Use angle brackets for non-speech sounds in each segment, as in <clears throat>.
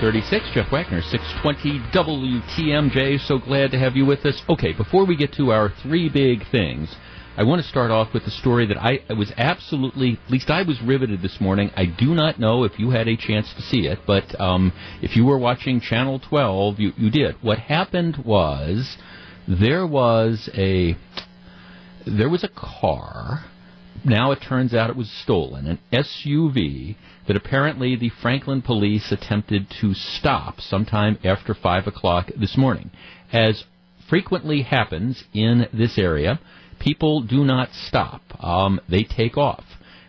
It's 836, Jeff Wagner, 620 WTMJ. So glad to have you with us. Okay, before we get to our three big things, I want to start off with the story that I was absolutely, at least I was riveted this morning. I do not know if you had a chance to see it, but um, if you were watching Channel 12, you, you did. What happened was there was a there was a car. Now it turns out it was stolen, an SUV that apparently the Franklin police attempted to stop sometime after 5 o'clock this morning. As frequently happens in this area, people do not stop. Um, they take off.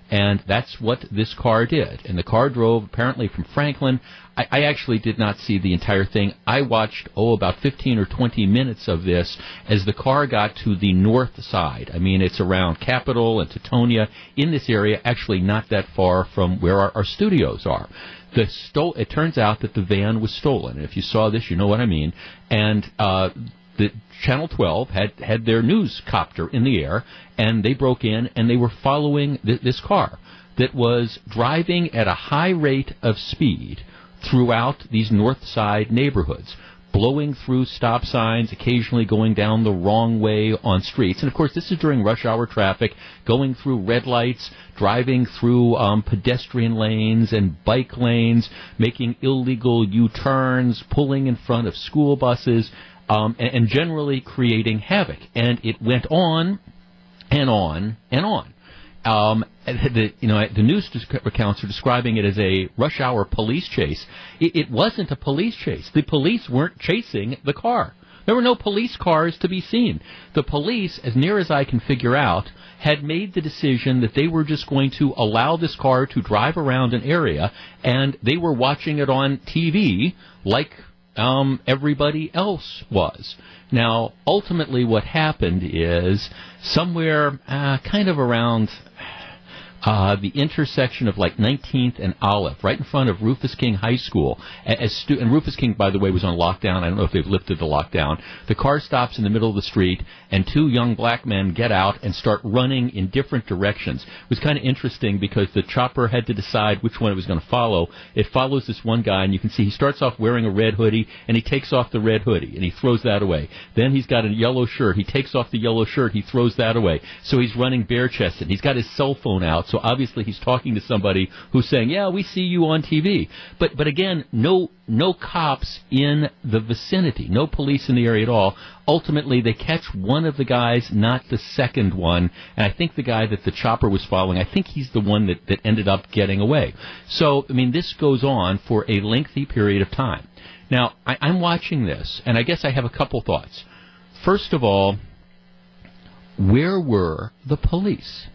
And that's what this car did. And the car drove apparently from Franklin. I, I, actually did not see the entire thing. I watched, oh, about 15 or 20 minutes of this as the car got to the north side. I mean, it's around Capitol and Teutonia in this area, actually not that far from where our, our studios are. The stole, it turns out that the van was stolen. And if you saw this, you know what I mean. And uh, the Channel 12 had had their news copter in the air, and they broke in and they were following th- this car that was driving at a high rate of speed throughout these north side neighborhoods blowing through stop signs, occasionally going down the wrong way on streets. And of course, this is during rush hour traffic, going through red lights, driving through um, pedestrian lanes and bike lanes, making illegal U turns, pulling in front of school buses um, and, and generally creating havoc. And it went on and on and on. Um, the, you know, the news accounts are describing it as a rush hour police chase. It, it, wasn't a police chase. The police weren't chasing the car. There were no police cars to be seen. The police, as near as I can figure out, had made the decision that they were just going to allow this car to drive around an area, and they were watching it on TV like um, everybody else was. Now, ultimately, what happened is somewhere uh, kind of around uh, the intersection of like 19th and Olive, right in front of Rufus King High School. As stu- and Rufus King, by the way, was on lockdown. I don't know if they've lifted the lockdown. The car stops in the middle of the street, and two young black men get out and start running in different directions. It was kind of interesting because the chopper had to decide which one it was going to follow. It follows this one guy, and you can see he starts off wearing a red hoodie, and he takes off the red hoodie, and he throws that away. Then he's got a yellow shirt. He takes off the yellow shirt. He throws that away. So he's running bare chested. He's got his cell phone out so obviously he's talking to somebody who's saying, "Yeah, we see you on TV." But but again, no no cops in the vicinity, no police in the area at all. Ultimately, they catch one of the guys, not the second one, and I think the guy that the chopper was following, I think he's the one that that ended up getting away. So I mean, this goes on for a lengthy period of time. Now, I, I'm watching this, and I guess I have a couple thoughts. First of all, where were the police?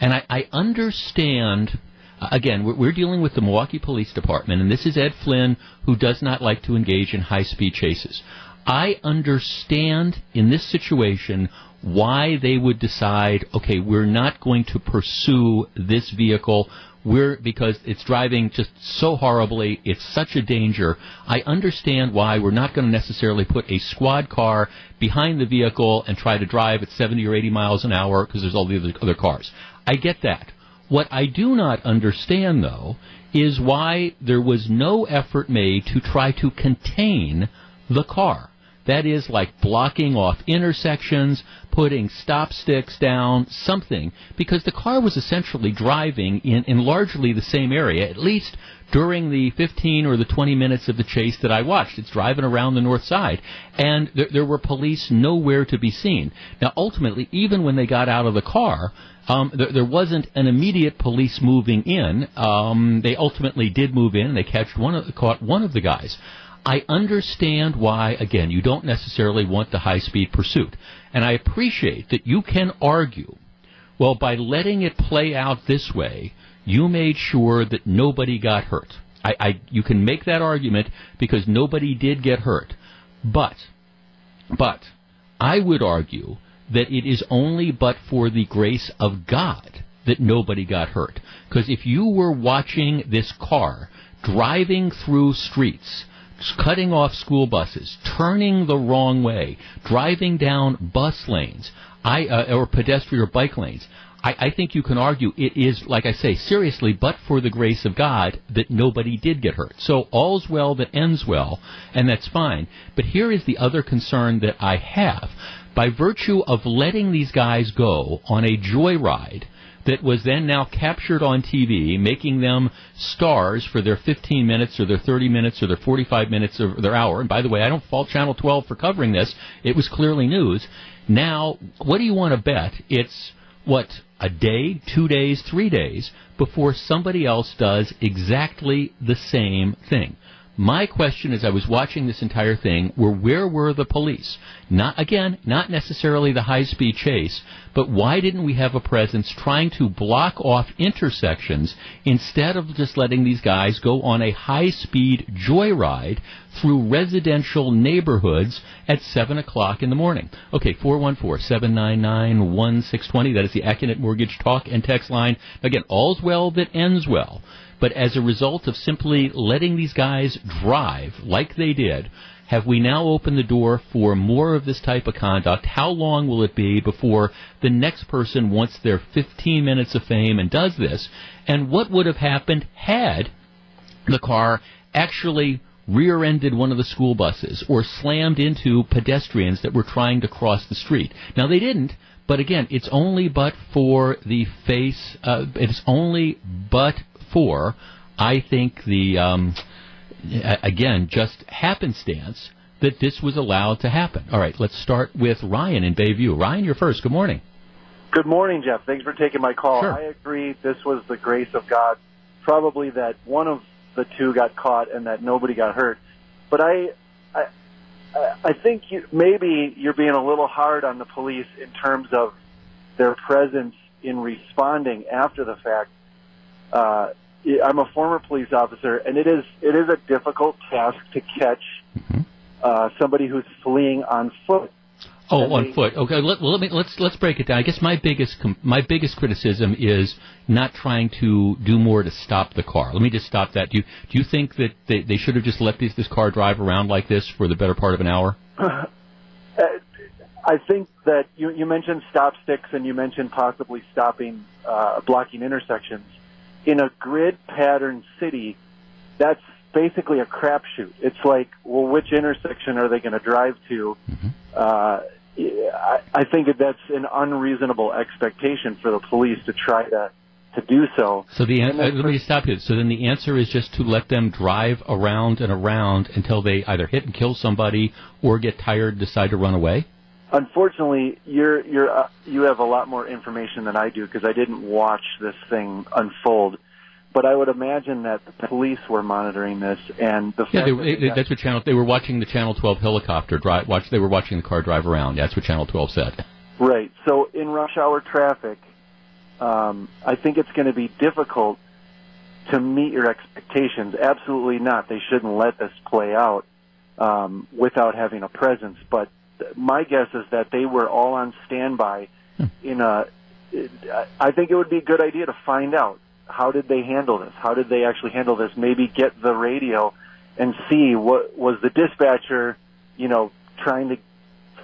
And I, I understand. Uh, again, we're, dealing with the Milwaukee Police Department, and this is Ed Flynn, who does not like to engage in high speed chases. I understand in this situation why they would decide, okay, we're not going to pursue this vehicle we're because it's driving just so horribly. It's such a danger. I understand why we're not going to necessarily put a squad car behind the vehicle and try to drive at 70 or 80 miles an hour because there's all the other cars. I get that. What I do not understand, though, is why there was no effort made to try to contain the car. That is like blocking off intersections, putting stop sticks down, something, because the car was essentially driving in, in largely the same area, at least during the 15 or the 20 minutes of the chase that I watched. It's driving around the north side, and there, there were police nowhere to be seen. Now, ultimately, even when they got out of the car, um, there, there, wasn't an immediate police moving in. Um, they ultimately did move in. They catched one of, caught one of the guys. I understand why, again, you don't necessarily want the high speed pursuit. And I appreciate that you can argue, well, by letting it play out this way, you made sure that nobody got hurt. I, I, you can make that argument because nobody did get hurt. But, but, I would argue that it is only but for the grace of God that nobody got hurt. Because if you were watching this car driving through streets cutting off school buses, turning the wrong way, driving down bus lanes, I, uh, or pedestrian or bike lanes. I, I think you can argue it is, like I say, seriously, but for the grace of God, that nobody did get hurt. So all's well that ends well, and that's fine. But here is the other concern that I have. By virtue of letting these guys go on a joyride, that was then now captured on TV, making them stars for their 15 minutes or their 30 minutes or their 45 minutes or their hour. And by the way, I don't fault Channel 12 for covering this. It was clearly news. Now, what do you want to bet? It's what a day, two days, three days before somebody else does exactly the same thing. My question as I was watching this entire thing were where were the police? Not again, not necessarily the high speed chase, but why didn't we have a presence trying to block off intersections instead of just letting these guys go on a high speed joyride through residential neighborhoods at 7 o'clock in the morning? Okay, 414-799-1620. That is the Accunet Mortgage talk and text line. Again, all's well that ends well. But as a result of simply letting these guys drive like they did, have we now opened the door for more of this type of conduct? How long will it be before the next person wants their 15 minutes of fame and does this? And what would have happened had the car actually rear-ended one of the school buses or slammed into pedestrians that were trying to cross the street? Now they didn't, but again, it's only but for the face. Uh, it's only but for, I think the um, again just happenstance that this was allowed to happen. All right, let's start with Ryan in Bayview. Ryan, you're first. Good morning. Good morning, Jeff. Thanks for taking my call. Sure. I agree. This was the grace of God. Probably that one of the two got caught and that nobody got hurt. But I, I, I think you, maybe you're being a little hard on the police in terms of their presence in responding after the fact. Uh, I'm a former police officer, and it is it is a difficult task to catch mm-hmm. uh, somebody who's fleeing on foot. Oh, And on they- foot. Okay, let, well, let me let's let's break it down. I guess my biggest com- my biggest criticism is not trying to do more to stop the car. Let me just stop that. Do you do you think that they, they should have just let this this car drive around like this for the better part of an hour? <laughs> Uh, I think that you, you mentioned stop sticks and you mentioned possibly stopping, uh, blocking intersections. In a grid pattern city, that's basically a crapshoot. It's like, well, which intersection are they going to drive to? Uh, I, I think that that's an unreasonable expectation for the police to try to to do so. So the an- And uh, then let me stop you. So then the answer is just to let them drive around and around until they either hit and kill somebody or get tired, decide to run away. Unfortunately, you're you're uh, you have a lot more information than I do because I didn't watch this thing unfold. But I would imagine that the police were monitoring this, and the Yeah, they, that they, they that's what channel they were watching the Channel 12 helicopter drive. Watch, they were watching the car drive around. That's what Channel 12 said. right. So in rush hour traffic, um, I think it's going to be difficult to meet your expectations. Absolutely not. They shouldn't let this play out um, without having a presence. But my guess is that they were all on standby. Hmm. In a, I think it would be a good idea to find out how did they handle this. How did they actually handle this? Maybe get the radio and see what was the dispatcher, you know, trying to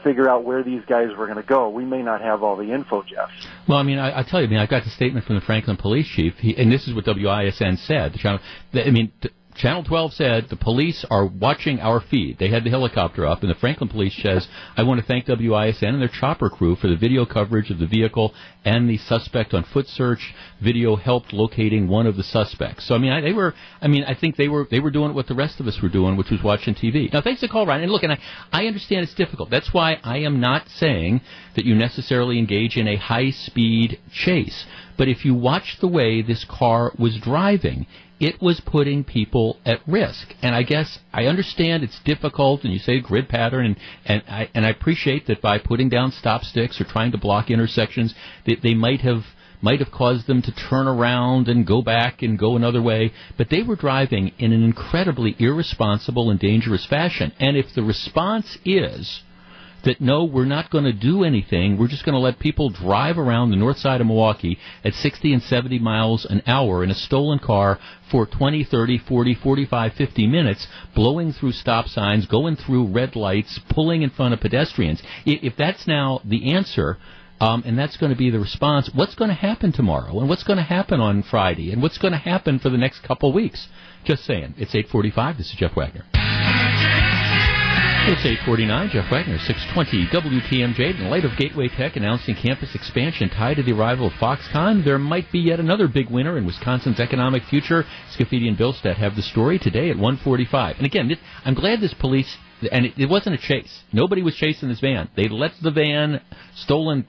figure out where these guys were going to go. We may not have all the info, Jeff. Well, I mean, I, I tell you, I mean, I got the statement from the Franklin police chief, he, and this is what WISN said. The channel, I mean, Channel 12 said the police are watching our feed. They had the helicopter up, and the Franklin police says, I want to thank WISN and their chopper crew for the video coverage of the vehicle and the suspect on foot search. Video helped locating one of the suspects. So, I mean, I, they were, I mean, I think they were, they were doing what the rest of us were doing, which was watching TV. Now, thanks the call, Ryan. And look, and I, I understand it's difficult. That's why I am not saying that you necessarily engage in a high speed chase. But if you watch the way this car was driving, it was putting people at risk. And I guess I understand it's difficult, and you say grid pattern, and and I and I appreciate that by putting down stop sticks or trying to block intersections, that they might have might have caused them to turn around and go back and go another way. But they were driving in an incredibly irresponsible and dangerous fashion. And if the response is that no, we're not going to do anything. We're just going to let people drive around the north side of Milwaukee at 60 and 70 miles an hour in a stolen car for 20, 30, 40, 45, 50 minutes, blowing through stop signs, going through red lights, pulling in front of pedestrians. If that's now the answer, Um, and that's going to be the response. What's going to happen tomorrow? And what's going to happen on Friday? And what's going to happen for the next couple weeks? Just saying. It's 845. This is Jeff Wagner. It's 849, Jeff Wagner, 620 WTMJ. In light of Gateway Tech announcing campus expansion tied to the arrival of Foxconn, there might be yet another big winner in Wisconsin's economic future. Scaffidi and Bilstead have the story today at 145. And again, I'm glad this police, and it, it, wasn't a chase. Nobody was chasing this van. They let the van, stolen,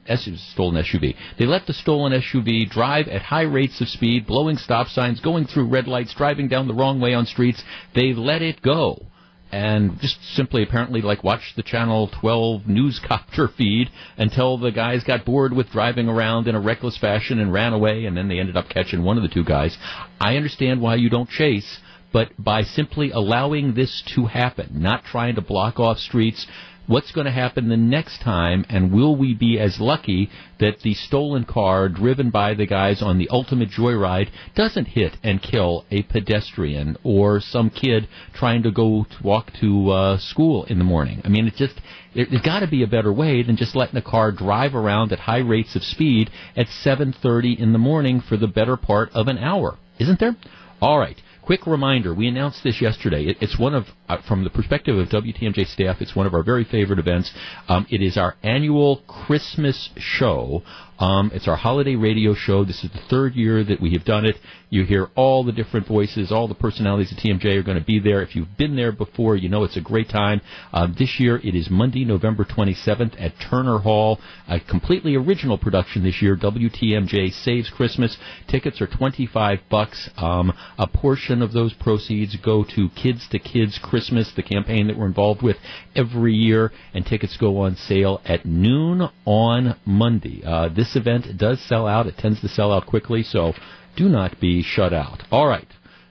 stolen SUV, they let the stolen SUV drive at high rates of speed, blowing stop signs, going through red lights, driving down the wrong way on streets. They let it go and just simply apparently like watch the Channel 12 newscopter feed until the guys got bored with driving around in a reckless fashion and ran away, and then they ended up catching one of the two guys. I understand why you don't chase, but by simply allowing this to happen, not trying to block off streets, what's going to happen the next time, and will we be as lucky that the stolen car driven by the guys on the ultimate joyride doesn't hit and kill a pedestrian or some kid trying to go to walk to uh, school in the morning? I mean, it's just there's got to be a better way than just letting a car drive around at high rates of speed at 7:30 in the morning for the better part of an hour, isn't there? All right. Quick reminder, we announced this yesterday. It, it's one of, uh, from the perspective of WTMJ staff, it's one of our very favorite events. Um, it is our annual Christmas show. Um, it's our holiday radio show. This is the third year that we have done it. You hear all the different voices, all the personalities of TMJ are going to be there. If you've been there before, you know it's a great time. Um, this year it is Monday, November 27th at Turner Hall. A completely original production this year. WTMJ Saves Christmas. Tickets are 25 bucks. Um, a portion of those proceeds go to Kids to Kids Christmas, the campaign that we're involved with every year, and tickets go on sale at noon on Monday. Uh, this this event does sell out. It tends to sell out quickly, so do not be shut out. All right.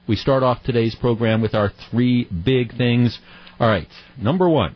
We start off today's program with our three big things. All right. Number one,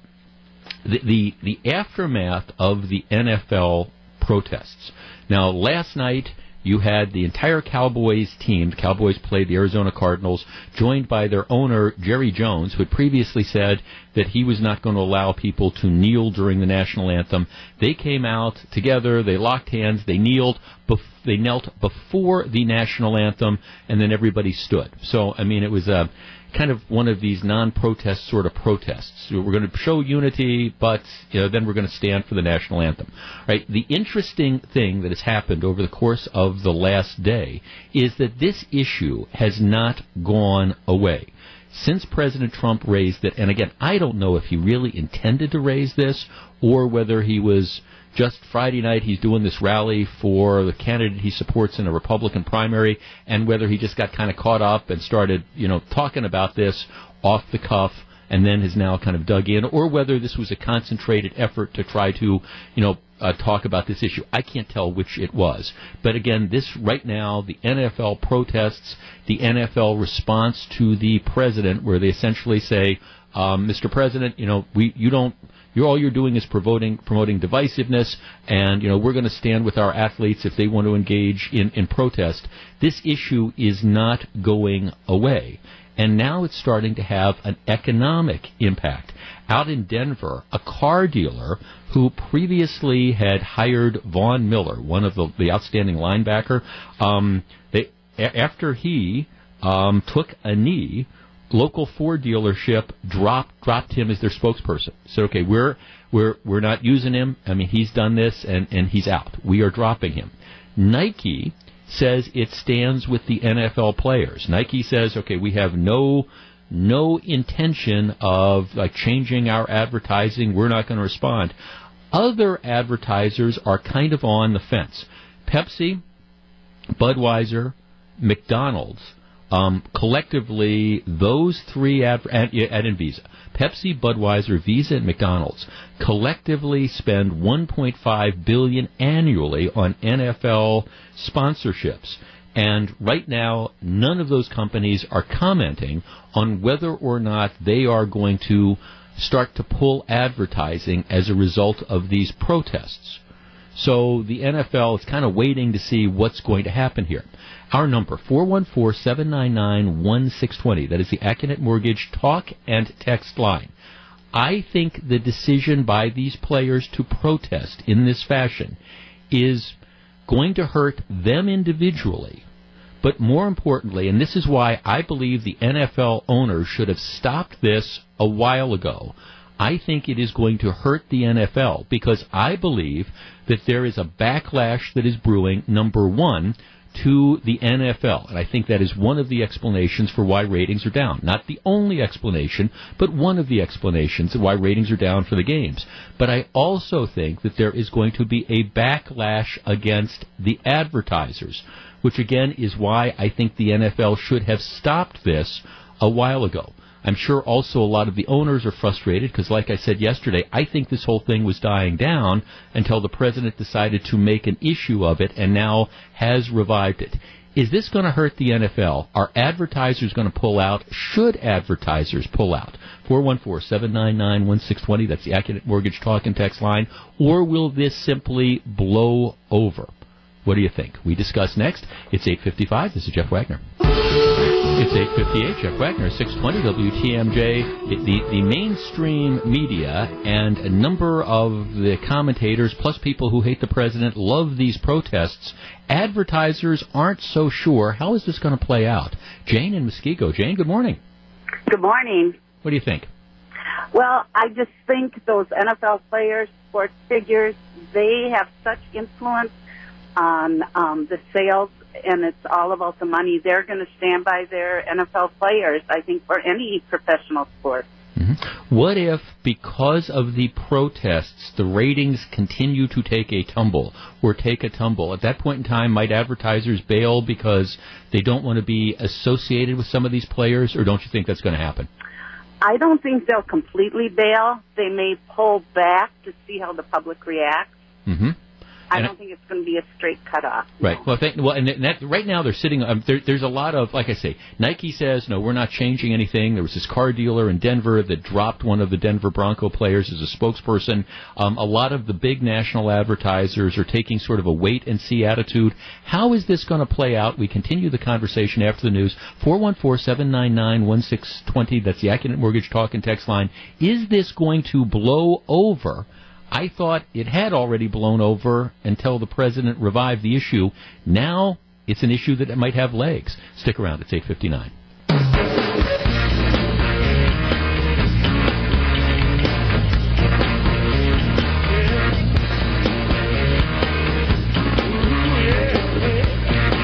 the, the, the aftermath of the NFL protests. Now, last night, you had the entire Cowboys team. The Cowboys played the Arizona Cardinals, joined by their owner, Jerry Jones, who had previously said that he was not going to allow people to kneel during the national anthem. They came out together, they locked hands, they kneeled, bef- they knelt before the national anthem, and then everybody stood. So, I mean, it was a kind of one of these non-protest sort of protests. We're going to show unity, but you know, then we're going to stand for the national anthem. Right? The interesting thing that has happened over the course of the last day is that this issue has not gone away. Since President Trump raised it, and again, I don't know if he really intended to raise this or whether he was just Friday night, he's doing this rally for the candidate he supports in a Republican primary, and whether he just got kind of caught up and started, you know, talking about this off the cuff and then has now kind of dug in, or whether this was a concentrated effort to try to, you know, uh, talk about this issue. I can't tell which it was. But again, this right now, the NFL protests, the NFL response to the president, where they essentially say, um, Mr. President, you know, we, you don't, you're, all you're doing is promoting promoting divisiveness, and you know we're going to stand with our athletes if they want to engage in, in protest. This issue is not going away, and now it's starting to have an economic impact. Out in Denver, a car dealer who previously had hired Von Miller, one of the, the outstanding linebacker, um, they, a- after he um, took a knee local Ford dealership dropped dropped him as their spokesperson. Said, okay, we're we're we're not using him. I mean, he's done this and and he's out. We are dropping him. Nike says it stands with the NFL players. Nike says, okay, we have no no intention of like changing our advertising. We're not going to respond. Other advertisers are kind of on the fence. Pepsi, Budweiser, McDonald's um, collectively, those three ad, ad, ad Visa, Pepsi, Budweiser, Visa, and McDonald's collectively spend 1.5 billion annually on NFL sponsorships. And right now, none of those companies are commenting on whether or not they are going to start to pull advertising as a result of these protests. So the NFL is kind of waiting to see what's going to happen here. Our number, 414-799-1620. That is the Accunet Mortgage talk and text line. I think the decision by these players to protest in this fashion is going to hurt them individually. But more importantly, and this is why I believe the NFL owners should have stopped this a while ago. I think it is going to hurt the NFL because I believe that there is a backlash that is brewing, number one, to the NFL. And I think that is one of the explanations for why ratings are down. Not the only explanation, but one of the explanations of why ratings are down for the games. But I also think that there is going to be a backlash against the advertisers, which again is why I think the NFL should have stopped this a while ago. I'm sure also a lot of the owners are frustrated because, like I said yesterday, I think this whole thing was dying down until the president decided to make an issue of it and now has revived it. Is this going to hurt the NFL? Are advertisers going to pull out? Should advertisers pull out? 414-799-1620, that's the Accunet Mortgage Talk and Text line. Or will this simply blow over? What do you think? We discuss next. It's 855. This is Jeff Wagner. It's 858. Jeff Wagner, 620 WTMJ. The, the mainstream media and a number of the commentators, plus people who hate the president, love these protests. Advertisers aren't so sure. How is this going to play out? Jane in Muskego. Jane, good morning. Good morning. What do you think? Well, I just think those NFL players, sports figures, they have such influence on um, the sales and it's all about the money. They're going to stand by their NFL players, I think, for any professional sport. Mm-hmm. What if, because of the protests, the ratings continue to take a tumble or take a tumble? At that point in time, might advertisers bail because they don't want to be associated with some of these players, or don't you think that's going to happen? I don't think they'll completely bail. They may pull back to see how the public reacts. Mm-hmm. I don't think it's going to be a straight cutoff. Right. Well, thank, well, and that, right now they're sitting. Um, there, there's a lot of, like I say, Nike says no, we're not changing anything. There was this car dealer in Denver that dropped one of the Denver Bronco players as a spokesperson. Um, a lot of the big national advertisers are taking sort of a wait and see attitude. How is this going to play out? We continue the conversation after the news. Four one four seven nine nine one six twenty. That's the Accunet Mortgage Talk and Text line. Is this going to blow over? I thought it had already blown over until the president revived the issue. Now it's an issue that might have legs. Stick around. It's 859.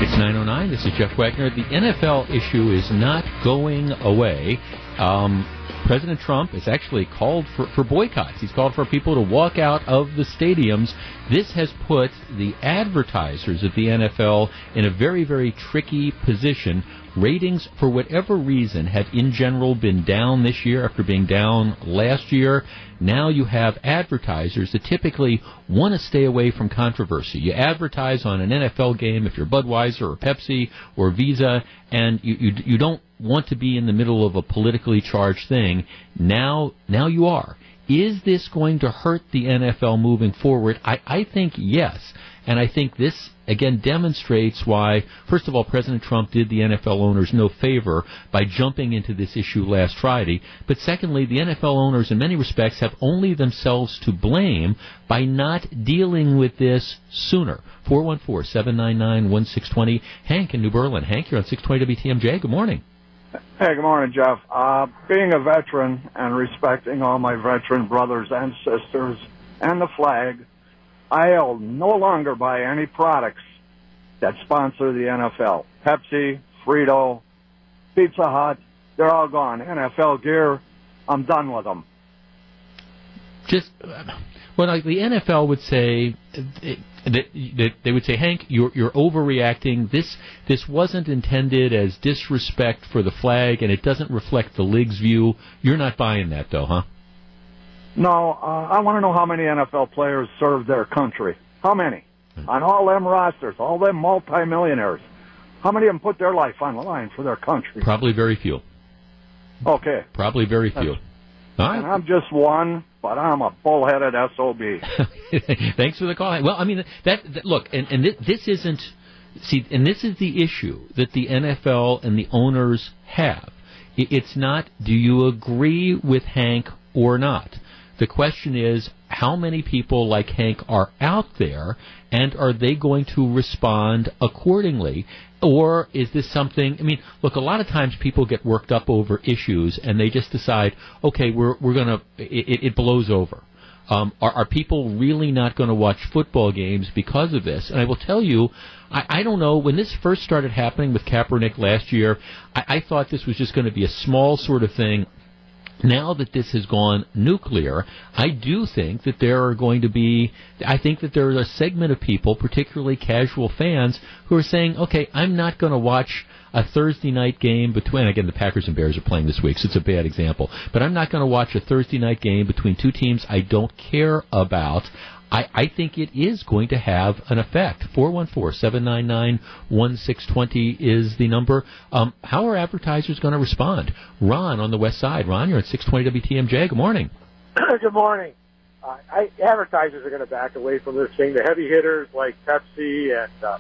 It's 909. This is Jeff Wagner. The NFL issue is not going away. Um, President Trump has actually called for, for boycotts. He's called for people to walk out of the stadiums. This has put the advertisers of the NFL in a very, very tricky position. Ratings, for whatever reason, have in general been down this year after being down last year. Now you have advertisers that typically want to stay away from controversy. You advertise on an NFL game if you're Budweiser or Pepsi or Visa, and you, you, you don't want to be in the middle of a politically charged thing. Now, now you are. Is this going to hurt the NFL moving forward? I, I think yes. And I think this, again, demonstrates why, first of all, President Trump did the NFL owners no favor by jumping into this issue last Friday. But secondly, the NFL owners, in many respects, have only themselves to blame by not dealing with this sooner. 414 799 1620. Hank in New Berlin. Hank, you're on 620 WTMJ. Good morning. Hey, good morning, Jeff. Uh, being a veteran and respecting all my veteran brothers and sisters and the flag, I'll no longer buy any products that sponsor the NFL. Pepsi, Frito, Pizza Hut, they're all gone. NFL gear, I'm done with them. Just, well, like the NFL would say, that, they would say, Hank, you're, you're overreacting. This this wasn't intended as disrespect for the flag, and it doesn't reflect the league's view. You're not buying that, though, huh? No, uh, I want to know how many NFL players served their country. How many? Hmm. On all them rosters, all them multimillionaires. How many of them put their life on the line for their country? Probably very few. Okay. Probably very few. Right. And I'm just one but I'm a bullheaded SOB. <laughs> Thanks for the call. Well, I mean, that, that look, and, and this isn't, see, and this is the issue that the NFL and the owners have. It's not, do you agree with Hank or not? The question is, how many people like Hank are out there, and are they going to respond accordingly? Or is this something? I mean, look, a lot of times people get worked up over issues, and they just decide, okay, we're we're gonna it, it blows over. Um, are, are people really not going to watch football games because of this? And I will tell you, I, I don't know. When this first started happening with Kaepernick last year, I, I thought this was just going to be a small sort of thing now that this has gone nuclear, I do think that there are going to be, I think that there is a segment of people, particularly casual fans, who are saying, okay, I'm not going to watch a Thursday night game between, again, the Packers and Bears are playing this week, so it's a bad example, but I'm not going to watch a Thursday night game between two teams I don't care about. I, I think it is going to have an effect. 414-799-1620 is the number. Um, how are advertisers going to respond? Ron on the west side. Ron, you're at 620 WTMJ. Good morning. <clears throat> Good morning. Uh, I, advertisers are going to back away from this thing. The heavy hitters like Pepsi and uh,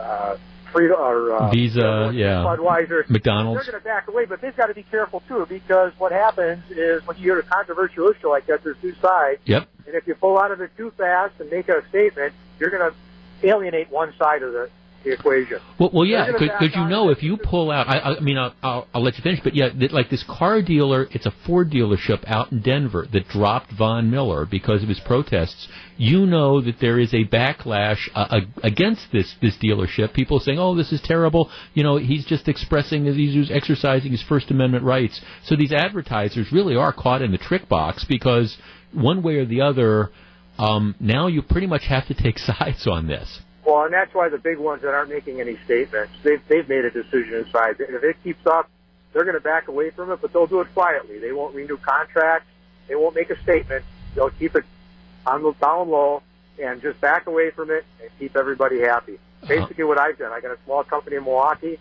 uh, Frito or uh, Visa, yeah, Budweiser, McDonald's. They're going to back away, but they've got to be careful too because what happens is when you hear a controversial issue like that, there's two sides. Yep. And if you pull out of it too fast and make a statement, you're going to alienate one side of the the equation. Well, well yeah, because you know if you pull out, I, I mean, I'll, I'll, I'll, let you finish, but yeah, like this car dealer, it's a Ford dealership out in Denver that dropped Von Miller because of his protests. You know that there is a backlash uh, against this this dealership. People saying, "Oh, this is terrible." You know, he's just expressing, he's exercising his First Amendment rights. So these advertisers really are caught in the trick box because one way or the other. Um, now you pretty much have to take <laughs> sides on this. Well, and that's why the big ones that aren't making any statements, they've, they've made a decision inside. If it keeps up, they're going to back away from it, but they'll do it quietly. They won't renew contracts. They won't make a statement. They'll keep it on the down low and just back away from it and keep everybody happy. Uh-huh. Basically, what I've done, I got a small company in Milwaukee.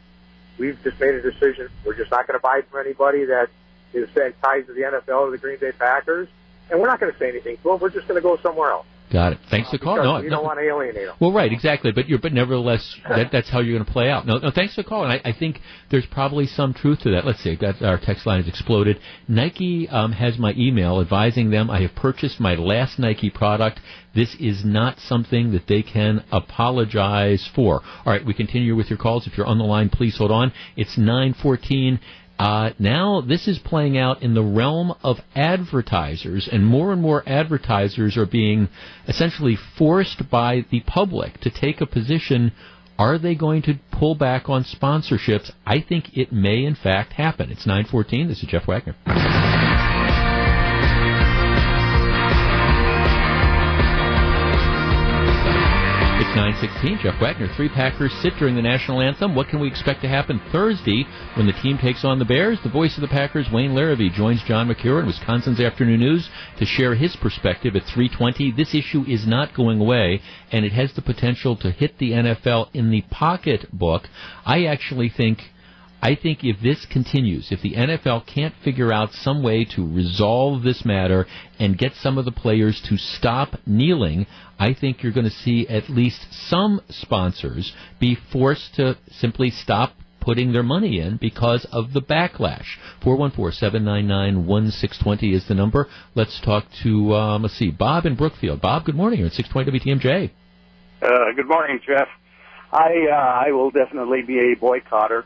We've just made a decision. We're just not going to buy from anybody that is tied to the NFL or the Green Bay Packers, and we're not going to say anything to them. We're just going to go somewhere else. Got it. Thanks for calling. No, you no. don't want to alienate them. Well, right, exactly. But you're, but nevertheless, <laughs> that, that's how you're going to play out. No, no. Thanks for calling. I, I think there's probably some truth to that. Let's see. That our text line has exploded. Nike um, has my email advising them I have purchased my last Nike product. This is not something that they can apologize for. All right, we continue with your calls. If you're on the line, please hold on. It's 914. Uh, now this is playing out in the realm of advertisers, and more and more advertisers are being essentially forced by the public to take a position. Are they going to pull back on sponsorships? I think it may, in fact, happen. It's 914. This is Jeff Wagner. 916. Jeff Wagner, three Packers sit during the national anthem. What can we expect to happen Thursday when the team takes on the Bears? The voice of the Packers, Wayne Larrivee, joins John Mercure in Wisconsin's Afternoon News to share his perspective at 320. This issue is not going away, and it has the potential to hit the NFL in the pocketbook. I actually think I think if this continues, if the NFL can't figure out some way to resolve this matter and get some of the players to stop kneeling, I think you're going to see at least some sponsors be forced to simply stop putting their money in because of the backlash. 414-799-1620 is the number. Let's talk to, um, let's see, Bob in Brookfield. Bob, good morning. You're at 620 WTMJ. Uh, good morning, Jeff. I, uh, I will definitely be a boycotter.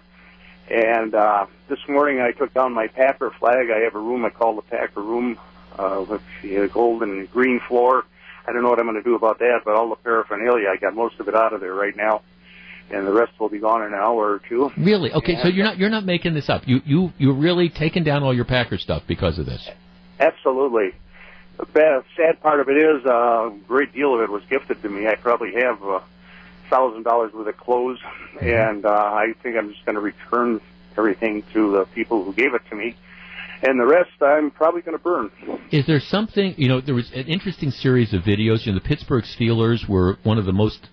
And uh, this morning I took down my Packer flag. I have a room I call the Packer room uh, with a gold and green floor. I don't know what I'm going to do about that, but all the paraphernalia, I got most of it out of there right now, and the rest will be gone in an hour or two. Really? Okay, and so you're not you're not making this up. You you you're really taking down all your Packer stuff because of this. Absolutely. The bad, sad part of it is uh, a great deal of it was gifted to me. I probably have. Uh, thousand dollars worth of clothes, mm-hmm. and uh, I think I'm just going to return everything to the people who gave it to me. And the rest, I'm probably going to burn. Is there something, you know, there was an interesting series of videos. You know, the Pittsburgh Steelers were one of the most,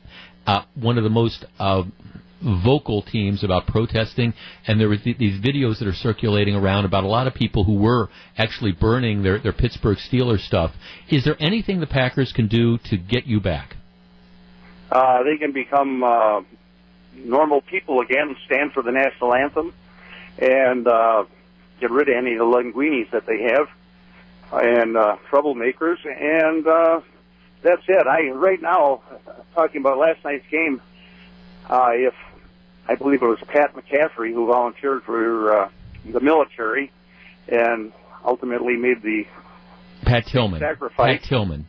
uh, one of the most uh, vocal teams about protesting, and there was th- these videos that are circulating around about a lot of people who were actually burning their, their Pittsburgh Steelers stuff. Is there anything the Packers can do to get you back? Uh, they can become uh, normal people again, stand for the national anthem, and uh, get rid of any of the linguinis that they have. and uh, troublemakers, and uh, that's it. I right now talking about last night's game. Uh, if I believe it was Pat McCaffrey who volunteered for uh, the military, and ultimately made the Pat Tillman. sacrifice. Pat Tillman.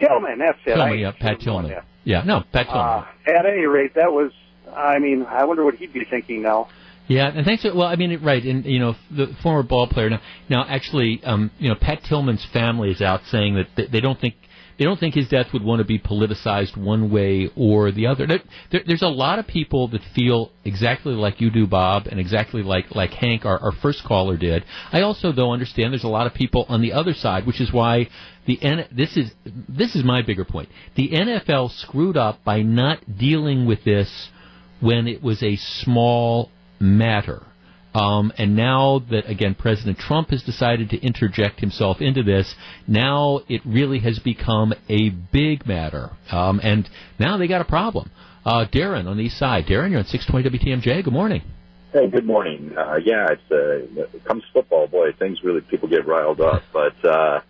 Tillman, that's it. Tillman, I yeah, Pat Tillman. That. Yeah, no, Pat Tillman. Uh, at any rate, that was. I mean, I wonder what he'd be thinking now. Yeah, and thanks. For, well, I mean, right, and you know, the former ball player now. Now, actually, um, you know, Pat Tillman's family is out saying that they- they don't think they don't think his death would want to be politicized one way or the other. There, there, there's a lot of people that feel exactly like you do, Bob, and exactly like like Hank, our, our first caller, did. I also, though, understand there's a lot of people on the other side, which is why the N- this is this is my bigger point. The NFL screwed up by not dealing with this when it was a small matter. Um, and now that again President Trump has decided to interject himself into this, now it really has become a big matter. Um, and now they got a problem. Uh, Darren on the east side. Darren, you're on 620 WTMJ. Good morning. Hey, good morning. Uh, yeah, it's uh, it comes football, boy, things really people get riled up. But uh,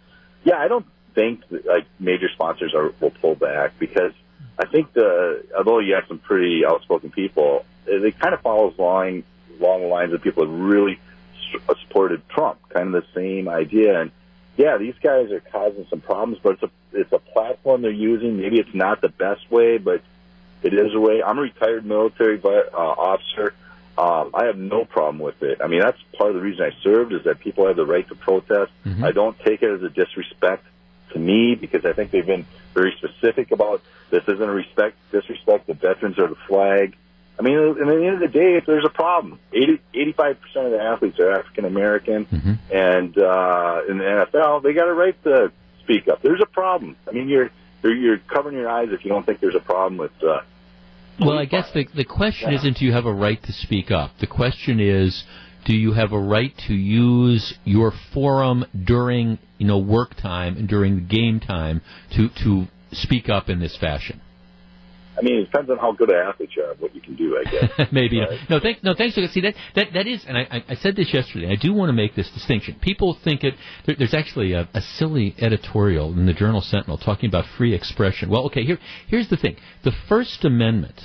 yeah, I don't think that, like major sponsors are will pull back because I think the although you have some pretty outspoken people, it, it kind of follows along along the lines of people that really supported Trump, kind of the same idea. And yeah, these guys are causing some problems, but it's a it's a platform they're using. Maybe it's not the best way, but it is a way. I'm a retired military uh, officer. Um, I have no problem with it. I mean, that's part of the reason I served is that people have the right to protest. Mhm. I don't take it as a disrespect to me because I think they've been very specific about this isn't a respect disrespect the veterans or the flag. I mean, and at the end of the day, if there's a problem, 80, 85% of the athletes are African American, Mhm. and uh, in the NFL, they got a right to speak up. There's a problem. I mean, you're you're, you're covering your eyes if you don't think there's a problem with. Uh, Well, I guess the the question Yeah. isn't do you have a right to speak up. The question is do you have a right to use your forum during you know work time and during game time to to speak up in this fashion? I mean, it depends on how good an athlete you are, what you can do, I guess. <laughs> Maybe Right. no. Thanks. No, thanks. See that that that is, and I, I- I said this yesterday. I do want to make this distinction. People think it. There, there's actually a, a silly editorial in the Journal Sentinel talking about free expression. Well, okay. Here, here's the thing. The First Amendment.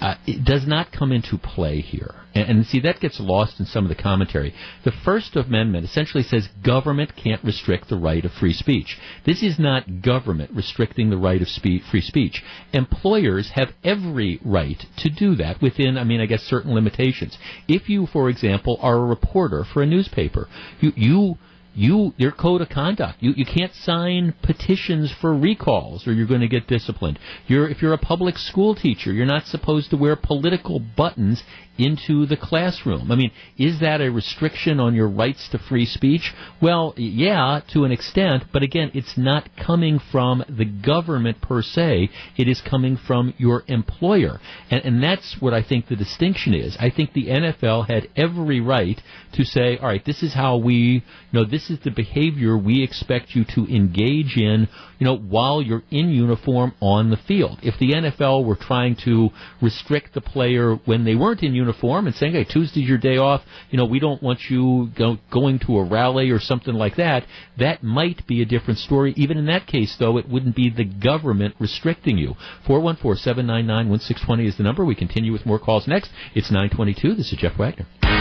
Uh, it does not come into play here. And, and see, that gets lost in some of the commentary. The First Amendment essentially says government can't restrict the right of free speech. This is not government restricting the right of free speech. Employers have every right to do that within, I mean, I guess certain limitations. If you, for example, are a reporter for a newspaper, you, you you your code of conduct. You you can't sign petitions for recalls or you're going to get disciplined. You're if you're a public school teacher, you're not supposed to wear political buttons into the classroom. I mean, is that a restriction on your rights to free speech? Well, yeah, to an extent, but again, it's not coming from the government per se. It is coming from your employer. And, and that's what I think the distinction is. I think the NFL had every right to say, all right, this is how we, you know, this is the behavior we expect you to engage in, you know, while you're in uniform on the field. If the NFL were trying to restrict the player when they weren't in uniform and saying, hey, Tuesday's your day off, you know, we don't want you go, going to a rally or something like that, that might be a different story. Even in that case, though, it wouldn't be the government restricting you. 414-799-1620 is the number. We continue with more calls next. It's 922. This is Jeff Wagner.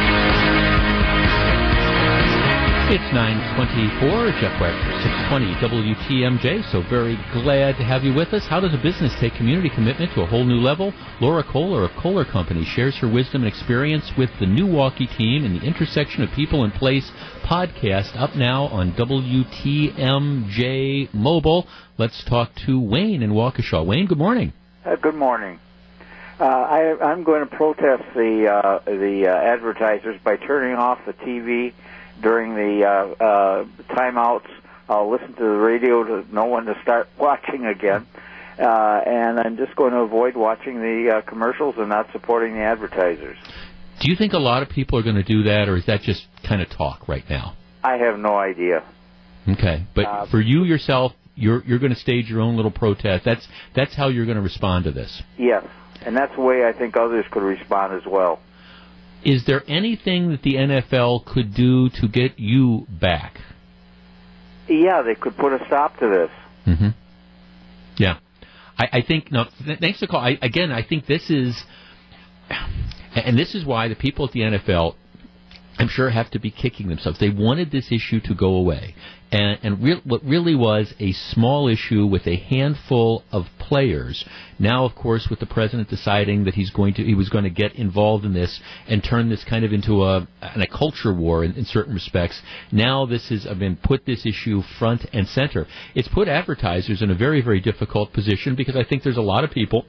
It's 924, Jeff Wagner, 620 WTMJ. So very glad to have you with us. How does a business take community commitment to a whole new level? Laura Kohler of Kohler Company shares her wisdom and experience with the New Walkie team in the Intersection of People and Place podcast up now on WTMJ Mobile. Let's talk to Wayne in Waukesha. Wayne, good morning. Uh, good morning. Uh, I, I'm going to protest the uh, the uh, advertisers by turning off the TV during the uh, uh, timeouts. I'll listen to the radio to know when to start <laughs> watching again, uh, and I'm just going to avoid watching the uh, commercials and not supporting the advertisers. Do you think a lot of people are going to do that, or is that just kind of talk right now? I have no idea. Okay, but Uh, for you yourself, you're you're going to stage your own little protest. That's that's how you're going to respond to this. Yes, and that's the way I think others could respond as well. Is there anything that the NFL could do to get you back? yeah, they could put a stop to this. Mm-hmm. Yeah, I, I think. No, th- thanks for the call. I, again, I think this is, and this is why the people at the NFL I'm sure have to be kicking themselves. They wanted this issue to go away, and, and re- what really was a small issue with a handful of players. Now, of course, with the president deciding that he's going to, he was going to get involved in this and turn this kind of into a, a culture war in, in certain respects. Now, this has been put this issue front and center. It's put advertisers in a very, very difficult position because I think there's a lot of people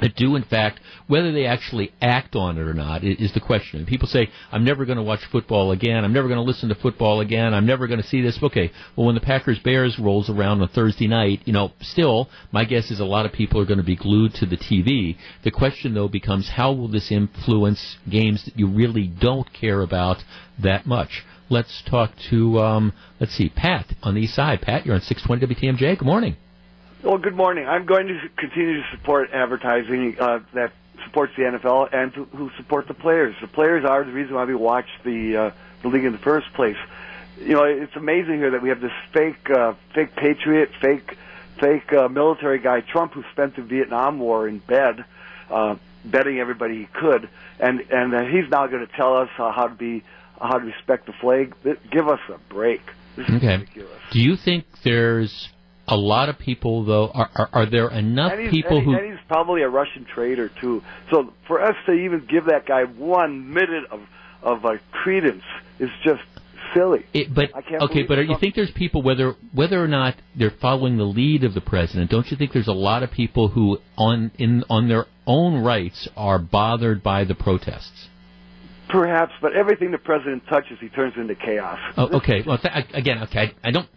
that do in fact whether they actually act on it or not is the question. And people say, "I'm never going to watch football again. I'm never going to listen to football again. I'm never going to see this." Okay, well, when the Packers Bears rolls around on Thursday night, you know, still, my guess is a lot of people are going to be glued to the TV. The question though becomes, how will this influence games that you really don't care about that much? Let's talk to, um, let's see, Pat on the east side. Pat, you're on 620 WTMJ. Good morning. Well, good morning. I'm going to continue to support advertising uh, that supports the NFL and to, who support the players. The players are the reason why we watch the uh, the league in the first place. You know, it's amazing here that we have this fake uh, fake patriot, fake fake uh, military guy Trump who spent the Vietnam War in bed, uh, betting everybody he could, and and uh, he's now going to tell us uh, how to be how to respect the flag. Give us a break. This is okay. ridiculous. Do you think there's a lot of people, though, are, are, are there enough people and, who? And he's probably a Russian traitor too. So for us to even give that guy one minute of of uh, credence is just silly. It, but I can't okay, but you think there's people whether whether or not they're following the lead of the president? Don't you think there's a lot of people who on in on their own rights are bothered by the protests? Perhaps, but everything the president touches, he turns into chaos. Oh, okay. Well, th- again, okay. I, I don't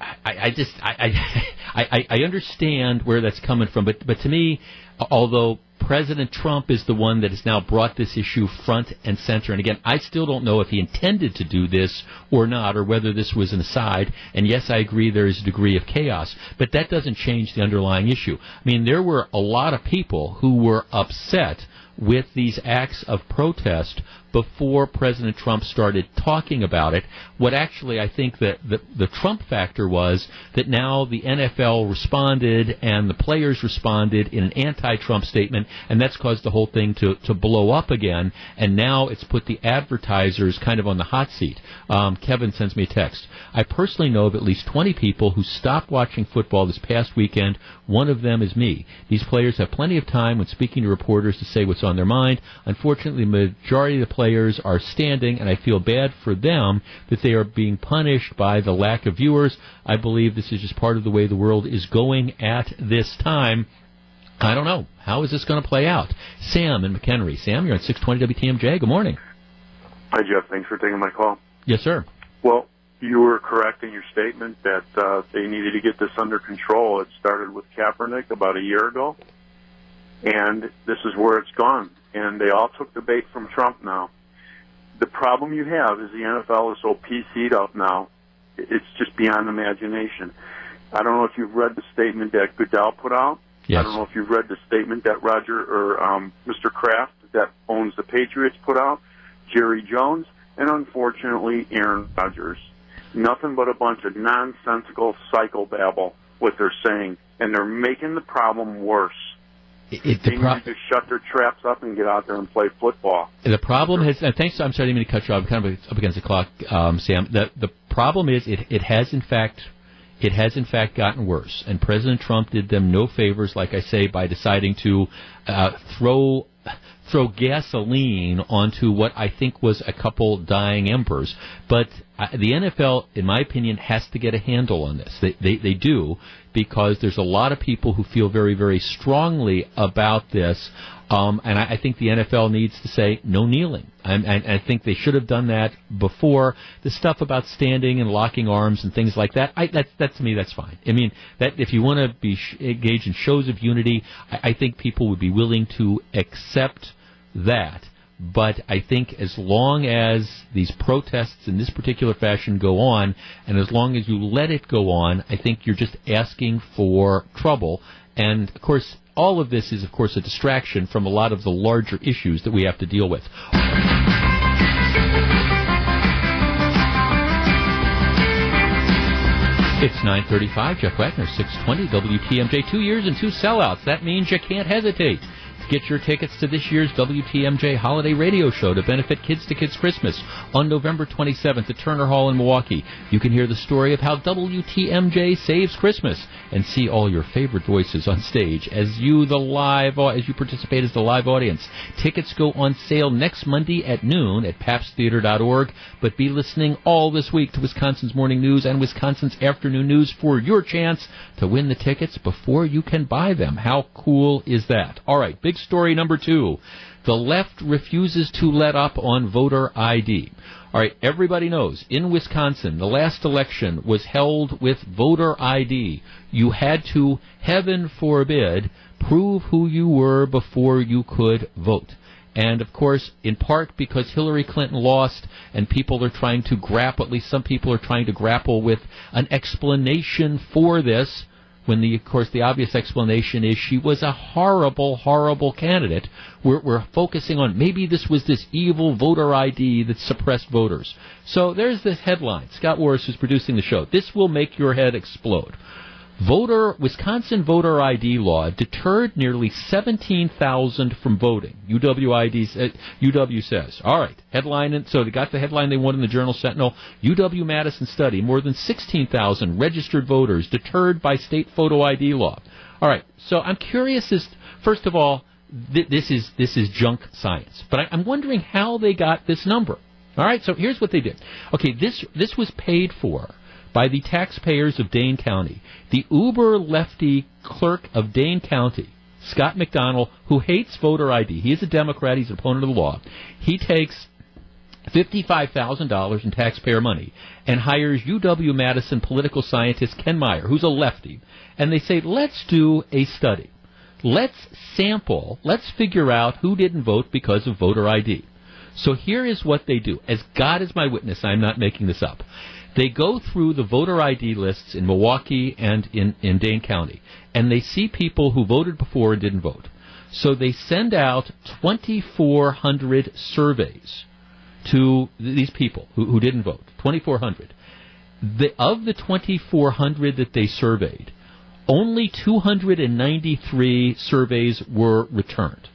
I, I just <laughs> I, I I understand where that's coming from, but but to me, although President Trump is the one that has now brought this issue front and center, and again, I still don't know if he intended to do this or not, or whether this was an aside. And yes, I agree there is a degree of chaos, but that doesn't change the underlying issue. I mean, there were a lot of people who were upset with these acts of protest before President Trump started talking about it. What actually I think that the, the Trump factor was that now the NFL responded and the players responded in an anti-Trump statement, and that's caused the whole thing to, to blow up again. And now it's put the advertisers kind of on the hot seat. Um, Kevin sends me a text. I personally know of at least 20 people who stopped watching football this past weekend. One of them is me. These players have plenty of time when speaking to reporters to say what's on their mind. Unfortunately, the majority of the players are standing, and I feel bad for them that they are being punished by the lack of viewers. I believe this is just part of the way the world is going at this time. I don't know. How is this going to play out? Sam in McHenry. Sam, you're on 620 WTMJ. Good morning. Hi, Jeff. Thanks for taking my call. Yes, sir. Well, you were correct in your statement that uh, they needed to get this under control. It started with Kaepernick about a year ago, and this is where it's gone. And they all took the bait from Trump now. The problem you have is the NFL is so PC'd up now, it's just beyond imagination. I don't know if you've read the statement that Goodell put out. Yes. I don't know if you've read the statement that Roger or um, Mr. Kraft, that owns the Patriots, put out. Jerry Jones, and unfortunately Aaron Rodgers. Nothing but a bunch of nonsensical psychobabble what they're saying, and they're making the problem worse. It, They the need to shut their traps up and get out there and play football. The problem has, uh, thanks. I'm sorry, I didn't mean to cut you off. I'm kind of up against the clock, um, Sam. The the problem is it it has in fact it has in fact gotten worse, and President Trump did them no favors, like I say, by deciding to uh, throw throw gasoline onto what I think was a couple dying embers. But uh, the NFL, in my opinion, has to get a handle on this. They, they they do because there's a lot of people who feel very very strongly about this. Um, and I, I think the NFL needs to say no kneeling. And, and I think they should have done that before. The stuff about standing and locking arms and things like that, I, that, that to me, that's fine. I mean, that if you want to be sh- engaged in shows of unity, I, I think people would be willing to accept that. But I think as long as these protests in this particular fashion go on, and as long as you let it go on, I think you're just asking for trouble. And of course, all of this is, of course, a distraction from a lot of the larger issues that we have to deal with. It's 935, Jeff Wagner, 620 WTMJ. Two years and two sellouts. That means you can't hesitate. Get your tickets to this year's WTMJ Holiday Radio Show to benefit Kids to Kids Christmas on November 27th at Turner Hall in Milwaukee. You can hear the story of how WTMJ saves Christmas and see all your favorite voices on stage as you the live as you participate as the live audience. Tickets go on sale next Monday at noon at pabsttheater.org, but be listening all this week to Wisconsin's Morning News and Wisconsin's Afternoon News for your chance to win the tickets before you can buy them. How cool is that? All right, big story number two. The left refuses to let up on voter ID. All right, everybody knows in Wisconsin, the last election was held with voter ID. You had to, heaven forbid, prove who you were before you could vote. And of course, in part because Hillary Clinton lost, and people are trying to grapple, at least some people are trying to grapple with an explanation for this when the, of course, the obvious explanation is she was a horrible, horrible candidate. We're, we're focusing on maybe this was this evil voter ID that suppressed voters. So there's this headline. Scott Warris is producing the show. This will make your head explode. Voter Wisconsin voter ID law deterred nearly 17,000 from voting. UWID uh, UW says. All right, headline. So they got the headline they wanted in the Journal Sentinel. UW Madison study: more than 16,000 registered voters deterred by state photo ID law. All right. So I'm curious. As first of all, th- this is this is junk science, but I, I'm wondering how they got this number. All right. So here's what they did. Okay, this this was paid for by the taxpayers of Dane County. The uber lefty clerk of Dane County, Scott McDonell, who hates voter ID, he is a Democrat, he's an opponent of the law. He takes $55,000 in taxpayer money and hires UW Madison political scientist Ken Mayer, who's a lefty, and they say, let's do a study. Let's sample, let's figure out who didn't vote because of voter ID. So here is what they do. As God is my witness, I'm not making this up. They go through the voter ID lists in Milwaukee and in, in Dane County, and they see people who voted before and didn't vote. So they send out 2,400 surveys to these people who, who didn't vote. 2,400. The, of the 2,400 that they surveyed, only 293 surveys were returned.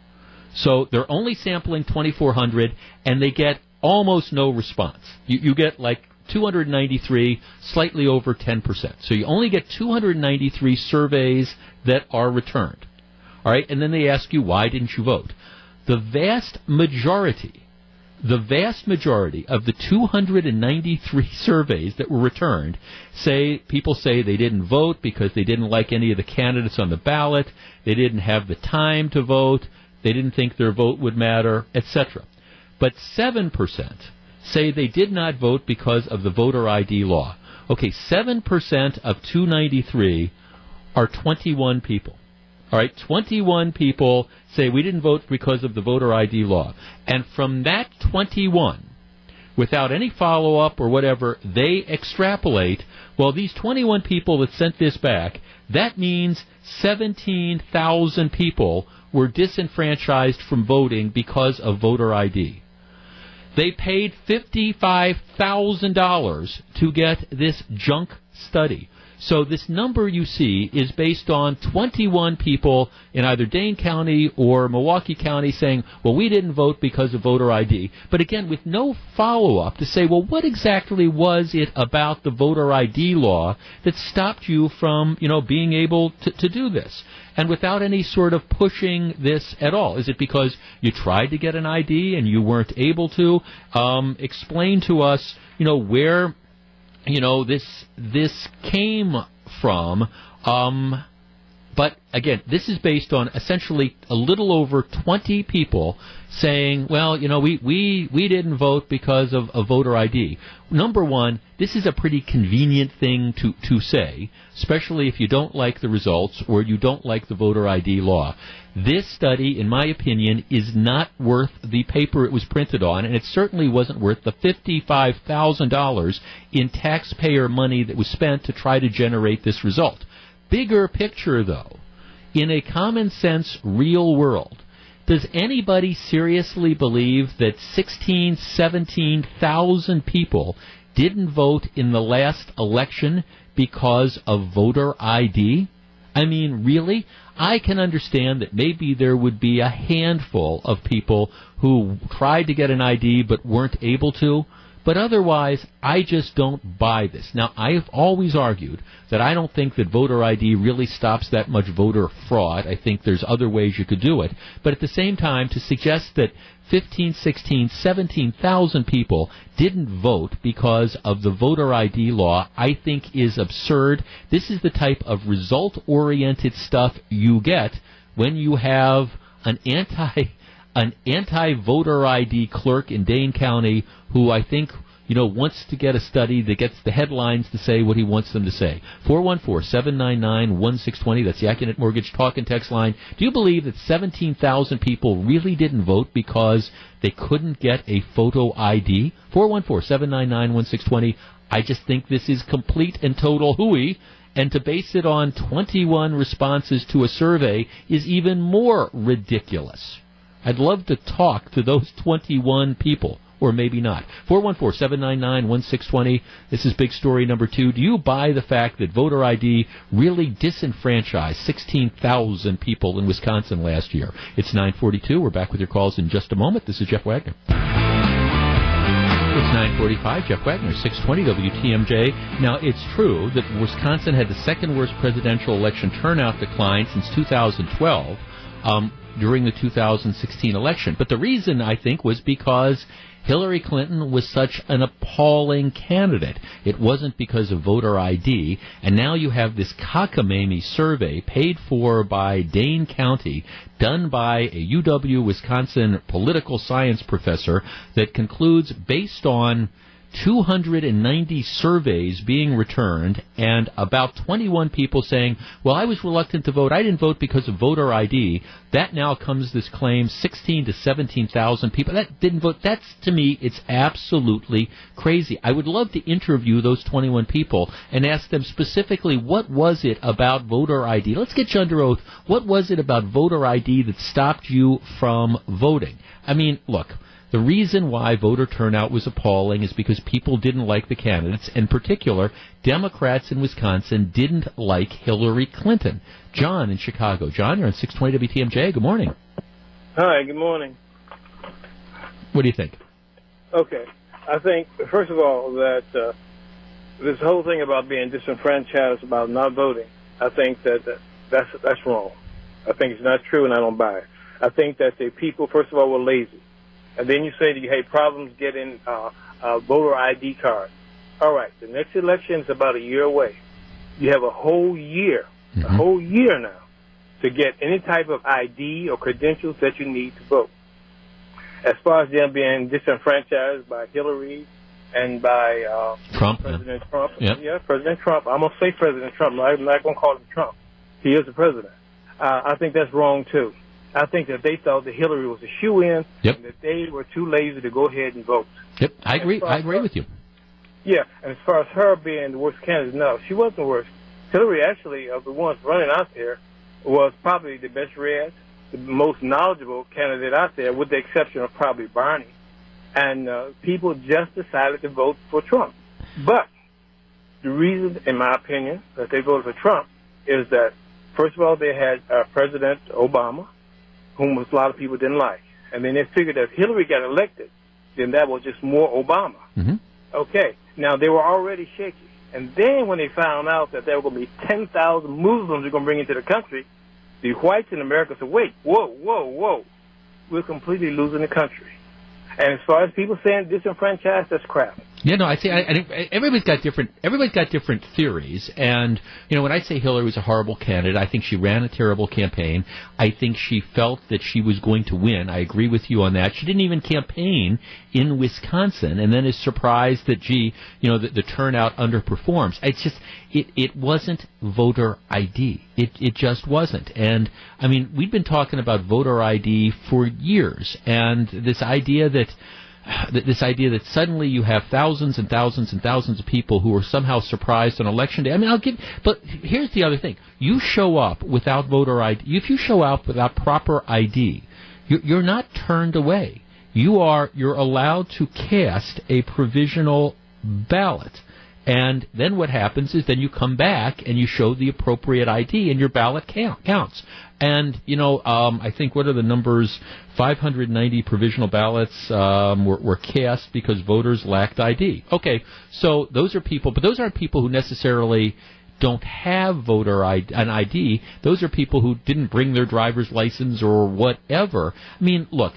So they're only sampling 2,400, and they get almost no response. You, you get like 293, slightly over 10%. So you only get 293 surveys that are returned. All right, and then they ask you, why didn't you vote? The vast majority, the vast majority of the 293 <laughs> surveys that were returned say people say they didn't vote because they didn't like any of the candidates on the ballot, they didn't have the time to vote, they didn't think their vote would matter, etc. But 7% say they did not vote because of the voter ID law. Okay, 7% of 293 are 21 people. All right, 21 people say we didn't vote because of the voter ID law. And from that 21, without any follow up or whatever, they extrapolate, well, these 21 people that sent this back, that means 17,000 people were disenfranchised from voting because of voter ID. They paid $55,000 to get this junk study. So this number you see is based on 21 people in either Dane County or Milwaukee County saying, well, we didn't vote because of voter ID. But again, with no follow-up to say, well, what exactly was it about the voter ID law that stopped you from, you know, being able to, to do this? And without any sort of pushing this at all? Is it because you tried to get an ID and you weren't able to? Um, explain to us, you know, where, you know, this this came from. Um, but again, this is based on essentially a little over 20 people saying, well, you know, we, we, we didn't vote because of, a voter ID. Number one, this is a pretty convenient thing to, to say, especially if you don't like the results or you don't like the voter ID law. This study, in my opinion, is not worth the paper it was printed on, and it certainly wasn't worth the $55,000 in taxpayer money that was spent to try to generate this result bigger picture, though, in a common sense real world, does anybody seriously believe that 16, 17,000 people didn't vote in the last election because of voter ID? I mean, really? I can understand that maybe there would be a handful of people who tried to get an ID but weren't able to. But otherwise, I just don't buy this. Now, I've always argued that I don't think that voter ID really stops that much voter fraud. I think there's other ways you could do it. But at the same time, to suggest that 15, 16, 17,000 people didn't vote because of the voter ID law, I think is absurd. This is the type of result oriented stuff you get when you have an anti an anti-voter ID clerk in Dane County who I think you know wants to get a study that gets the headlines to say what he wants them to say. 414-799-1620 that's the Accunet Mortgage talk and text line. Do you believe that 17,000 people really didn't vote because they couldn't get a photo ID? 414-799-1620 I just think this is complete and total hooey and to base it on 21 responses to a survey is even more ridiculous. I'd love to talk to those 21 people, or maybe not. 414 799 1620. This is big story number two. Do you buy the fact that voter ID really disenfranchised 16,000 people in Wisconsin last year? It's 942. We're back with your calls in just a moment. This is Jeff Wagner. It's 945, Jeff Wagner, 620 WTMJ. Now, it's true that Wisconsin had the second worst presidential election turnout decline since 2012. Um, during the 2016 election. But the reason, I think, was because Hillary Clinton was such an appalling candidate. It wasn't because of voter ID. And now you have this cockamamie survey paid for by Dane County, done by a UW Wisconsin political science professor, that concludes based on 290 surveys being returned and about 21 people saying, well, I was reluctant to vote. I didn't vote because of voter ID. That now comes this claim 16 to 17,000 people that didn't vote. That's to me, it's absolutely crazy. I would love to interview those 21 people and ask them specifically what was it about voter ID? Let's get you under oath. What was it about voter ID that stopped you from voting? I mean, look, the reason why voter turnout was appalling is because people didn't like the candidates. In particular, Democrats in Wisconsin didn't like Hillary Clinton. John in Chicago. John, you're on 620 WTMJ. Good morning. Hi, good morning. What do you think? Okay. I think, first of all, that uh, this whole thing about being disenfranchised, about not voting, I think that that's, that's wrong. I think it's not true, and I don't buy it. I think that the people, first of all, were lazy. And then you say that you had problems getting uh, a voter ID card. All right, the next election is about a year away. You have a whole year, mm-hmm. a whole year now, to get any type of ID or credentials that you need to vote. As far as them being disenfranchised by Hillary and by uh, Trump, President yeah. Trump, yeah. yeah, President Trump. I'm gonna say President Trump. I'm not gonna call him Trump. He is the president. Uh, I think that's wrong too. I think that they thought that Hillary was a shoe in, yep. and that they were too lazy to go ahead and vote. Yep, I agree. I agree her, with you. Yeah, and as far as her being the worst candidate, no, she wasn't the worst. Hillary, actually, of the ones running out there, was probably the best read, the most knowledgeable candidate out there, with the exception of probably Bernie. And uh, people just decided to vote for Trump. But the reason, in my opinion, that they voted for Trump is that, first of all, they had uh, President Obama, whom a lot of people didn't like. And then they figured that if Hillary got elected, then that was just more Obama. Mm-hmm. Okay. Now, they were already shaky. And then when they found out that there were going to be 10,000 Muslims they're going to bring into the country, the whites in America said, wait, whoa, whoa, whoa. We're completely losing the country. And as far as people saying disenfranchised, that's crap. Yeah, no, I see. I, I, eh, everybody's got different. Everybody's got different theories, and you know, when I say Hillary was a horrible candidate, I think she ran a terrible campaign. I think she felt that she was going to win. I agree with you on that. She didn't even campaign in Wisconsin, and then is surprised that, gee, you know, the, the turnout underperforms. It's just, it, it wasn't voter ID. It, it just wasn't. And I mean, we've been talking about voter ID for years, and this idea that this idea that suddenly you have thousands and thousands and thousands of people who are somehow surprised on election day. I mean, I'll give, but here's the other thing: you show up without voter ID. If you show up without proper ID, you're not turned away. You are you're allowed to cast a provisional ballot. And then what happens is then you come back and you show the appropriate ID and your ballot count, counts. And, you know, um, I think what are the numbers? 590 provisional ballots um, were, were cast because voters lacked ID. Okay, so those are people, but those aren't people who necessarily don't have voter ID, an ID. Those are people who didn't bring their driver's license or whatever. I mean, look,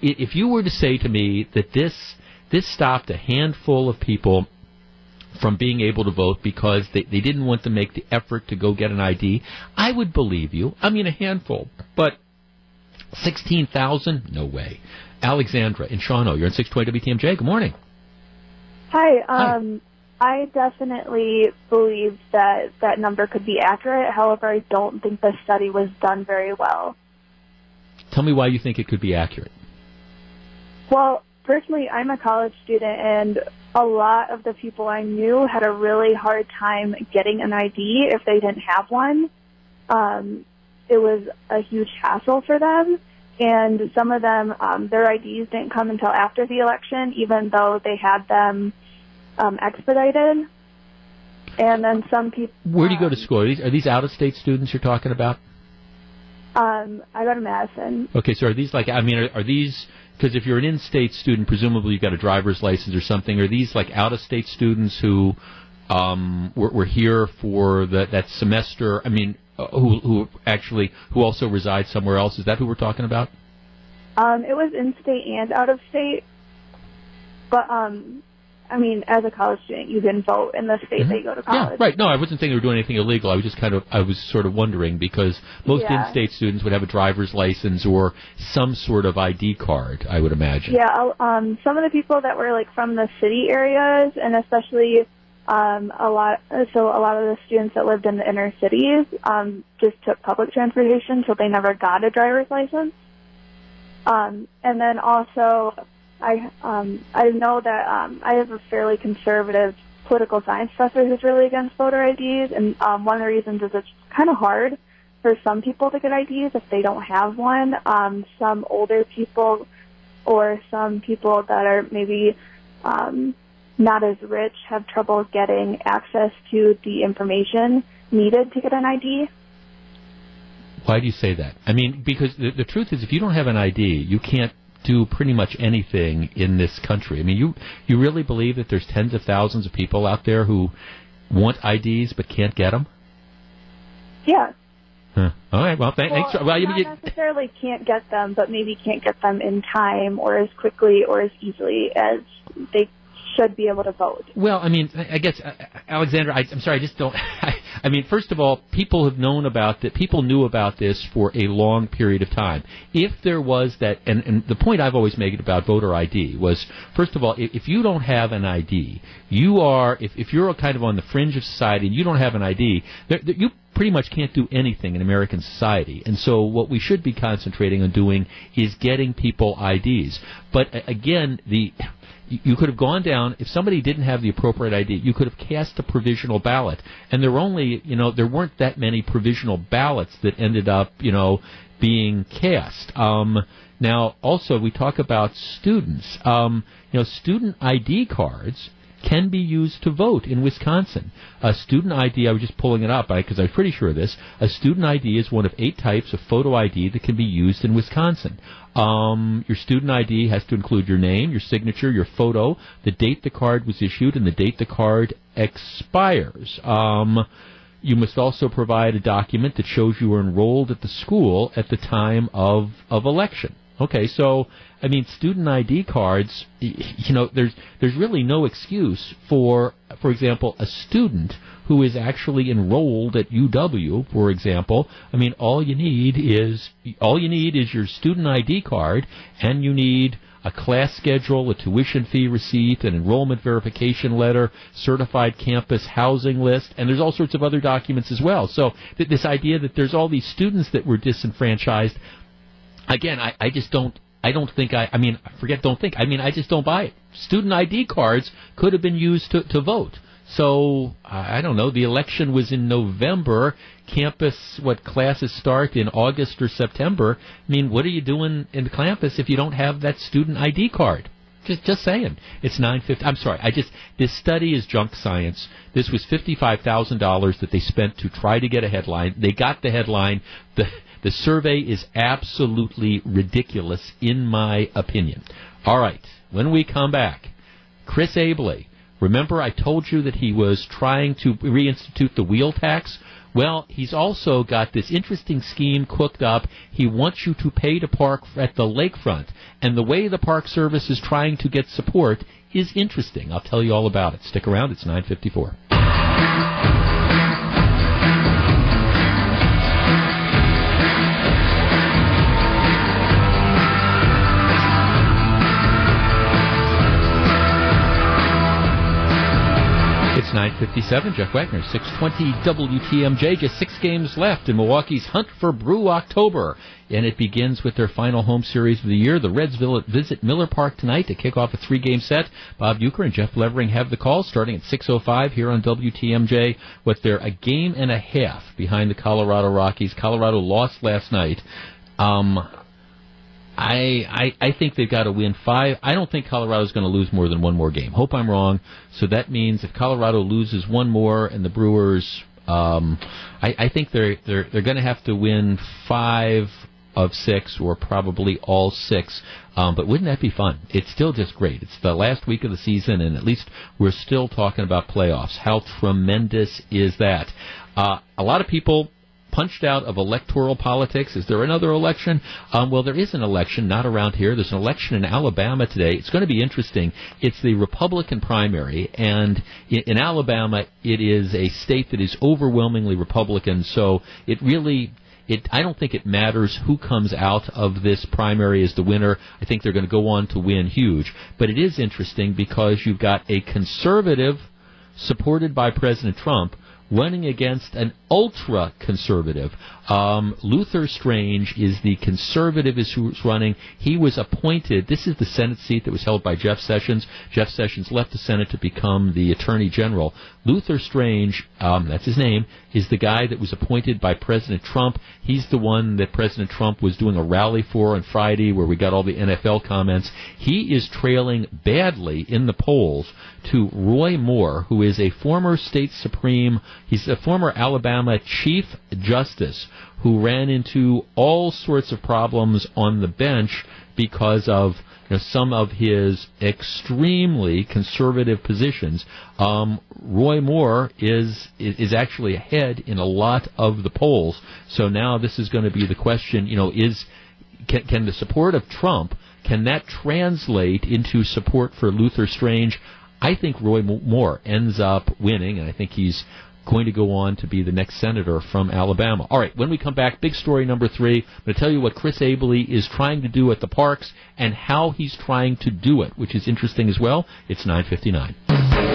if you were to say to me that this this stopped a handful of people from being able to vote because they, they didn't want to make the effort to go get an ID, I would believe you. I mean, a handful. But 16,000? No way. Alexandra in Shawano, you're on 620 WTMJ. Good morning. Hi. Um, Hi. I definitely believe that that number could be accurate. However, I don't think the study was done very well. Tell me why you think it could be accurate. Well, personally, I'm a college student, and a lot of the people I knew had a really hard time getting an ID if they didn't have one. Um, it was a huge hassle for them, and some of them, um, their IDs didn't come until after the election, even though they had them um, expedited. And then some people. Where do you go to school? Are these, are these out-of-state students you're talking about? Um, I go to Madison. Okay, so are these like? I mean, are, are these because if you're an in-state student, presumably you've got a driver's license or something. Are these like out-of-state students who um, were, were here for the, that semester? I mean, uh, who who actually who also resides somewhere else? Is that who we're talking about? Um, it was in-state and out-of-state, but um, I mean, as a college student, you can vote in the state mm-hmm. that you go to college. Yeah, right. No, I wasn't saying they were doing anything illegal. I was just kind of, I was sort of wondering because most yeah. in-state students would have a driver's license or some sort of ID card. I would imagine. Yeah. Um, some of the people that were like from the city areas, and especially um, a lot, so a lot of the students that lived in the inner cities um, just took public transportation, so they never got a driver's license. Um, and then also I um, I know that um, I have a fairly conservative political science professor who's really against voter IDs, and um, one of the reasons is it's kind of hard for some people to get IDs if they don't have one. Um, some older people or some people that are maybe um, not as rich have trouble getting access to the information needed to get an ID. Why do you say that? I mean, because the, the truth is, if you don't have an ID, you can't do pretty much anything in this country. I mean, you you really believe that there's tens of thousands of people out there who want IDs but can't get them? Yeah. Huh. All right. Well, th- well, thanks. Well, you, not necessarily can't get them, but maybe can't get them in time or as quickly or as easily as they should be able to vote. Well, I mean, I guess uh, Alexandra, I, am sorry, I just don't. I, <laughs> I mean, first of all, people have known about that. People knew about this for a long period of time. If there was that, and, and the point I've always made about voter ID was, first of all, if, if you don't have an ID, you are, if, if you're kind of on the fringe of society and you don't have an ID, there, there, you pretty much can't do anything in American society. And so what we should be concentrating on doing is getting people IDs. But again, the you could have gone down if somebody didn't have the appropriate ID. You could have cast a provisional ballot, and there were only you know there weren't that many provisional ballots that ended up you know being cast. Um, now, also we talk about students. Um, you know, student ID cards can be used to vote in Wisconsin. A student ID, I was just pulling it up because I'm pretty sure of this. A student ID is one of eight types of photo ID that can be used in Wisconsin. Um, your student ID has to include your name, your signature, your photo, the date the card was issued, and the date the card expires. Um, you must also provide a document that shows you were enrolled at the school at the time of, of election. Okay, so I mean, student ID cards. You know, there's there's really no excuse for, for example, a student who is actually enrolled at UW, for example. I mean, all you need is all you need is your student ID card, and you need a class schedule, a tuition fee receipt, an enrollment verification letter, certified campus housing list, and there's all sorts of other documents as well. So th- this idea that there's all these students that were disenfranchised, again, I, I just don't I don't think I, I mean, forget don't think. I mean, I just don't buy it. Student ID cards could have been used to, to vote. So, I don't know, the election was in November. Campus, what classes start in August or September. I mean, what are you doing in campus if you don't have that student ID card? Just, just saying. It's nine fifty. I'm sorry. I just this study is junk science. This was fifty five thousand dollars that they spent to try to get a headline. They got the headline. The the survey is absolutely ridiculous, in my opinion. All right. When we come back, Chris Abele. Remember, I told you that he was trying to reinstitute the wheel tax. Well, he's also got this interesting scheme cooked up. He wants you to pay to park at the lakefront. And the way the Park Service is trying to get support is interesting. I'll tell you all about it. Stick around. It's 954. 9:57. Jeff Wagner, 620 WTMJ. Just six games left in Milwaukee's hunt for Brew October, and it begins with their final home series of the year. The Reds visit Miller Park tonight to kick off a three-game set. Bob Uecker and Jeff Levering have the call starting at 6:05 here on WTMJ. With they're a game and a half behind the Colorado Rockies. Colorado lost last night. Um, I, I I think they've got to win five. I don't think Colorado's going to lose more than one more game. Hope I'm wrong. So that means if Colorado loses one more and the Brewers, um, I, I think they're they're they're going to have to win five of six or probably all six. Um, but wouldn't that be fun? It's still just great. It's the last week of the season, and at least we're still talking about playoffs. How tremendous is that? Uh, a lot of people punched out of electoral politics. Is there another election? Um, well, there is an election, not around here. There's an election in Alabama today. It's going to be interesting. It's the Republican primary, and in, in Alabama, it is a state that is overwhelmingly Republican. So it really it, I don't think it matters who comes out of this primary as the winner. I think they're going to go on to win huge. But it is interesting because you've got a conservative supported by President Trump running against an ultra conservative. Um, Luther Strange is the conservative who's running. He was appointed. This is the Senate seat that was held by Jeff Sessions. Jeff Sessions left the Senate to become the Attorney General. Luther Strange, um, that's his name, is the guy that was appointed by President Trump. He's the one that President Trump was doing a rally for on Friday, where we got all the NFL comments. He is trailing badly in the polls to Roy Moore, who is a former state supreme. He's a former Alabama Chief Justice who ran into all sorts of problems on the bench because of you know, some of his extremely conservative positions. Um, Roy Moore is is actually ahead in a lot of the polls. So now this is going to be the question. You know, is can, can the support of Trump can that translate into support for Luther Strange? I think Roy Moore ends up winning, and I think he's going to go on to be the next senator from Alabama. All right, when we come back, big story number three. I'm going to tell you what Chris Abele is trying to do at the parks and how he's trying to do it, which is interesting as well. It's 959.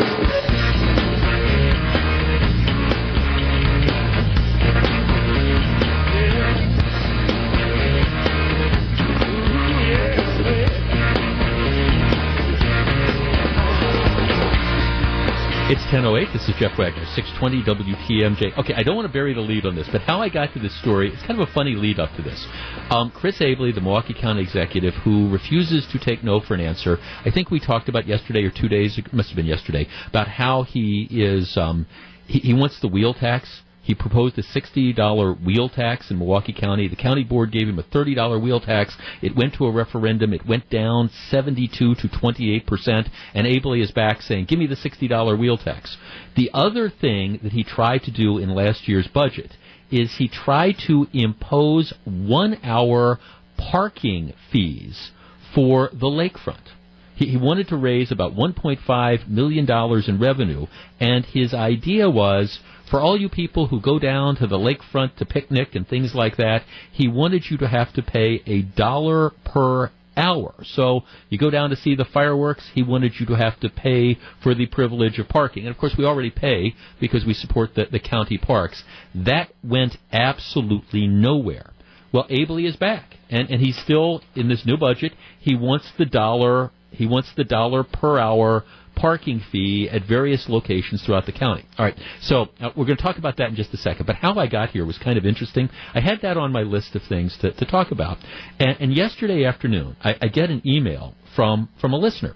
It's 10.08. This is Jeff Wagner, 620 WTMJ. Okay, I don't want to bury the lead on this, but how I got to this story, it's kind of a funny lead up to this. Um, Chris Abele, the Milwaukee County executive, who refuses to take no for an answer. I think we talked about yesterday or two days, it must have been yesterday, about how he is, um, he, he wants the wheel tax he proposed a $60 wheel tax in Milwaukee County. The county board gave him a $30 wheel tax. It went to a referendum. It went down 72 to 28 percent. And Abele is back saying, "Give me the $60 wheel tax." The other thing that he tried to do in last year's budget is he tried to impose one-hour parking fees for the lakefront. He, wanted to raise about $1.5 million in revenue, and his idea was for all you people who go down to the lakefront to picnic and things like that, he wanted you to have to pay a dollar per hour. So you go down to see the fireworks, he wanted you to have to pay for the privilege of parking. And of course, we already pay because we support the, the county parks. That went absolutely nowhere. Well, Abele is back, and, and he's still in this new budget. He wants the dollar. He wants the dollar per hour parking fee at various locations throughout the county. All right, so uh, we're going to talk about that in just a second. But how I got here was kind of interesting. I had that on my list of things to, to talk about. And, and yesterday afternoon, I, I get an email from from a listener.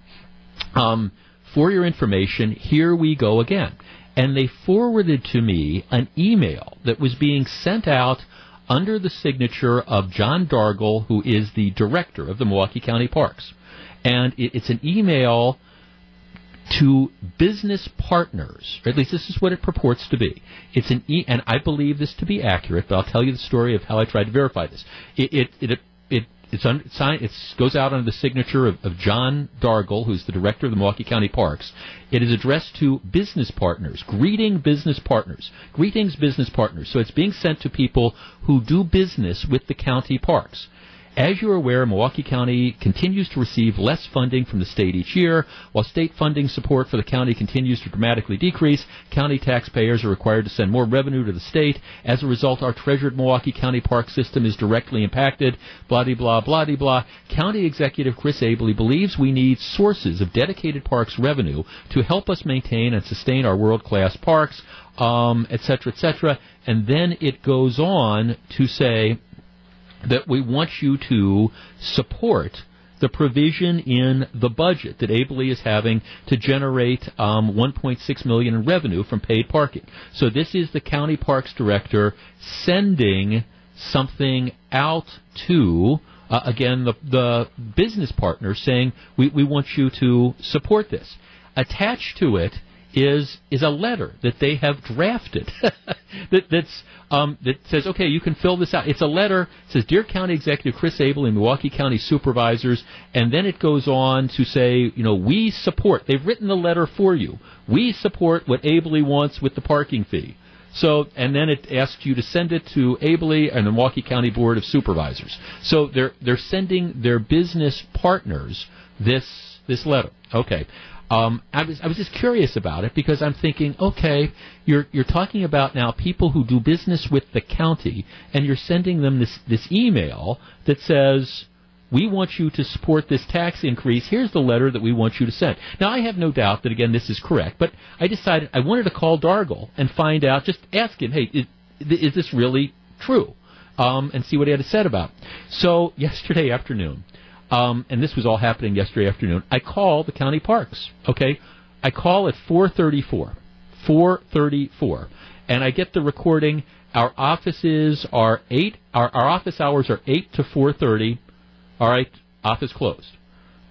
Um, for your information, here we go again. And they forwarded to me an email that was being sent out under the signature of John Dargle, who is the director of the Milwaukee County Parks. And it, it's an email to business partners, or at least this is what it purports to be. It's an e, and I believe this to be accurate, but I'll tell you the story of how I tried to verify this. It it it, it it's un, it goes out under the signature of, of John Dargle, who's the director of the Milwaukee County Parks. It is addressed to business partners. Greeting business partners. Greetings, business partners. So it's being sent to people who do business with the county parks. As you're aware, Milwaukee County continues to receive less funding from the state each year. While state funding support for the county continues to dramatically decrease, county taxpayers are required to send more revenue to the state. As a result, our treasured Milwaukee County park system is directly impacted. Blah blah blah blah. County Executive Chris Abele believes we need sources of dedicated parks revenue to help us maintain and sustain our world class parks, um, et cetera, et cetera. And then it goes on to say that we want you to support the provision in the budget that Abele is having to generate um, 1.6 million in revenue from paid parking. So this is the county parks director sending something out to uh, again the the business partner saying we, we want you to support this. Attached to it is is a letter that they have drafted <laughs> that that's um, that says okay you can fill this out. It's a letter it says dear County Executive Chris Abele and Milwaukee County Supervisors, and then it goes on to say you know we support. They've written the letter for you. We support what Abele wants with the parking fee. So, and then it asks you to send it to Abele and the Milwaukee County Board of Supervisors. So they're they're sending their business partners this this letter. Okay. Um, I was I was just curious about it because I'm thinking, okay, you're you're talking about now people who do business with the county, and you're sending them this this email that says. We want you to support this tax increase. Here's the letter that we want you to send. Now, I have no doubt that, again, this is correct, but I decided I wanted to call Dargle and find out, just ask him, hey, is, is this really true? Um, and see what he had to say about it. So, <laughs> yesterday afternoon, um, and this was all happening yesterday afternoon. I call the county parks. Okay, I call at 4:34. 4:34, and I get the recording. Our offices are eight. Our, our office hours are eight to 4:30. All right, office closed.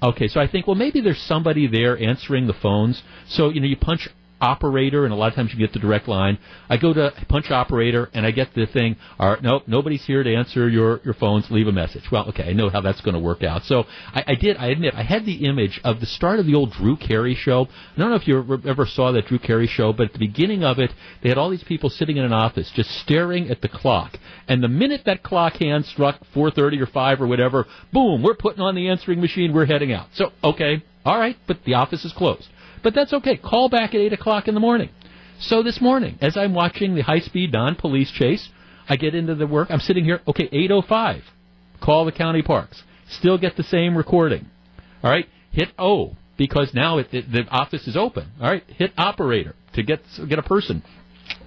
Okay, so I think, well, maybe there's somebody there answering the phones. So, you know, you punch operator, and a lot of times you get the direct line. I go to punch operator, and I get the thing. All right, nope, nobody's here to answer your your phones. Leave a message. Well, okay, I know how that's going to work out. So I, I did. I admit, I had the image of the start of the old Drew Carey show. I don't know if you ever saw that Drew Carey show, but at the beginning of it, they had all these people sitting in an office just staring at the clock. And the minute that clock hand struck 4:30 or 5 or whatever, boom, we're putting on the answering machine. We're heading out. So okay, all right, but the office is closed. But that's okay. Call back at 8 o'clock in the morning. So this morning, as I'm watching the high-speed non-police chase, I get into the work. I'm sitting here. Okay, 8:05. Call the county parks. Still get the same recording. All right. Hit O because now it, it, the office is open. All right. Hit operator to get get a person.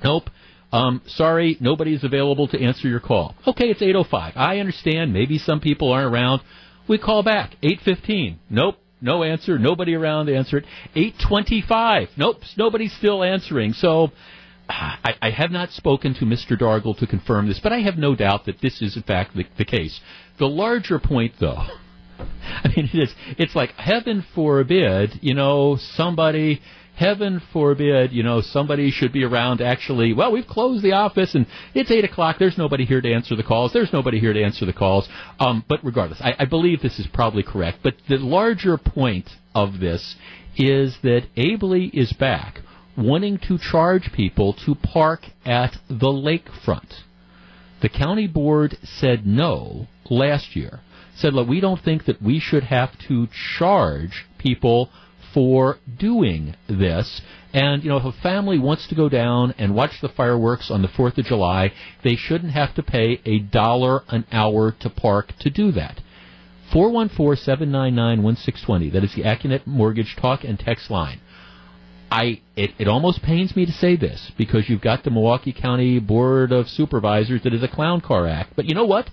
Nope. Um, sorry, nobody's available to answer your call. Okay, it's 8:05. I understand. Maybe some people aren't around. We call back 8:15. Nope. No answer. Nobody around to answer it. 825. Nope. Nobody's still answering. So I, I, have not spoken to Mr. Dargle to confirm this, but I have no doubt that this is in fact the, the case. The larger point, though, <laughs> I mean, it is, it's like heaven forbid, you know, somebody heaven forbid, you know, somebody should be around actually, well, we've closed the office and it's 8 o'clock. There's nobody here to answer the calls. There's nobody here to answer the calls. Um, but regardless, I, I believe this is probably correct. But the larger point of this is that Abele is back wanting to charge people to park at the lakefront. The county board said no last year. Said, look, we don't think that we should have to charge people for doing this. And, you know, if a family wants to go down and watch the fireworks on the 4th of July, they shouldn't have to pay a dollar an hour to park to do that. 414-799-1620. That is the Accunet Mortgage talk and text line. I it, it almost pains me to say this because you've got the Milwaukee County Board of Supervisors that is a clown car act. But you know what?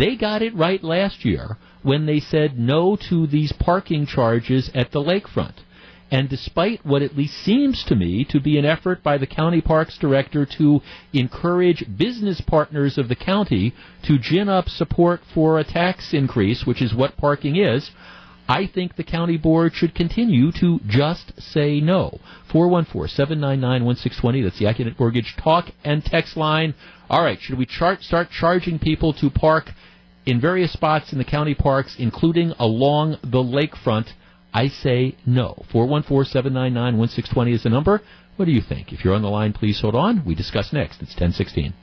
They got it right last year when they said no to these parking charges at the lakefront. And despite what at least seems to me to be an effort by the county parks director to encourage business partners of the county to gin up support for a tax increase, which is what parking is, I think the county board should continue to just say no. 414-799-1620, that's the Accunet Mortgage talk and text line. All right, should we start charging people to park in various spots in the county parks, including along the lakefront? I say no. 414-799-1620 is the number. What do you think? If you're on the line, please hold on. We discuss next. It's 1016.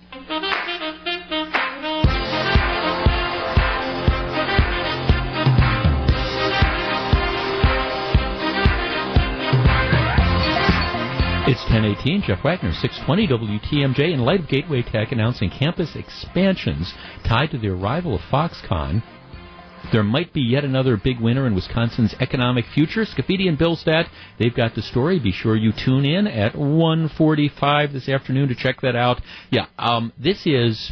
It's 1018. Jeff Wagner, 620 WTMJ. In light of Gateway Tech announcing campus expansions tied to the arrival of Foxconn, there might be yet another big winner in Wisconsin's economic future. Scaffidi and Billstat, they've got the story. Be sure you tune in at 1:45 this afternoon to check that out. Yeah, um, this is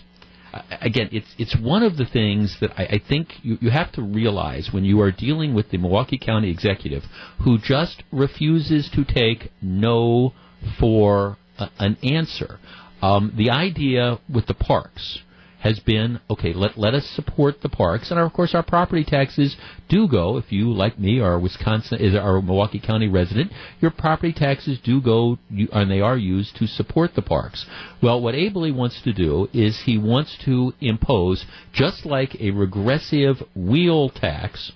again, it's it's one of the things that I, I think you, you have to realize when you are dealing with the Milwaukee County executive, who just refuses to take no for a, an answer. Um, the idea with the parks has been okay. Let let us support the parks, and of course our property taxes do go. If you, like me, are Wisconsin is our Milwaukee County resident, your property taxes do go, and they are used to support the parks. Well, what Abele wants to do is he wants to impose just like a regressive wheel tax.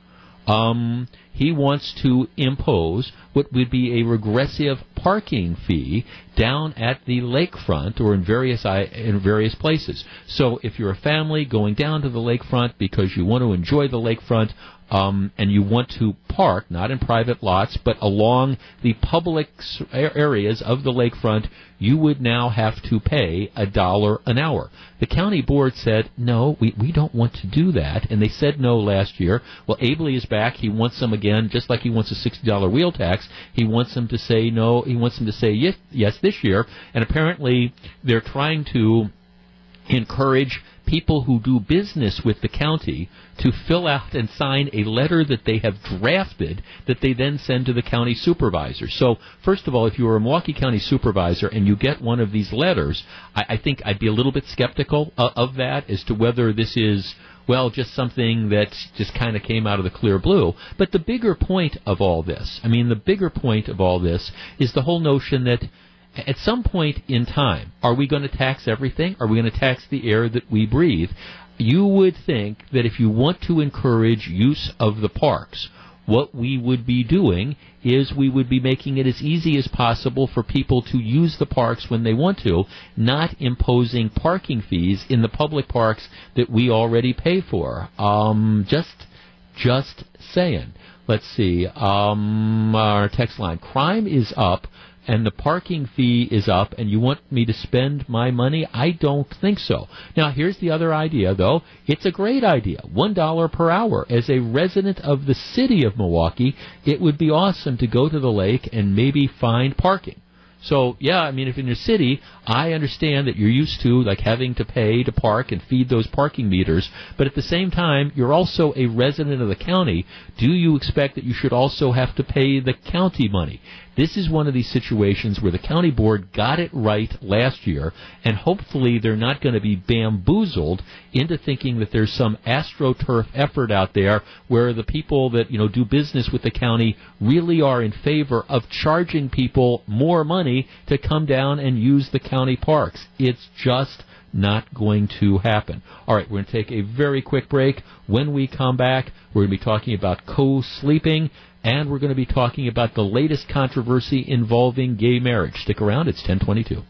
Um, he wants to impose what would be a regressive parking fee down at the lakefront or in various in various places. So if you're a family going down to the lakefront because you want to enjoy the lakefront um, and you want to park, not in private lots, but along the public areas of the lakefront, you would now have to pay a dollar an hour. The county board said, no, we, we don't want to do that, and they said no last year. Well, Abele is back. He wants them again, just like he wants a $60 wheel tax. He wants them to say no. He wants them to say yes, yes this year, and apparently they're trying to encourage people who do business with the county to fill out and sign a letter that they have drafted that they then send to the county supervisor. So, first of all, if you are a Milwaukee County supervisor and you get one of these letters, I, I think I'd be a little bit skeptical of, of that as to whether this is well, just something that just kind of came out of the clear blue. But the bigger point of all this, I mean, the bigger point of all this is the whole notion that at some point in time, are we going to tax everything? Are we going to tax the air that we breathe? You would think that if you want to encourage use of the parks, what we would be doing is we would be making it as easy as possible for people to use the parks when they want to, not imposing parking fees in the public parks that we already pay for. Um, just, just saying. Let's see. Um, our text line. Crime is up and the parking fee is up and you want me to spend my money? I don't think so. Now, here's the other idea, though. It's a great idea. $1 per hour. As a resident of the city of Milwaukee, it would be awesome to go to the lake and maybe find parking. So yeah, I mean, if in your city, I understand that you're used to like having to pay to park and feed those parking meters, but at the same time, you're also a resident of the county. Do you expect that you should also have to pay the county money? This is one of these situations where the county board got it right last year, and hopefully they're not going to be bamboozled into thinking that there's some astroturf effort out there where the people that you know do business with the county really are in favor of charging people more money to come down and use the county parks. It's just not going to happen. All right, we're going to take a very quick break. When we come back, we're going to be talking about co-sleeping and we're going to be talking about the latest controversy involving gay marriage. Stick around, it's 1022.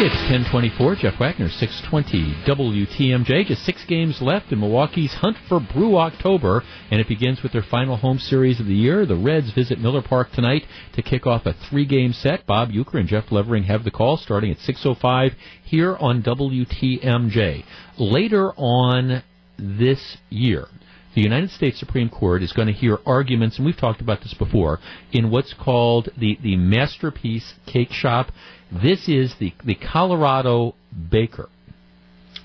It's 1024. Jeff Wagner, 620 WTMJ. Just six games left in Milwaukee's hunt for Brew October, and it begins with their final home series of the year. The Reds visit Miller Park tonight to kick off a three-game set. Bob Uecker and Jeff Levering have the call starting at 6.05 here on WTMJ. Later on this year, the United States Supreme Court is going to hear arguments, and we've talked about this before, in what's called the, the Masterpiece Cake Shop. This is the, the Colorado baker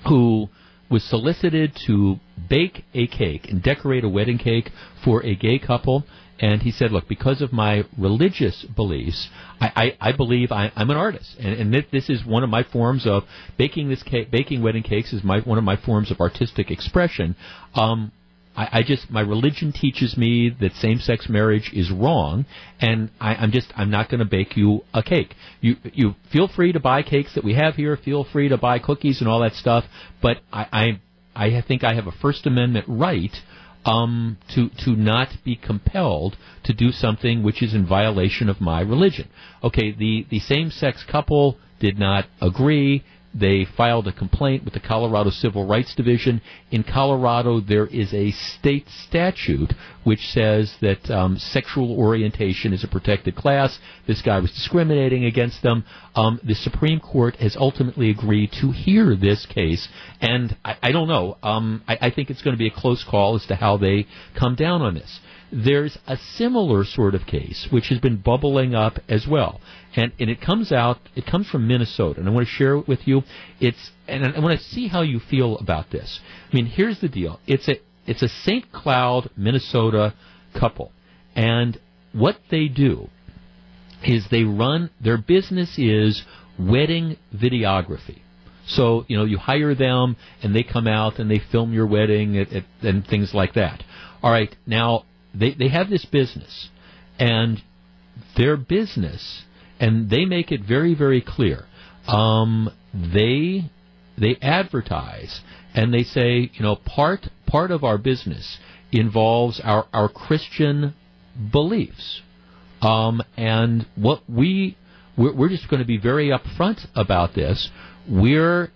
who was solicited to bake a cake and decorate a wedding cake for a gay couple. And he said, "Look, because of my religious beliefs, I, I, I believe I, I'm an artist, and, and this, this is one of my forms of baking this cake. Baking wedding cakes is my one of my forms of artistic expression. Um, I, I just my religion teaches me that same-sex marriage is wrong, and I, I'm just I'm not going to bake you a cake. You you feel free to buy cakes that we have here. Feel free to buy cookies and all that stuff, but I I, I think I have a First Amendment right." um, to to not be compelled to do something which is in violation of my religion. Okay, the the same sex couple did not agree. They filed a complaint with the Colorado Civil Rights Division. In Colorado, there is a state statute which says that um, sexual orientation is a protected class. This guy was discriminating against them. Um, the Supreme Court has ultimately agreed to hear this case, and I, I don't know. Um, I, I think it's going to be a close call as to how they come down on this. There's a similar sort of case which has been bubbling up as well, and and it comes out. It comes from Minnesota, and I want to share it with you. It's and I want to see how you feel about this. I mean, here's the deal. It's a it's a St. Cloud, Minnesota couple, and what they do is they run their business is wedding videography. So you know you hire them and they come out and they film your wedding at, and things like that. All right, now they they have this business, and their business, and they make it very very clear. Um, they they advertise and they say, you know, part part of our business involves our our Christian beliefs, um, and what we we're, we're just going to be very upfront about this. We're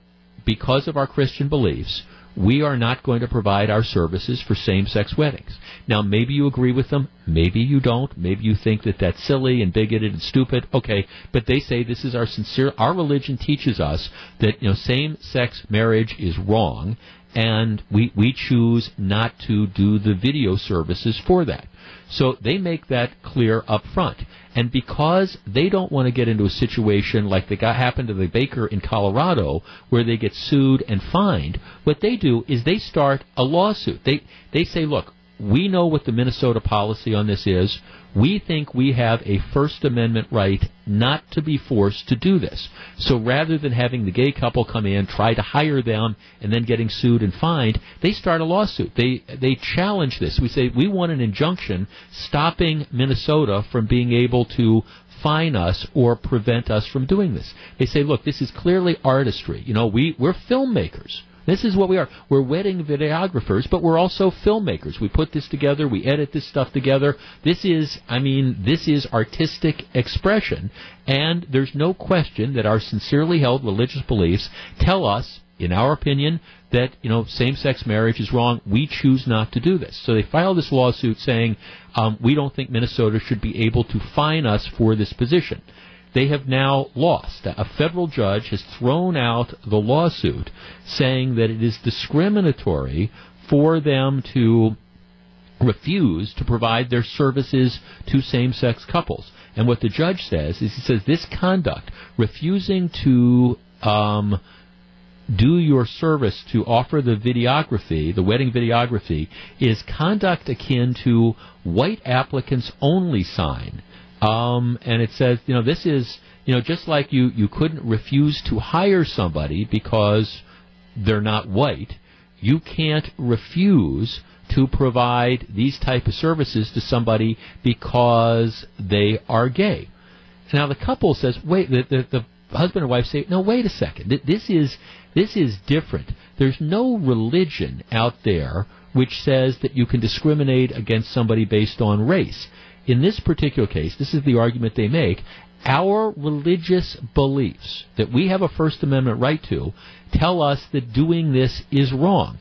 because of our Christian beliefs, we are not going to provide our services for same-sex weddings. Now, maybe you agree with them, maybe you don't, maybe you think that that's silly and bigoted and stupid. Okay, but they say this is our sincere. Our religion teaches us that you know same-sex marriage is wrong, and we we choose not to do the video services for that. So they make that clear up front. And because they don't want to get into a situation like that happened to the baker in Colorado where they get sued and fined, what they do is they start a lawsuit. They they say, look, we know what the Minnesota policy on this is. We think we have a First Amendment right not to be forced to do this. So rather than having the gay couple come in, try to hire them, and then getting sued and fined, they start a lawsuit. They they challenge this. We say we want an injunction stopping Minnesota from being able to fine us or prevent us from doing this. They say, look, this is clearly artistry. You know, we we're filmmakers. This is what we are. We're wedding videographers, but we're also filmmakers. We put this together, we edit this stuff together. This is, I mean, this is artistic expression, and there's no question that our sincerely held religious beliefs tell us, in our opinion, that, you know, same-sex marriage is wrong. We choose not to do this. So they filed this lawsuit saying, um, we don't think Minnesota should be able to fine us for this position they have now lost. A federal judge has thrown out the lawsuit saying that it is discriminatory for them to refuse to provide their services to same sex couples. And what the judge says is he says this conduct, refusing to um, do your service to offer the videography, the wedding videography, is conduct akin to white applicants only sign um, and it says, you know, this is, you know, just like you, you couldn't refuse to hire somebody because they're not white, you can't refuse to provide these type of services to somebody because they are gay. Now the couple says, wait, the, the, the husband and wife say, no, wait a second, this is this is different. There's no religion out there which says that you can discriminate against somebody based on race in this particular case, this is the argument they make, our religious beliefs that we have a First Amendment right to tell us that doing this is wrong.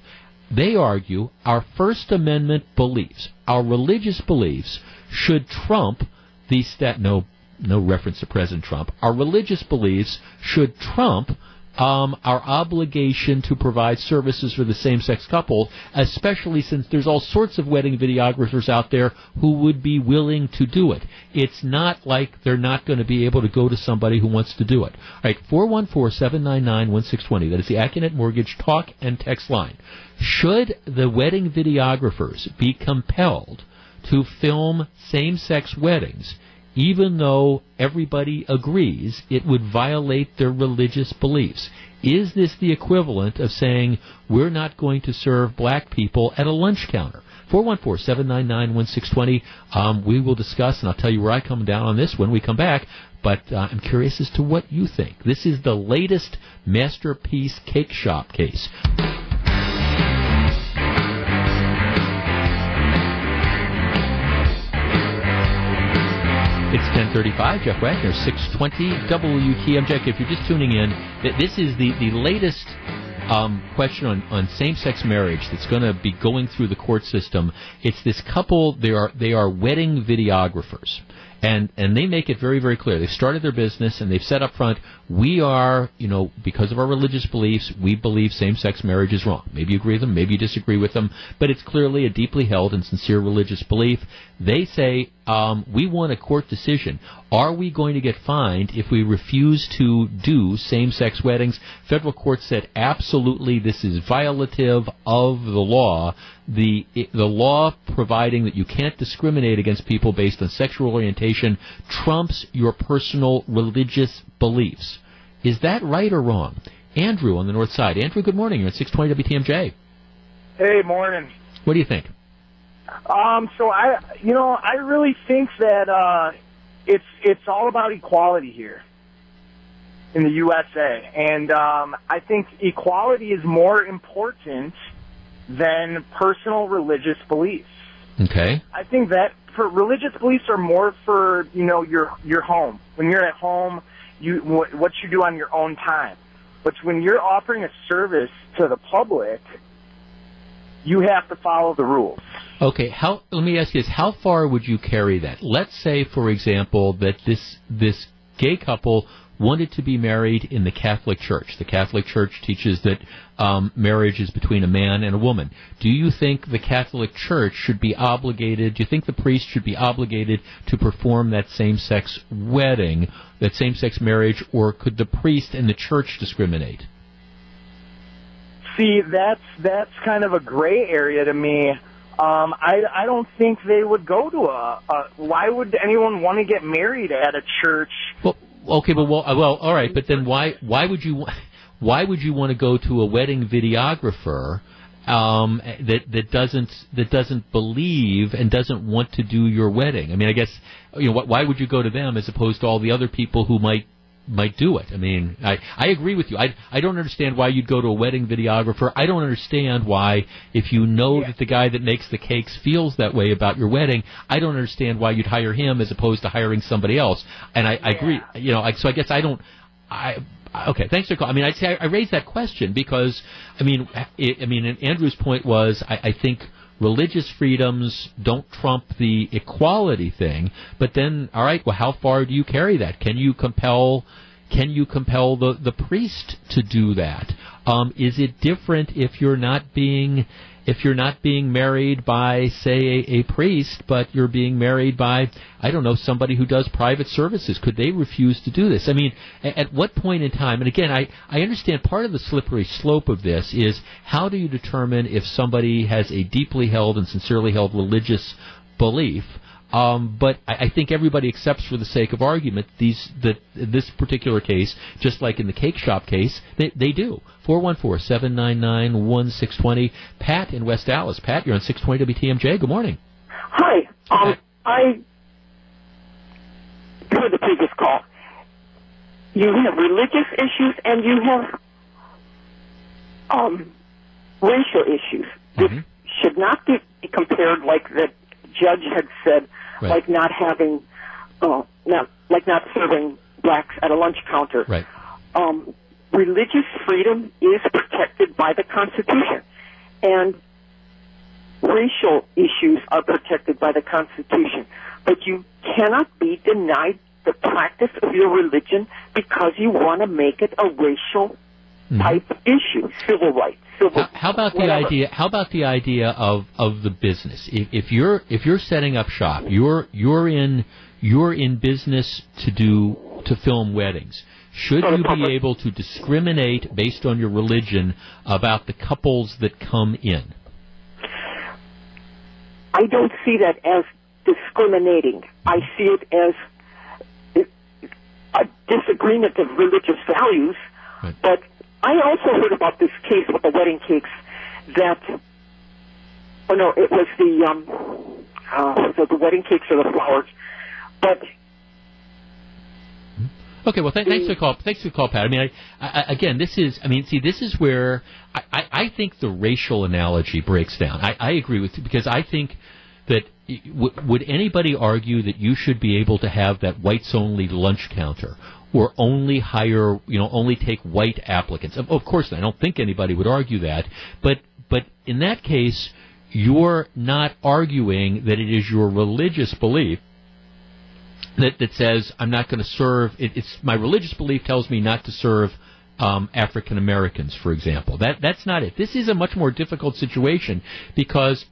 They argue our First Amendment beliefs, our religious beliefs, should trump the stat. No, no reference to President Trump. Our religious beliefs should trump um, our obligation to provide services for the same-sex couple, especially since there's all sorts of wedding videographers out there who would be willing to do it. It's not like they're not going to be able to go to somebody who wants to do it. All right, 414-799-1620. That is the Accunet Mortgage talk and text line. Should the wedding videographers be compelled to film same-sex weddings even though everybody agrees it would violate their religious beliefs. Is this the equivalent of saying we're not going to serve black people at a lunch counter? 414-799-1620. Um, we will discuss, and I'll tell you where I come down on this when we come back. But uh, I'm curious as to what you think. This is the latest masterpiece cake shop case. It's 1035, Jeff Wagner, 620 WTMJ. If you're just tuning in, this is the, the latest um, question on, on same-sex marriage that's going to be going through the court system. It's this couple, they are, they are wedding videographers and and they make it very very clear. They've started their business and they've said up front, we are, you know, because of our religious beliefs, we believe same-sex marriage is wrong. Maybe you agree with them, maybe you disagree with them, but it's clearly a deeply held and sincere religious belief. They say um, we want a court decision. Are we going to get fined if we refuse to do same-sex weddings? Federal court said absolutely this is violative of the law the the law providing that you can't discriminate against people based on sexual orientation trumps your personal religious beliefs. Is that right or wrong? Andrew on the north side. Andrew, good morning. You're at 620 WTMJ. Hey, morning. What do you think? Um, so I, you know, I really think that uh, it's it's all about equality here in the USA, and um, I think equality is more important than personal religious beliefs. Okay. I think that for religious beliefs are more for you know your your home. When you're at home, you what, you do on your own time. But when you're offering a service to the public, you have to follow the rules. Okay, how let me ask you this, how far would you carry that? Let's say for example that this this gay couple wanted to be married in the Catholic Church. The Catholic Church teaches that um, marriage is between a man and a woman. Do you think the Catholic Church should be obligated? Do you think the priest should be obligated to perform that same-sex wedding, that same-sex marriage, or could the priest and the church discriminate? See, that's that's kind of a gray area to me. Um, I I don't think they would go to a, a. Why would anyone want to get married at a church? Well, okay, but well, well, all right, but then why why would you <laughs> why would you want to go to a wedding videographer um, that that doesn't that doesn't believe and doesn't want to do your wedding? I mean, I guess you know why would you go to them as opposed to all the other people who might might do it. I mean, I I agree with you. I I don't understand why you'd go to a wedding videographer. I don't understand why if you know yeah. that the guy that makes the cakes feels that way about your wedding, I don't understand why you'd hire him as opposed to hiring somebody else. And I, yeah. I agree. You know, I, so I guess I don't. I okay, thanks for calling. I mean, I'd say I, I raised that question because I mean, it, I mean, Andrew's point was I, I think religious freedoms don't trump the equality thing. But then, all right, well, how far do you carry that? Can you compel? Can you compel the, the priest to do that? Um, is it different if you're not being if you're not being married by, say, a, a, priest, but you're being married by, I don't know, somebody who does private services? Could they refuse to do this? I mean, at, at what point in time, and again, I, I understand part of the slippery slope of this is how do you determine if somebody has a deeply held and sincerely held religious belief? Um, but I, I, think everybody accepts, for the sake of argument, these that this particular case, just like in the cake shop case, they, they do. 414-799-1620. Pat in West Allis. Pat, you're on 620 WTMJ. Good morning. Hi. Um, I heard the previous call. You have religious issues and you have um, racial issues. Mm-hmm. This should not be compared like the judge had said right. like not having, uh, not like not serving blacks at a lunch counter. Right. Um, religious freedom is protected by the Constitution, and racial issues are protected by the Constitution. But you cannot be denied the practice of your religion because you want to make it a racial type issue, civil rights. How, how about the whatever. idea? How about the idea of, of the business? If, if you're if you're setting up shop, you're you're in you're in business to do to film weddings. Should you be able to discriminate based on your religion about the couples that come in? I don't see that as discriminating. I see it as a disagreement of religious values. But I also heard about this case with the wedding cakes that, oh no, it was the, um, uh, so the wedding cakes or the flowers. But Okay, well, th- thanks for the call. Thanks for the call, Pat. I mean, I, I, again, this is. I mean, see, this is where I, I, I think the racial analogy breaks down. I, I agree with you because I think that would anybody argue that you should be able to have that whites only lunch counter or only hire, you know, only take white applicants? Of, of course, I don't think anybody would argue that. But but in that case, you're not arguing that it is your religious belief that, that says I'm not going to serve. It, it's my religious belief tells me not to serve um, African Americans, for example. That that's not it. This is a much more difficult situation because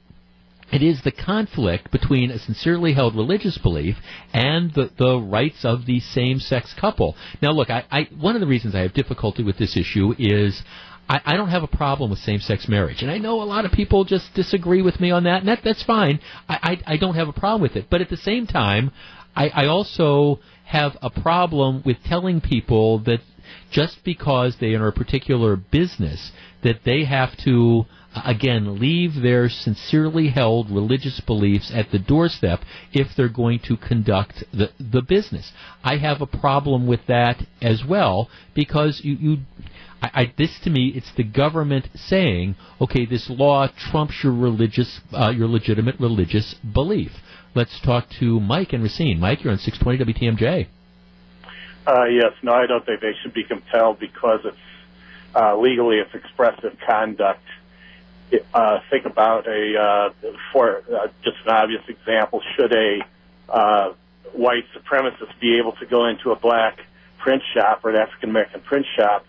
it is the conflict between a sincerely held religious belief and the, the rights of the same-sex couple. Now, look, I, I one of the reasons I have difficulty with this issue is. I, I don't have a problem with same-sex marriage, and I know a lot of people just disagree with me on that, and that, that's fine. I, I, I don't have a problem with it, but at the same time, I, I also have a problem with telling people that just because they are a particular business, that they have to again leave their sincerely held religious beliefs at the doorstep if they're going to conduct the the business. I have a problem with that as well because you. you I, I, this to me, it's the government saying, "Okay, this law trumps your religious, uh, your legitimate religious belief." Let's talk to Mike and Racine. Mike, you're on 620 WTMJ. Uh, yes, no, I don't think they should be compelled because it's uh, legally it's expressive conduct. Uh, think about a uh, for uh, just an obvious example. Should a uh, white supremacist be able to go into a black print shop or an African American print shop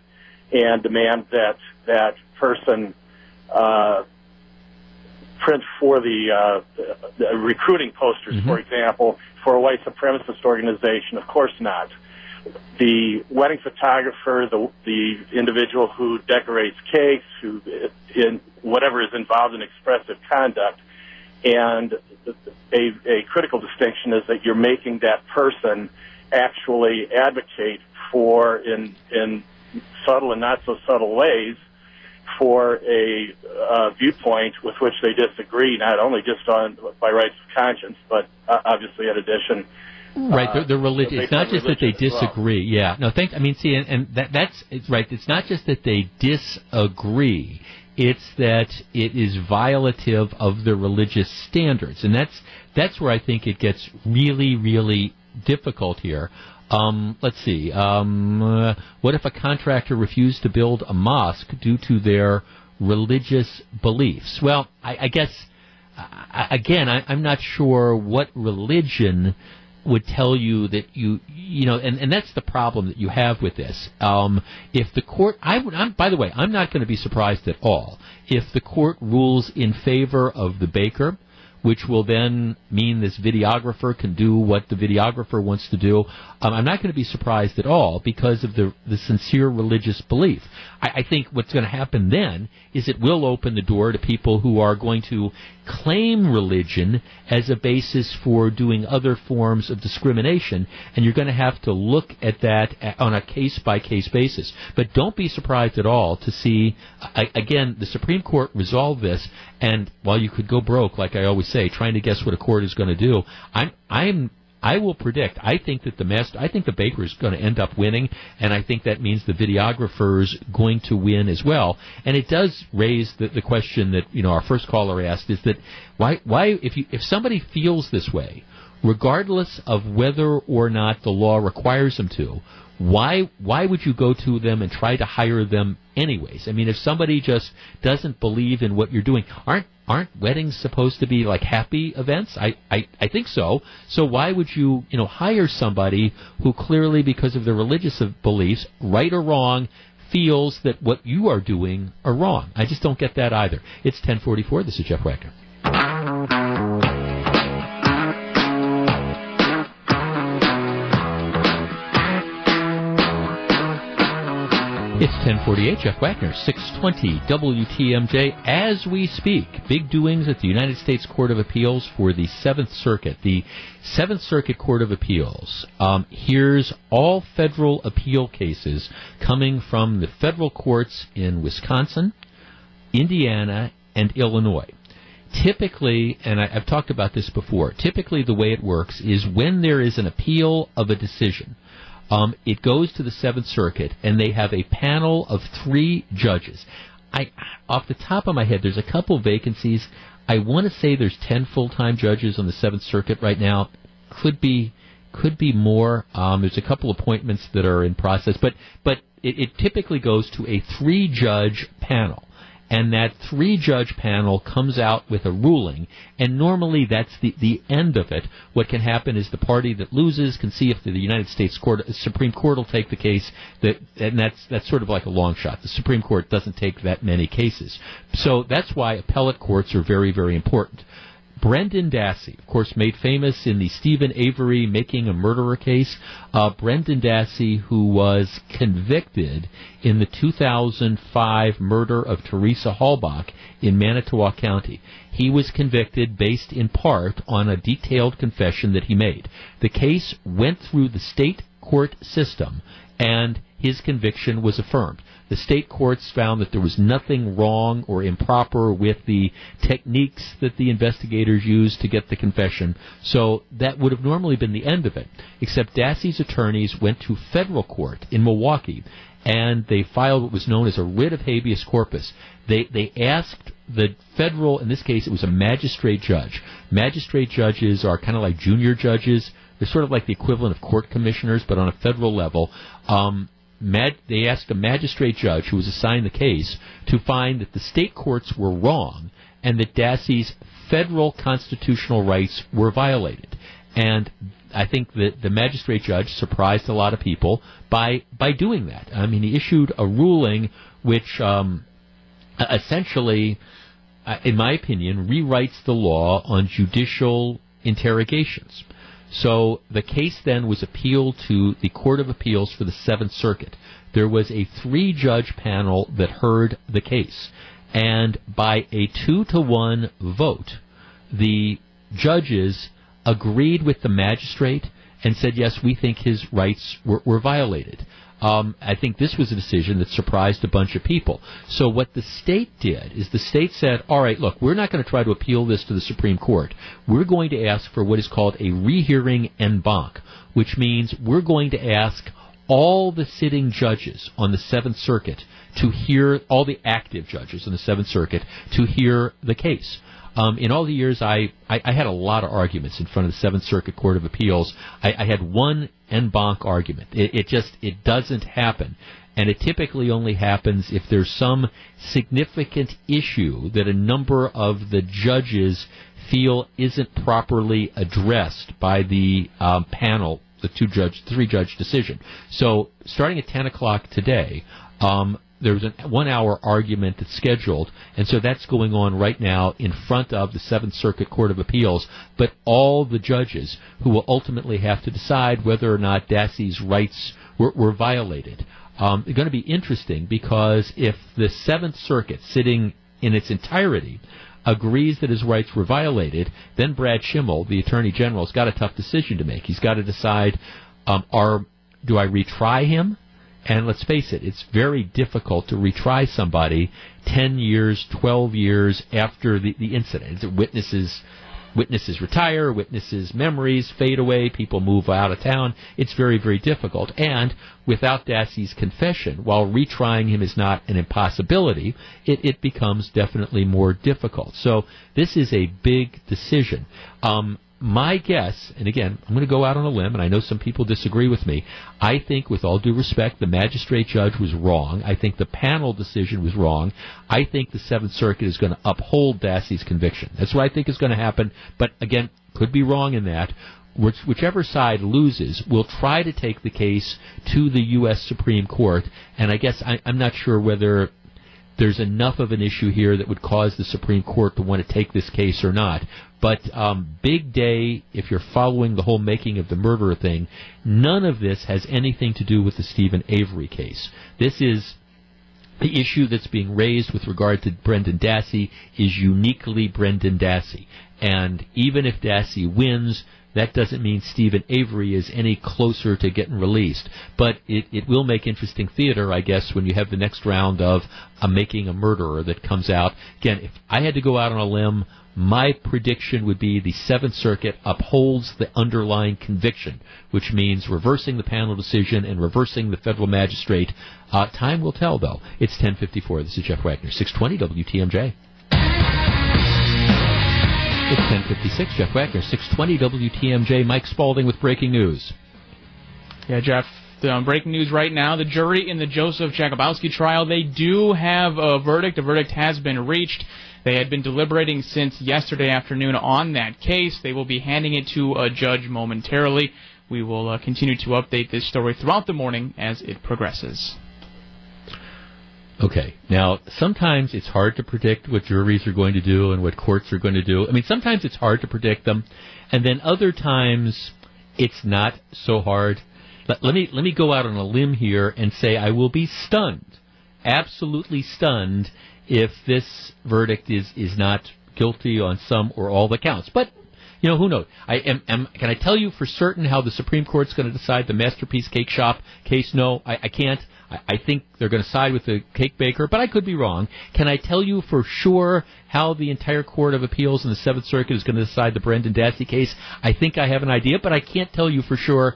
and demand that that person uh, print for the, uh, the recruiting posters, mm-hmm. for example, for a white supremacist organization? Of course not. The wedding photographer, the the individual who decorates cakes, who in whatever is involved in expressive conduct, and a, a critical distinction is that you're making that person actually advocate for in in subtle and not so subtle ways for a uh, viewpoint with which they disagree, not only just on by rights of conscience, but uh, obviously in addition. Right, the, the uh, religion. It's not just that they disagree. Well. Yeah, no, thank. I mean, see, and, and that that's it's right. It's not just that they disagree. It's that it is violative of the religious standards, and that's that's where I think it gets really, really difficult here. Um, let's see. Um, uh, what if a contractor refused to build a mosque due to their religious beliefs? Well, I, I guess uh, again, I, I'm not sure what religion would tell you that you you know and, and that's the problem that you have with this. Um, if the court I would I'm, by the way I'm not going to be surprised at all if the court rules in favor of the baker which will then mean this videographer can do what the videographer wants to do. Um, I'm not going to be surprised at all because of the the sincere religious belief. I, I think what's going to happen then is it will open the door to people who are going to claim religion as a basis for doing other forms of discrimination, and you're going to have to look at that on a case by case basis. But don't be surprised at all to see, again, the Supreme Court resolve this, and while you could go broke, like I always say, trying to guess what a court is going to do, I'm, I'm I will predict. I think that the master. I think the baker is going to end up winning, and I think that means the videographer is going to win as well. And it does raise the, the question that you know our first caller asked: is that why? Why if you if somebody feels this way, regardless of whether or not the law requires them to, why why would you go to them and try to hire them anyways? I mean, if somebody just doesn't believe in what you're doing, aren't aren't weddings supposed to be like happy events? I, I, I think so. So why would you you know hire somebody who clearly because of their religious beliefs, right or wrong, feels that what you are doing are wrong. I just don't get that either. It's 1044. This is Jeff Wagner. It's 1048, Jeff Wagner, 620 WTMJ. As we speak, big doings at the United States Court of Appeals for the Seventh Circuit. The Seventh Circuit Court of Appeals um, hears all federal appeal cases coming from the federal courts in Wisconsin, Indiana, and Illinois. Typically, and I, I've talked about this before, typically the way it works is when there is an appeal of a decision, um, it goes to the Seventh Circuit, and they have a panel of three judges. I, off the top of my head, there's a couple vacancies. I want to say there's ten full-time judges on the Seventh Circuit right now. Could be, could be more. Um, there's a couple appointments that are in process, but but it, it typically goes to a three-judge panel and that three judge panel comes out with a ruling, and normally that's the, the end of it. What can happen is the party that loses can see if the United States Court, Supreme Court will take the case, that, and that's, that's sort of like a long shot. The Supreme Court doesn't take that many cases. So that's why appellate courts are very, very important. Brendan Dassey, of course, made famous in the Steven Avery making a murderer case. Uh, Brendan Dassey, who was convicted in the 2005 murder of Teresa Halbach in Manitowoc County. He was convicted based in part on a detailed confession that he made. The case went through the state court system and his conviction was affirmed. The state courts found that there was nothing wrong or improper with the techniques that the investigators used to get the confession. So that would have normally been the end of it. Except Dassey's attorneys went to federal court in Milwaukee and they filed what was known as a writ of habeas corpus. They they asked the federal, in this case, it was a magistrate judge. Magistrate judges are kind of like junior judges. They're sort of like the equivalent of court commissioners, but on a federal level. Um, Mag- they asked a magistrate judge who was assigned the case to find that the state courts were wrong and that Dassey's federal constitutional rights were violated. And I think that the magistrate judge surprised a lot of people by by doing that. I mean, he issued a ruling which um, essentially, uh, in my opinion, rewrites the law on judicial interrogations. So the case then was appealed to the Court of Appeals for the Seventh Circuit. There was a three judge panel that heard the case. And by a two to one vote, the judges agreed with the magistrate and said, yes, we think his rights were, were violated. Um, I think this was a decision that surprised a bunch of people. So what the state did is the state said, all right, look, we're not going to try to appeal this to the Supreme Court. We're going to ask for what is called a rehearing en banc, which means we're going to ask all the sitting judges on the Seventh Circuit to hear, all the active judges on the Seventh Circuit to hear the case. Um, in all the years, I, I, I, had a lot of arguments in front of the Seventh Circuit Court of Appeals. I, I had one en banc argument. It, it just it doesn't happen, and it typically only happens if there's some significant issue that a number of the judges feel isn't properly addressed by the um, panel, the two judge, three judge decision. So starting at 10 o'clock today, um, there's a one hour argument that's scheduled, and so that's going on right now in front of the Seventh Circuit Court of Appeals. But all the judges who will ultimately have to decide whether or not Dassey's rights were, were violated. Um, going to be interesting because if the Seventh Circuit, sitting in its entirety, agrees that his rights were violated, then Brad Schimel, the Attorney General, has got a tough decision to make. He's got to decide: um, are do I retry him? And let's face it, it's very difficult to retry somebody 10 years, 12 years after the, the incident. Witnesses, witnesses retire, witnesses' memories fade away, people move out of town. It's very, very difficult. And without Dassey's confession, while retrying him is not an impossibility, it, it becomes definitely more difficult. So this is a big decision. Um, my guess, and again, I'm going to go out on a limb, and I know some people disagree with me. I think, with all due respect, the magistrate judge was wrong. I think the panel decision was wrong. I think the Seventh Circuit is going to uphold Dassey's conviction. That's what I think is going to happen. But again, could be wrong in that. which, whichever side loses will try to take the case to the U.S. Supreme Court. And I guess I, I'm not sure whether there's enough of an issue here that would cause the Supreme Court to want to take this case or not. But um, big day, if you're following the whole making of the murderer thing, none of this has anything to do with the Steven Avery case. This is the issue that's being raised with regard to Brendan Dassey is uniquely Brendan Dassey. And even if Dassey wins, that doesn't mean Steven Avery is any closer to getting released. But it, it will make interesting theater, I guess, when you have the next round of a Making a Murderer that comes out. Again, if I had to go out on a limb, my prediction would be the Seventh Circuit upholds the underlying conviction, which means reversing the panel decision and reversing the federal magistrate. Uh, time will tell, though. It's 1054. This is Jeff Wagner, 620 WTMJ. It's 1056. Jeff Wagner, 620 WTMJ. Mike Spalding with breaking news. Yeah, Jeff. The um, breaking news right now: the jury in the Joseph Jakubowski trial they do have a verdict. A verdict has been reached. They had been deliberating since yesterday afternoon on that case. They will be handing it to a judge momentarily. We will uh, continue to update this story throughout the morning as it progresses. Okay. Now, sometimes it's hard to predict what juries are going to do and what courts are going to do. I mean, sometimes it's hard to predict them, and then other times it's not so hard. Let, let me let me go out on a limb here and say I will be stunned, absolutely stunned, if this verdict is is not guilty on some or all the counts. But you know, who knows? I am, am can I tell you for certain how the Supreme Court's going to decide the Masterpiece Cake Shop case? No, I, I can't. I, think they're going to side with the cake baker, but I could be wrong. Can I tell you for sure how the entire Court of Appeals in the Seventh Circuit is going to decide the Brendan Dassey case? I think I have an idea, but I can't tell you for sure.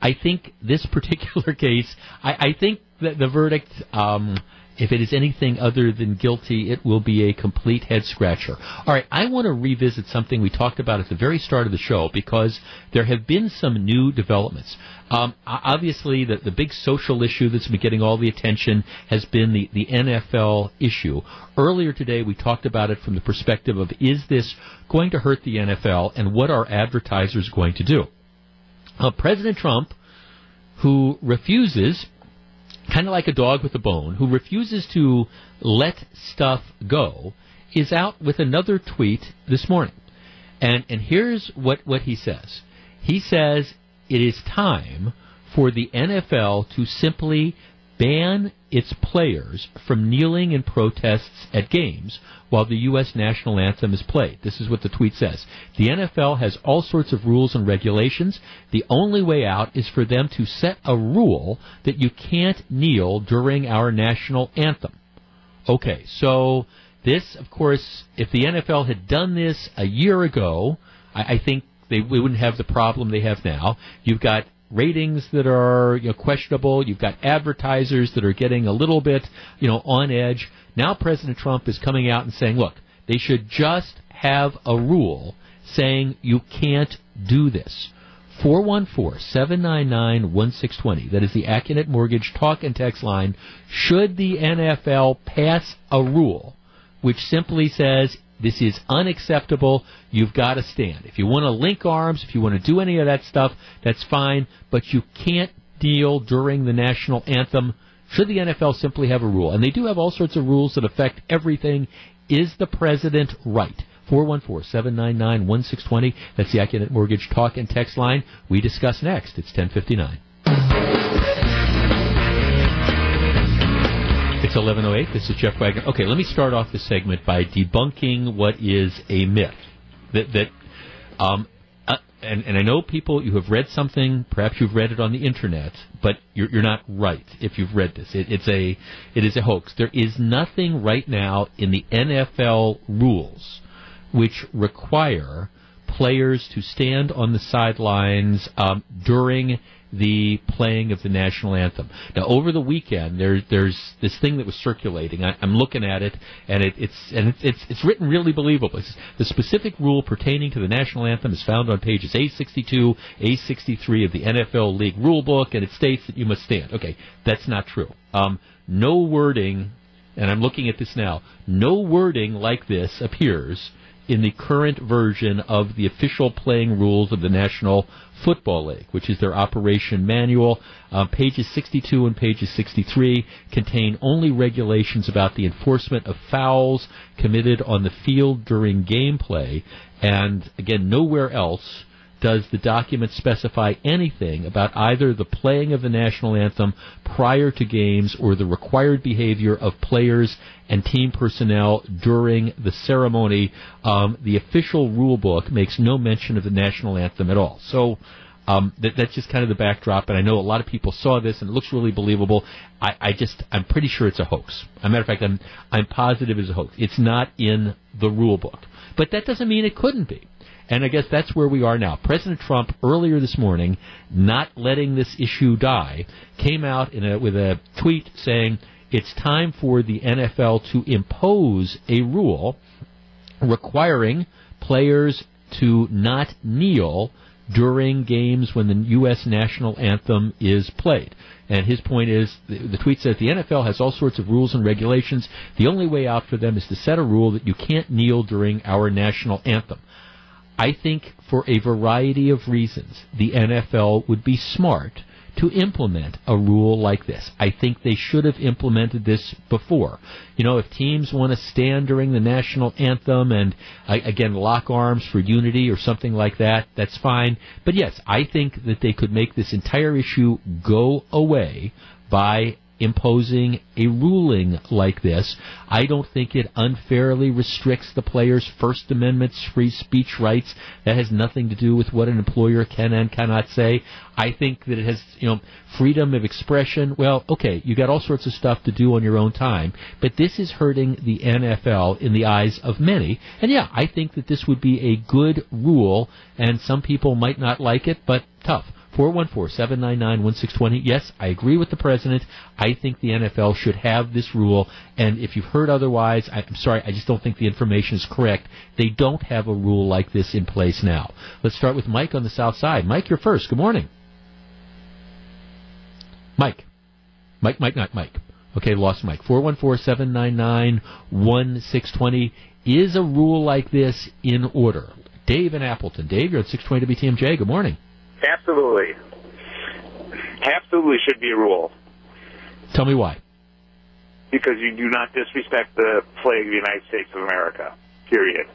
I think this particular <laughs> case, I, I think that the verdict. Um, if it is anything other than guilty, it will be a complete head scratcher. All right, I want to revisit something we talked about at the very start of the show because there have been some new developments. Um, obviously, the, the big social issue that's been getting all the attention has been the, the NFL issue. Earlier today, we talked about it from the perspective of is this going to hurt the NFL and what are advertisers going to do? Uh, President Trump, who refuses kind of like a dog with a bone, who refuses to let stuff go, is out with another tweet this morning. And, and here's what, what he says. He says it is time for the NFL to simply ban its players from kneeling in protests at games while the U.S. national anthem is played. This is what the tweet says. The NFL has all sorts of rules and regulations. The only way out is for them to set a rule that you can't kneel during our national anthem. Okay, so this, of course, if the NFL had done this a year ago, I, I think they we wouldn't have the problem they have now. You've got ratings that are you know, questionable. You've got advertisers that are getting a little bit, you know, on edge. Now President Trump is coming out and saying, look, they should just have a rule saying you can't do this. 414-799-1620. That is the Accunet Mortgage talk and text line. Should the NFL pass a rule which simply says this is unacceptable. You've got to stand. If you want to link arms, if you want to do any of that stuff, that's fine, but you can't deal during the national anthem. Should the NFL simply have a rule? And they do have all sorts of rules that affect everything. Is the president right? 414-799-1620. That's the Accunet Mortgage talk and text line. We discuss next. It's 1059. It's 1108. This is Jeff Wagner. Okay, let me start off this segment by debunking what is a myth. That, that um, uh, and, and I know people, you have read something, perhaps you've read it on the internet, but you're, you're not right if you've read this. It, it's a, it is a hoax. There is nothing right now in the NFL rules which require players to stand on the sidelines um, during the playing of the national anthem. Now, over the weekend, there's there's this thing that was circulating. I, am looking at it, and it, it's and it's, it's it's written really believably. The specific rule pertaining to the national anthem is found on pages A62, A63 of the NFL League Rule Book, and it states that you must stand. Okay, that's not true. Um, no wording and I'm looking at this now, no wording like this appears in the current version of the official playing rules of the National Football League, which is their operation manual. Uh, pages 62 and pages 63 contain only regulations about the enforcement of fouls committed on the field during gameplay, and again, nowhere else does the document specify anything about either the playing of the national anthem prior to games or the required behavior of players and team personnel during the ceremony? Um, the official rule book makes no mention of the national anthem at all. So. Um, that, that's just kind of the backdrop, and I know a lot of people saw this, and it looks really believable. I, I just, I'm pretty sure it's a hoax. As a matter of fact, I'm, I'm positive it's a hoax. It's not in the rule book, but that doesn't mean it couldn't be. And I guess that's where we are now. President Trump, earlier this morning, not letting this issue die, came out a, with a tweet saying it's time for the NFL to impose a rule requiring players to not kneel during games when the U.S. national anthem is played. And his point is, the, the, tweet says the NFL has all sorts of rules and regulations. The only way out for them is to set a rule that you can't kneel during our national anthem. I think for a variety of reasons, the NFL would be smart to implement a rule like this. I think they should have implemented this before. You know, if teams want to stand during the national anthem and, uh, again, lock arms for unity or something like that, that's fine. But yes, I think that they could make this entire issue go away by imposing a ruling like this. I don't think it unfairly restricts the player's First Amendment's free speech rights. That has nothing to do with what an employer can and cannot say. I think that it has, you know, freedom of expression. Well, okay, you got all sorts of stuff to do on your own time, but this is hurting the NFL in the eyes of many. And yeah, I think that this would be a good rule, and some people might not like it, but tough. 414-799-1620. Yes, I agree with the president. I think the NFL should have this rule. And if you've heard otherwise, I'm sorry, I just don't think the information is correct. They don't have a rule like this in place now. Let's start with Mike on the south side. Mike, you're first. Good morning. Mike. Mike, Mike, not Mike. Okay, lost Mike. 414-799-1620. Is a rule like this in order? Dave in Appleton. Dave, you're at 620 WTMJ. Good morning. Absolutely. Absolutely should be a rule. Tell me why. Because you do not disrespect the flag of the United States of America. Period.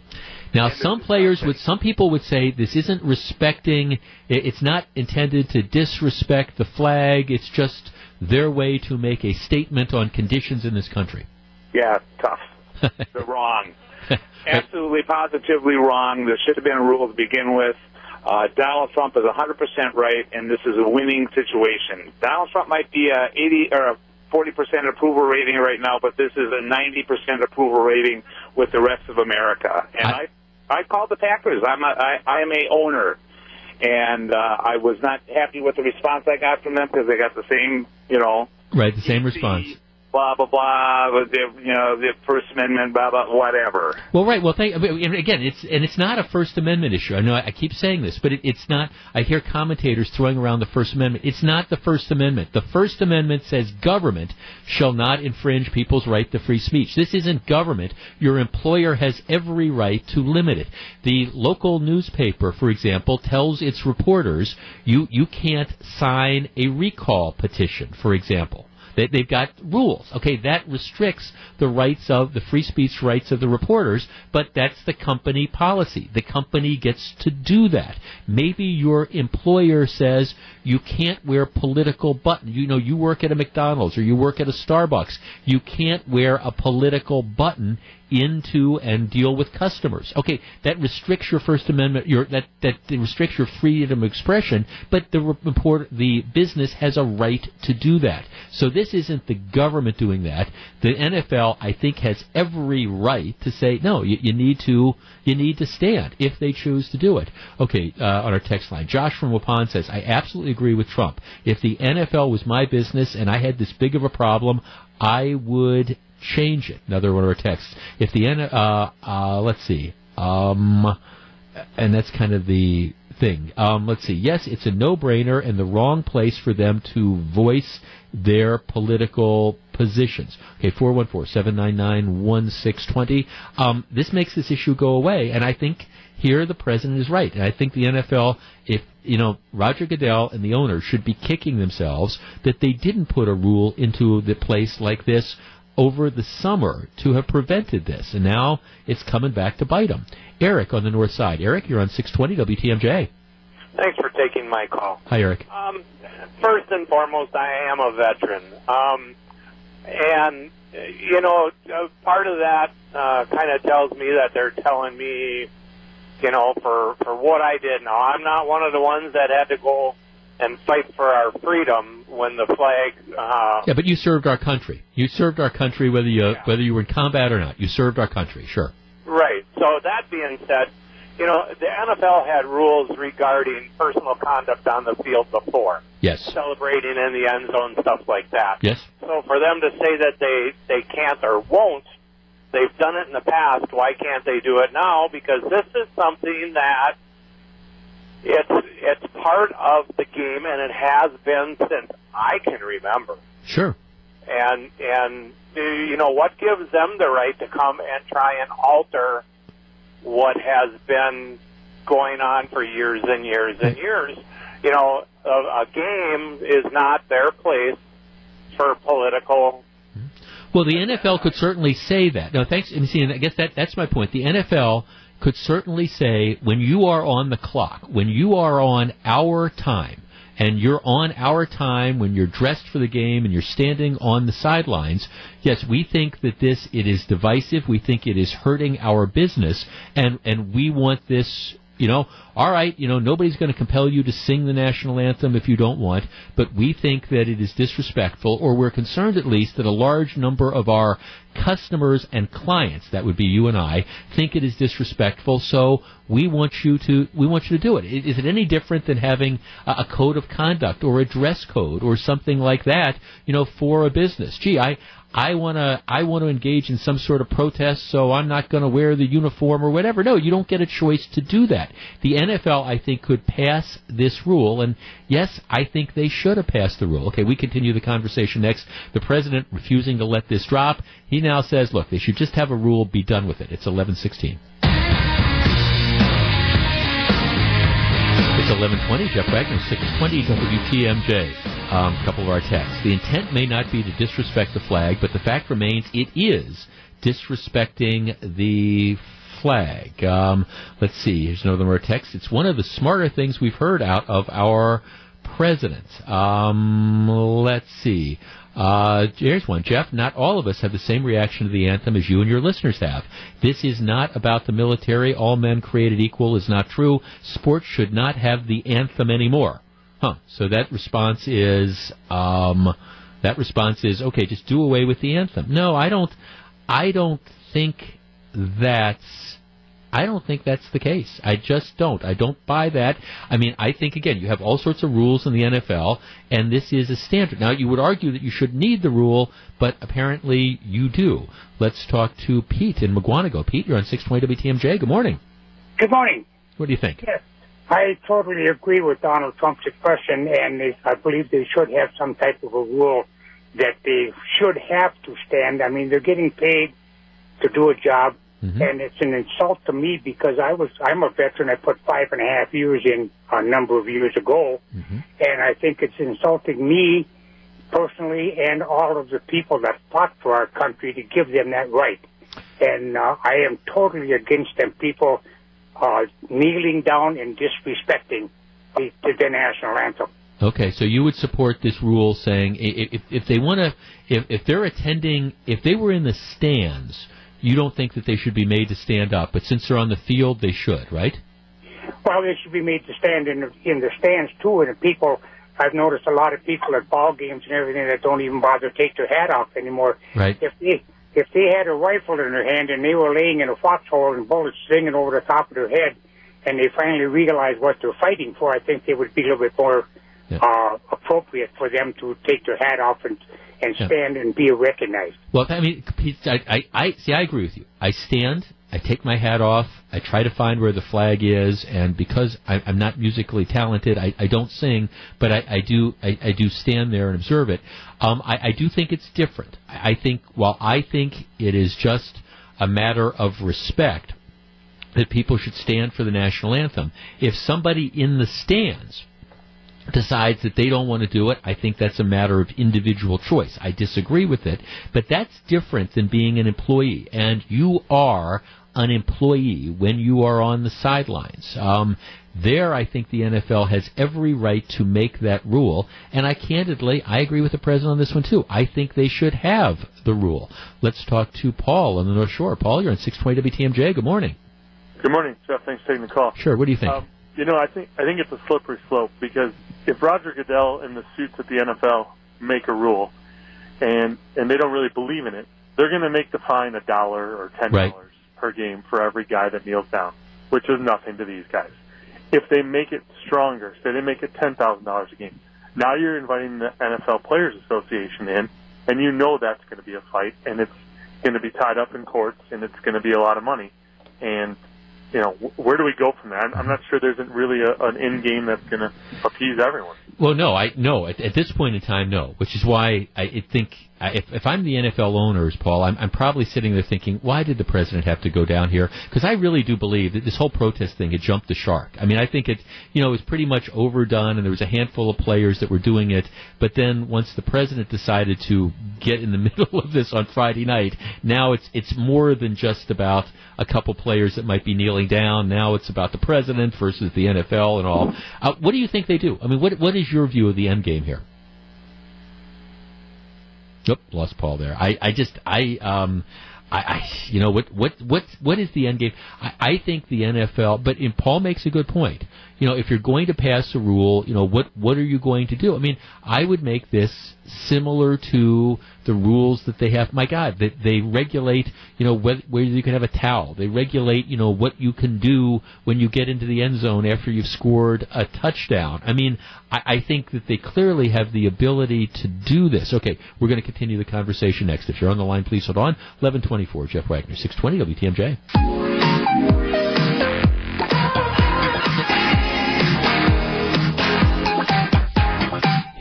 Now, some players would, some people would say this isn't respecting. It's not intended to disrespect the flag. It's just their way to make a statement on conditions in this country. Yeah, tough. <laughs> They're wrong. <laughs> Absolutely, positively wrong. There should have been a rule to begin with. Uh, Donald Trump is 100% right, and this is a winning situation. Donald Trump might be a 80 or a 40% approval rating right now, but this is a 90% approval rating with the rest of America. And I, I, I called the Packers. I'm a, I, I am a owner, and uh, I was not happy with the response I got from them because they got the same, you know, right, the same response blah blah blah, with the you know the First Amendment, blah blah whatever. Well, right. Well, thank, again, it's and it's not a First Amendment issue. I know I keep saying this, but it, it's not. I hear commentators throwing around the First Amendment. It's not the First Amendment. The First Amendment says government shall not infringe people's right to free speech. This isn't government. Your employer has every right to limit it. The local newspaper, for example, tells its reporters you you can't sign a recall petition, for example. They, they've got rules. Okay, that restricts the rights of the free speech rights of the reporters, but that's the company policy. The company gets to do that. Maybe your employer says you can't wear political button. You know, you work at a McDonald's or you work at a Starbucks. You can't wear a political button into and deal with customers. Okay, that restricts your First Amendment, your that that restricts your freedom of expression, but the report the business has a right to do that. So this isn't the government doing that. The NFL, I think, has every right to say no. You, you need to you need to stand if they choose to do it. Okay, uh, on our text line, Josh from Waupun says, I absolutely agree with Trump. If the NFL was my business and I had this big of a problem, I would change it. Another one of our texts. If the uh, uh, let's see, um, and that's kind of the thing. Um, let's see. Yes, it's a no-brainer and the wrong place for them to voice their political positions. Okay, 414-799-1620. Um, this makes this issue go away, and I think here the president is right. And I think the NFL, if, you know, Roger Goodell and the owners should be kicking themselves that they didn't put a rule into the place like this over the summer to have prevented this. And now it's coming back to bite them. Eric on the north side. Eric, you're on 620 WTMJ. Thanks for taking my call. Hi, Eric. Um, first and foremost, I am a veteran. Um, and, you know, uh, part of that uh, kind of tells me that they're telling me, you know, for, for what I did. Now, I'm not one of the ones that had to go and fight for our freedom when the flag. Uh, Yeah, but you served our country. You served our country whether you whether you were in combat or not. You served our country. Sure. Right. So that being said, you know, the NFL had rules regarding personal conduct on the field before. Yes. Celebrating in the end zone, stuff like that. Yes. So for them to say that they they can't or won't, they've done it in the past. Why can't they do it now? Because this is something that it's it's part of the game, and it has been since I can remember. Sure. And and you know what gives them the right to come and try and alter what has been going on for years and years and years. You know, a, a game is not their place for political. Well, the NFL could certainly say that. No, thanks. And see, and I guess that that's my point. The NFL could certainly say when you are on the clock, when you are on our time, and you're on our time when you're dressed for the game and you're standing on the sidelines, yes, we think that this it is divisive. We think it is hurting our business, and and we want this. You know, all right, you know, nobody's going to compel you to sing the national anthem if you don't want, but we think that it is disrespectful, or we're concerned at least that a large number of our customers and clients, that would be you and I, think it is disrespectful, so we want you to, we want you to do it. Is it any different than having a, code of conduct or a dress code or something like that, you know, for a business? Gee, I, I want to I want to engage in some sort of protest, so I'm not going to wear the uniform or whatever. No, you don't get a choice to do that. The NFL, I think, could pass this rule, and yes, I think they should have passed the rule. Okay, we continue the conversation next. The president refusing to let this drop. He now says, look, they should just have a rule, be done with it. It's 11:16. It's 11:20. Jeff Wagner, 620 WTMJ. Um, a couple of our texts. The intent may not be to disrespect the flag, but the fact remains it is disrespecting the flag. Um, let's see. Here's another more text. It's one of the smarter things we've heard out of our president. Um, let's see. Uh, here's one, Jeff. Not all of us have the same reaction to the anthem as you and your listeners have. This is not about the military. All men created equal is not true. Sports should not have the anthem anymore. Huh. So that response is, um, that response is, okay, just do away with the anthem. No, I don't, I don't think that's, I don't think that's the case. I just don't. I don't buy that. I mean, I think again, you have all sorts of rules in the NFL, and this is a standard. Now, you would argue that you should need the rule, but apparently you do. Let's talk to Pete in Mukwonago. Pete, you're on 620 WTMJ. Good morning. Good morning. What do you think? Yes, I totally agree with Donald Trump's expression, and I believe they should have some type of a rule that they should have to stand. I mean, they're getting paid to do a job, and it's an insult to me because I was I'm a veteran. I put five and a half years in a number of years ago, and I think it's insulting me personally and all of the people that fought for our country to give them that right. And uh, I am totally against them people uh, kneeling down and disrespecting the, the national anthem. Okay, so you would support this rule saying if if they want to if if they're attending if they were in the stands, you don't think that they should be made to stand up, but since they're on the field, they should, right? Well, they should be made to stand in the, in the stands too. And the people, I've noticed a lot of people at ball games and everything that don't even bother to take their hat off anymore. Right. If they if they had a rifle in their hand and they were laying in a foxhole and bullets singing over the top of their head, and they finally realized what they're fighting for, I think they would be a little bit more uh, appropriate for them to take their hat off and and Yeah. stand and be recognized. Well, I mean, I, I, I see. I agree with you. I stand. I take my hat off. I try to find where the flag is, and because I, I'm not musically talented, I, I don't sing, but I, I do. I, I do stand there and observe it. Um, I, I do think it's different. I, I think while I think it is just a matter of respect that people should stand for the national anthem. If somebody in the stands decides that they don't want to do it, I think that's a matter of individual choice. I disagree with it, but that's different than being an employee. And you are an employee when you are on the sidelines. Um, there, I think the NFL has every right to make that rule. And I candidly, I agree with the president on this one too. I think they should have the rule. Let's talk to Paul on the North Shore. Paul, you're on 620 WTMJ. Good morning. Good morning, Jeff. Thanks for taking the call. Sure. What do you think? Um, you know, I think I think it's a slippery slope because if Roger Goodell and the suits at the NFL make a rule, and and they don't really believe in it, they're going to make the fine a dollar or ten dollars Right. per game for every guy that kneels down, which is nothing to these guys. If they make it stronger, say they make it ten thousand dollars a game, now you're inviting the NFL Players Association in, and you know that's going to be a fight, and it's going to be tied up in courts, and it's going to be a lot of money, and you know, where do we go from there? I'm, I'm not sure there's really a, an end game that's going to appease everyone. Well, no, I no. At, at this point in time, no. Which is why I think if if I'm the NFL owners, Paul, I'm I'm probably sitting there thinking, why did the president have to go down here? Because I really do believe that this whole protest thing had jumped the shark. I mean, I think it you know it was pretty much overdone, and there was a handful of players that were doing it. But then once the president decided to get in the <laughs> middle of this on Friday night, now it's it's more than just about a couple players that might be kneeling down. Now it's about the president versus the NFL and all. Uh, what do you think they do? I mean, what what is your view of the end game here? Yep, lost Paul there. I, I just I um I, I you know what what what what is the end game? I, I think the NFL but and Paul makes a good point. You know, if you're going to pass a rule, you know, what what are you going to do? I mean, I would make this similar to the rules that they have. My God, that they regulate, you know, whether you can have a towel. They regulate, you know, what you can do when you get into the end zone after you've scored a touchdown. I mean, I, I think that they clearly have the ability to do this. Okay, we're going to continue the conversation next. If you're on the line, please hold on. 1124, Jeff Wagner, 620 WTMJ.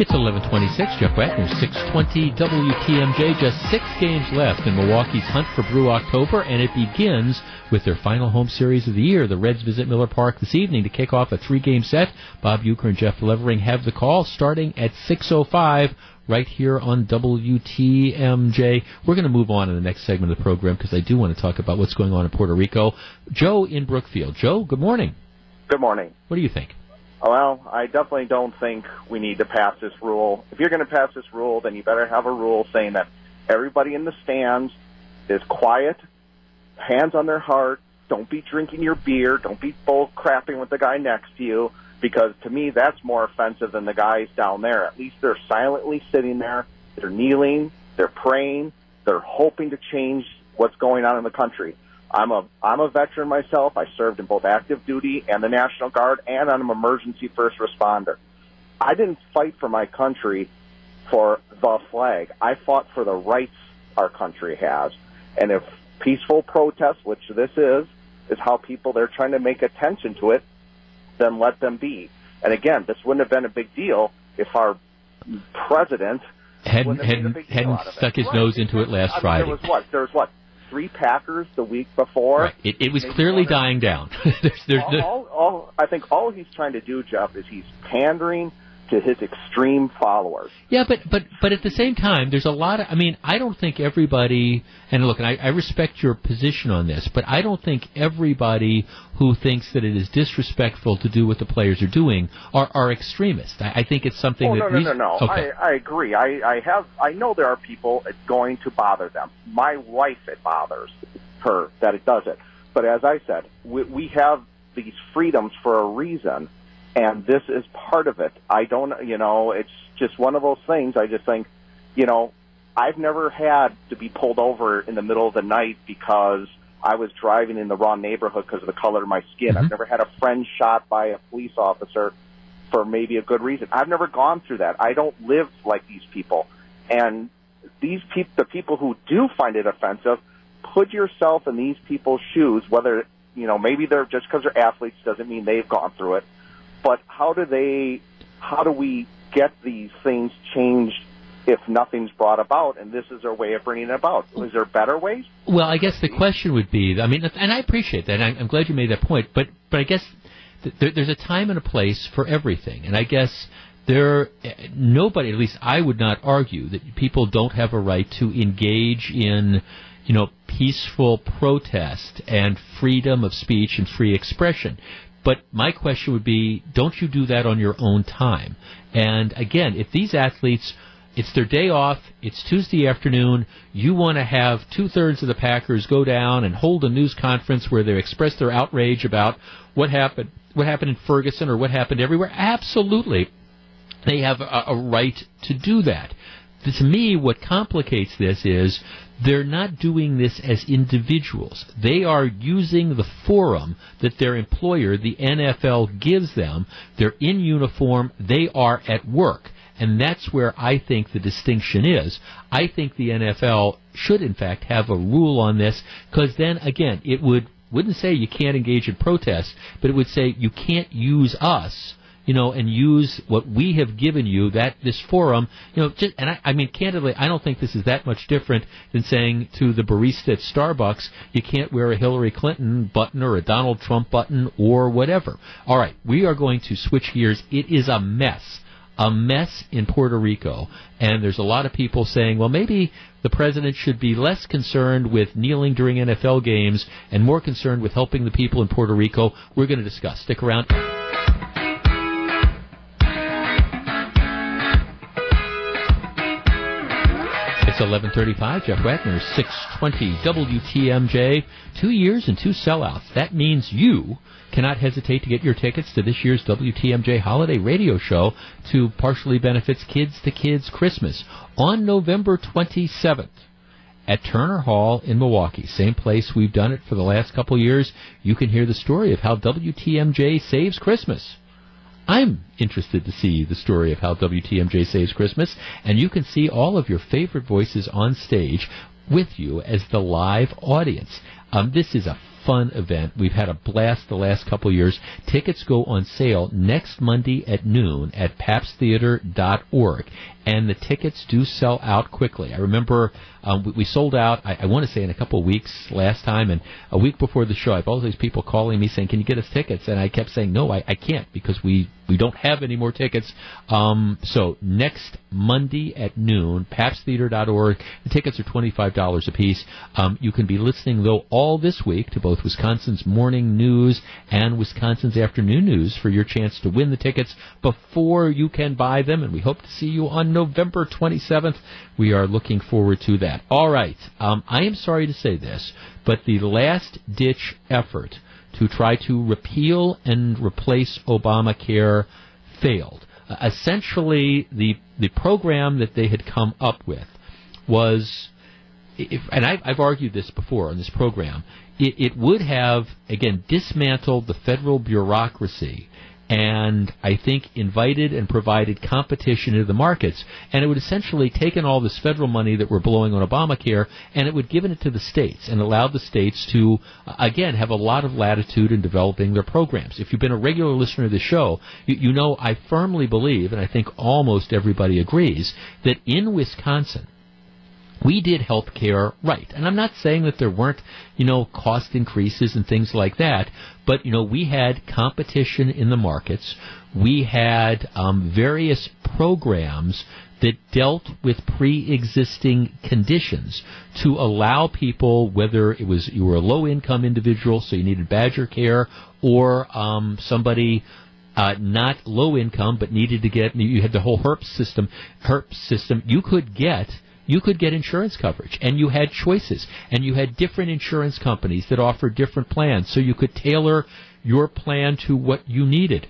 It's 1126, Jeff Wagner, 620 WTMJ. Just six games left in Milwaukee's hunt for Brew October, and it begins with their final home series of the year. The Reds visit Miller Park this evening to kick off a three-game set. Bob Uecker and Jeff Levering have the call starting at 6.05 right here on WTMJ. We're going to move on in the next segment of the program because I do want to talk about what's going on in Puerto Rico. Joe in Brookfield. Joe, good morning. Good morning. What do you think? Well, I definitely don't think we need to pass this rule. If you're going to pass this rule, then you better have a rule saying that everybody in the stands is quiet, hands on their heart, don't be drinking your beer, don't be bull crapping with the guy next to you, because to me that's more offensive than the guys down there. At least they're silently sitting there, they're kneeling, they're praying, they're hoping to change what's going on in the country. I'm a I'm a veteran myself. I served in both active duty and the National Guard, and I'm an emergency first responder. I didn't fight for my country for the flag. I fought for the rights our country has. And if peaceful protest, which this is, is how people they're trying to make attention to it, then let them be. And again, this wouldn't have been a big deal if our president Hadn't wouldn't have made a hadn't, hadn't out of it. stuck his Right. nose into it last I mean, Friday. There was what? There was what? Three Packers the week before. Right. It, it was clearly dying down. <laughs> there's, there's, all, all, all, I think all he's trying to do, Jeff, is he's pandering to his extreme followers. Yeah, but but but at the same time, there's a lot of. I mean, I don't think everybody. And look, and I, I respect your position on this, but I don't think everybody who thinks that it is disrespectful to do what the players are doing are are extremists. I, I think it's something oh that. no, no, reas- no, no! Okay. I, I agree. I, I have. I know there are people it's going to bother them. My wife, it bothers her that it does it. But as I said, we, we have these freedoms for a reason, and this is part of it. I don't, you know, it's just one of those things. I just think, you know, I've never had to be pulled over in the middle of the night because I was driving in the wrong neighborhood because of the color of my skin. I've mm-hmm. never had a friend shot by a police officer for maybe a good reason. I've never gone through that. I don't live like these people. And these people, the people who do find it offensive, put yourself in these people's shoes. Whether you know, maybe they're just because they're athletes doesn't mean they've gone through it. But how do they? How do we get these things changed if nothing's brought about, and this is our way of bringing it about. Is there better ways? Well, I guess the question would be, I mean, and I appreciate that. I'm glad you made that point, but but I guess th- there's a time and a place for everything, and I guess there nobody, at least I would not argue that people don't have a right to engage in you know, peaceful protest and freedom of speech and free expression. But my question would be, don't you do that on your own time? And again, if these athletes it's their day off. It's Tuesday afternoon. You want to have two thirds of the Packers go down and hold a news conference where they express their outrage about what happened, what happened in Ferguson or what happened everywhere. Absolutely, they have a, a right to do that. To me, what complicates this is they're not doing this as individuals. They are using the forum that their employer, the NFL, gives them. They're in uniform. They are at work. And that's where I think the distinction is. I think the NFL should, in fact, have a rule on this because then, again, it would wouldn't say you can't engage in protest, but it would say you can't use us you know, and use what we have given you, that this forum, you know, just, and I, I mean, candidly, I don't think this is that much different than saying to the barista at Starbucks, you can't wear a Hillary Clinton button or a Donald Trump button or whatever. All right, we are going to switch gears. It is a mess a mess in Puerto Rico. And there's a lot of people saying, well, maybe the president should be less concerned with kneeling during NFL games and more concerned with helping the people in Puerto Rico. We're going to discuss. Stick around. 11:35. Jeff Wagner, 620 WTMJ. Two years and two sellouts. That means you cannot hesitate to get your tickets to this year's WTMJ holiday radio show to partially benefits Kids to Kids Christmas on November 27th at Turner Hall in Milwaukee. Same place we've done it for the last couple years. You can hear the story of how WTMJ saves Christmas. I'm interested to see the story of how WTMJ saves Christmas, and you can see all of your favorite voices on stage with you as the live audience. Um, this is a fun event. We've had a blast the last couple years. Tickets go on sale next Monday at noon at pabsttheater.org, and the tickets do sell out quickly. I remember um, we, we, sold out, I, I want to say, in a couple of weeks last time, and a week before the show, I have all these people calling me saying, "Can you get us tickets?" And I kept saying, "No, I, I can't because we we don't have any more tickets." Um, so next Monday at noon, pabsttheater.org. The tickets are twenty five dollars a piece. Um, you can be listening though all this week to both Wisconsin's morning news and Wisconsin's afternoon news for your chance to win the tickets before you can buy them. And we hope to see you on November twenty seventh. We are looking forward to that that. All right. Um, I am sorry to say this, but the last ditch effort to try to repeal and replace Obamacare failed. Uh, essentially, the the program that they had come up with was, if, and I've, I've, argued this before on this program, it, it would have again dismantled the federal bureaucracy and I think invited and provided competition into the markets. And it would essentially taken all this federal money that we're blowing on Obamacare and it would given it to the states and allowed the states to uh, again have a lot of latitude in developing their programs. If you've been a regular listener to the show, you, you know I firmly believe, and I think almost everybody agrees, that in Wisconsin we did health care right. And I'm not saying that there weren't, you know, cost increases and things like that, but, you know, we had competition in the markets. We had um, various programs that dealt with pre-existing conditions to allow people, whether it was you were a low-income individual, so you needed Badger care, or um, somebody uh, not low income but needed to get you had the whole HIRSP system. HIRSP system you could get you could get insurance coverage and you had choices and you had different insurance companies that offered different plans so you could tailor your plan to what you needed.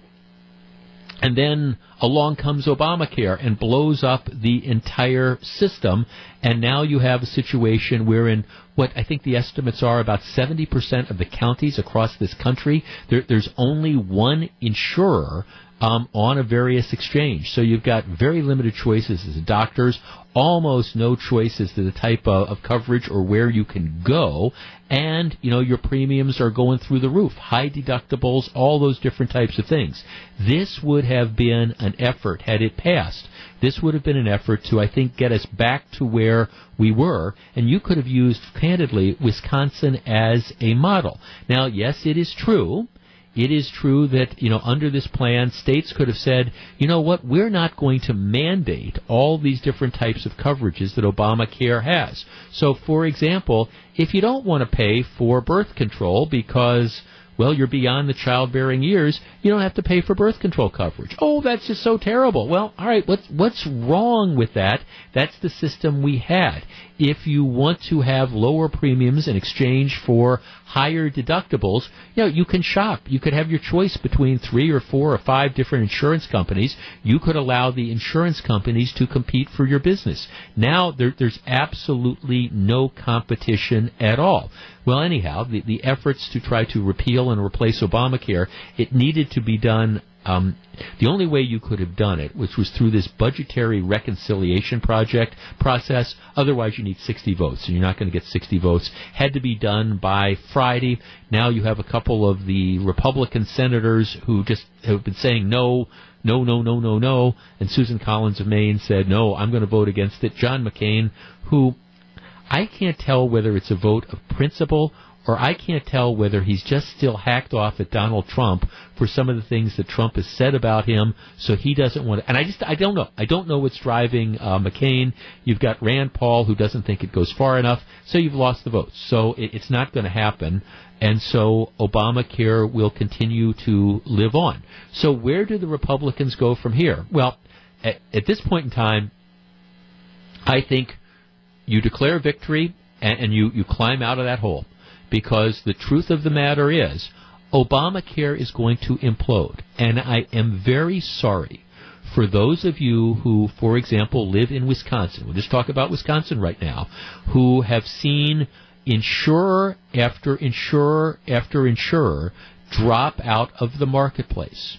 And then along comes Obamacare and blows up the entire system. And now you have a situation wherein what I think the estimates are about 70% of the counties across this country, there, there's only one insurer um, on a various exchange. So you've got very limited choices as doctors, almost no choices to the type of, of coverage or where you can go, and you know your premiums are going through the roof, high deductibles, all those different types of things. This would have been an effort had it passed. This would have been an effort to, I think, get us back to where we were, and you could have used, candidly, Wisconsin as a model. Now, yes, it is true it is true that, you know, under this plan, states could have said, you know what, we're not going to mandate all these different types of coverages that Obamacare has. So, for example, if you don't want to pay for birth control because well, you're beyond the childbearing years, you don't have to pay for birth control coverage. Oh, that's just so terrible. Well, all right, what's what's wrong with that? That's the system we had. If you want to have lower premiums in exchange for higher deductibles, you know, you can shop. You could have your choice between three or four or five different insurance companies. You could allow the insurance companies to compete for your business. Now there, there's absolutely no competition at all. Well, anyhow, the, the efforts to try to repeal and replace Obamacare, it needed to be done um, the only way you could have done it, which was through this budgetary reconciliation project process. Otherwise, you need 60 votes, and you're not going to get 60 votes. Had to be done by Friday. Now you have a couple of the Republican senators who just have been saying no, no, no, no, no, no. And Susan Collins of Maine said, no, I'm going to vote against it. John McCain, who I can't tell whether it's a vote of principle or I can't tell whether he's just still hacked off at Donald Trump for some of the things that Trump has said about him, so he doesn't want to. And I just, I don't know. I don't know what's driving uh, McCain. You've got Rand Paul, who doesn't think it goes far enough, so you've lost the votes. So it, it's not going to happen. And so Obamacare will continue to live on. So where do the Republicans go from here? Well, at, at this point in time, I think you declare victory and, and you, you climb out of that hole because the truth of the matter is Obamacare is going to implode. And I am very sorry for those of you who, for example, live in Wisconsin. We'll just talk about Wisconsin right now, who have seen insurer after insurer after insurer drop out of the marketplace.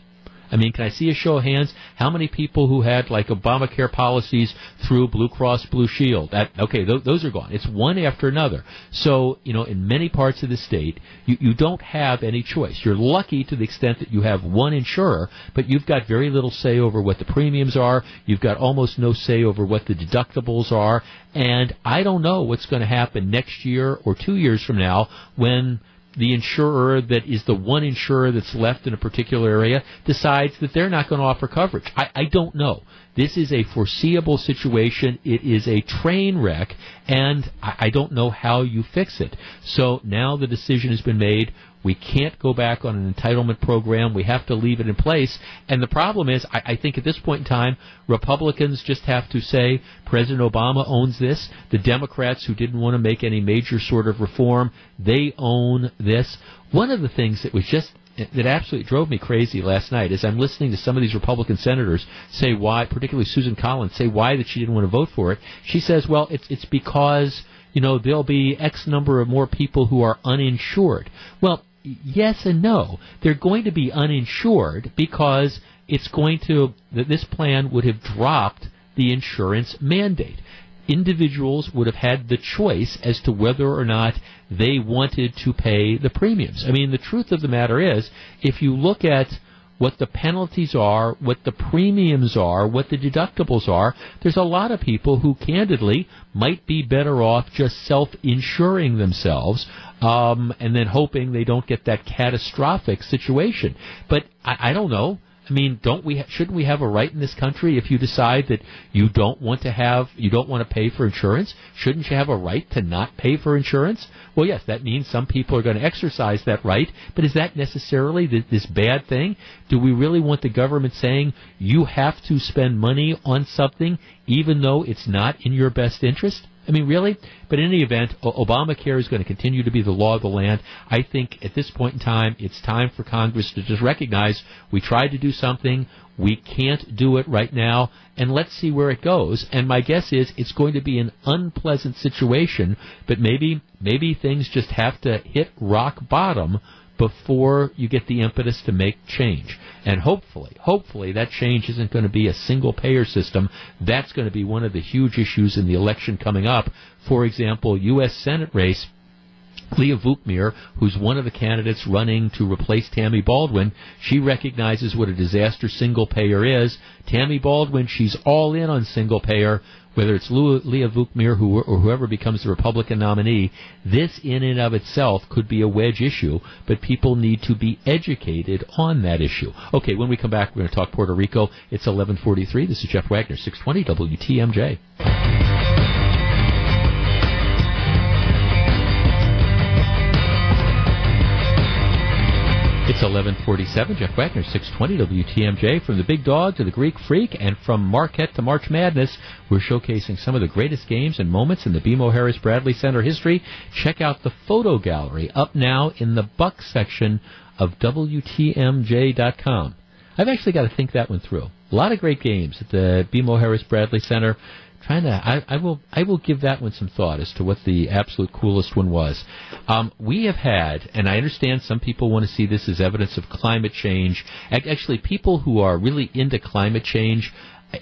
I mean, can I see a show of hands? How many people who had like Obamacare policies through Blue Cross Blue Shield? That, okay, th- those are gone. It's one after another. So, you know, in many parts of the state, you, you don't have any choice. You're lucky to the extent that you have one insurer, but you've got very little say over what the premiums are. You've got almost no say over what the deductibles are. And I don't know what's going to happen next year or two years from now when the insurer that is the one insurer that's left in a particular area decides that they're not going to offer coverage. I, I don't know. This is a foreseeable situation. It is a train wreck, and I, I don't know how you fix it. So now the decision has been made. We can't go back on an entitlement program. We have to leave it in place. And the problem is, I, I, think at this point in time, Republicans just have to say President Obama owns this. The Democrats who didn't want to make any major sort of reform, they own this. One of the things that was just that absolutely drove me crazy last night is I'm listening to some of these Republican senators say why, particularly Susan Collins, say why that she didn't want to vote for it. She says, well, it's it's because you know there'll be X number of more people who are uninsured. Well, yes and no. They're going to be uninsured because it's going to this plan would have dropped the insurance mandate. Individuals would have had the choice as to whether or not they wanted to pay the premiums. I mean, the truth of the matter is, if you look at what the penalties are, what the premiums are, what the deductibles are, there's a lot of people who candidly might be better off just self-insuring themselves um, and then hoping they don't get that catastrophic situation. But I, I don't know. I mean, don't we? Shouldn't we have a right in this country if you decide that you don't want to have, you don't want to pay for insurance? Shouldn't you have a right to not pay for insurance? Well, yes, that means some people are going to exercise that right, but is that necessarily this bad thing? Do we really want the government saying you have to spend money on something even though it's not in your best interest? I mean, really? But in any event, Obamacare is going to continue to be the law of the land. I think at this point in time, it's time for Congress to just recognize we tried to do something. We can't do it right now, and let's see where it goes. And my guess is it's going to be an unpleasant situation, but maybe maybe things just have to hit rock bottom before you get the impetus to make change. And hopefully, hopefully that change isn't going to be a single payer system. That's going to be one of the huge issues in the election coming up. For example, U.S. Senate race Leah Vukmir, who's one of the candidates running to replace Tammy Baldwin, she recognizes what a disaster single payer is. Tammy Baldwin, she's all in on single payer, whether it's Leah Vukmir who, or whoever becomes the Republican nominee. This, in and of itself, could be a wedge issue, but people need to be educated on that issue. Okay, when we come back, we're going to talk Puerto Rico. It's 11:43. This is Jeff Wagner, 620 WTMJ. It's 1147. Jeff Wagner, 620 WTMJ. From the Big Dog to the Greek Freak and from Marquette to March Madness, we're showcasing some of the greatest games and moments in the BMO Harris Bradley Center history. Check out the photo gallery up now in the Buck section of WTMJ.com. I've actually got to think that one through. A lot of great games at the BMO Harris Bradley Center trying to I, I will I will give that one some thought as to what the absolute coolest one was. Um, we have had, and I understand some people want to see this as evidence of climate change. Actually, people who are really into climate change.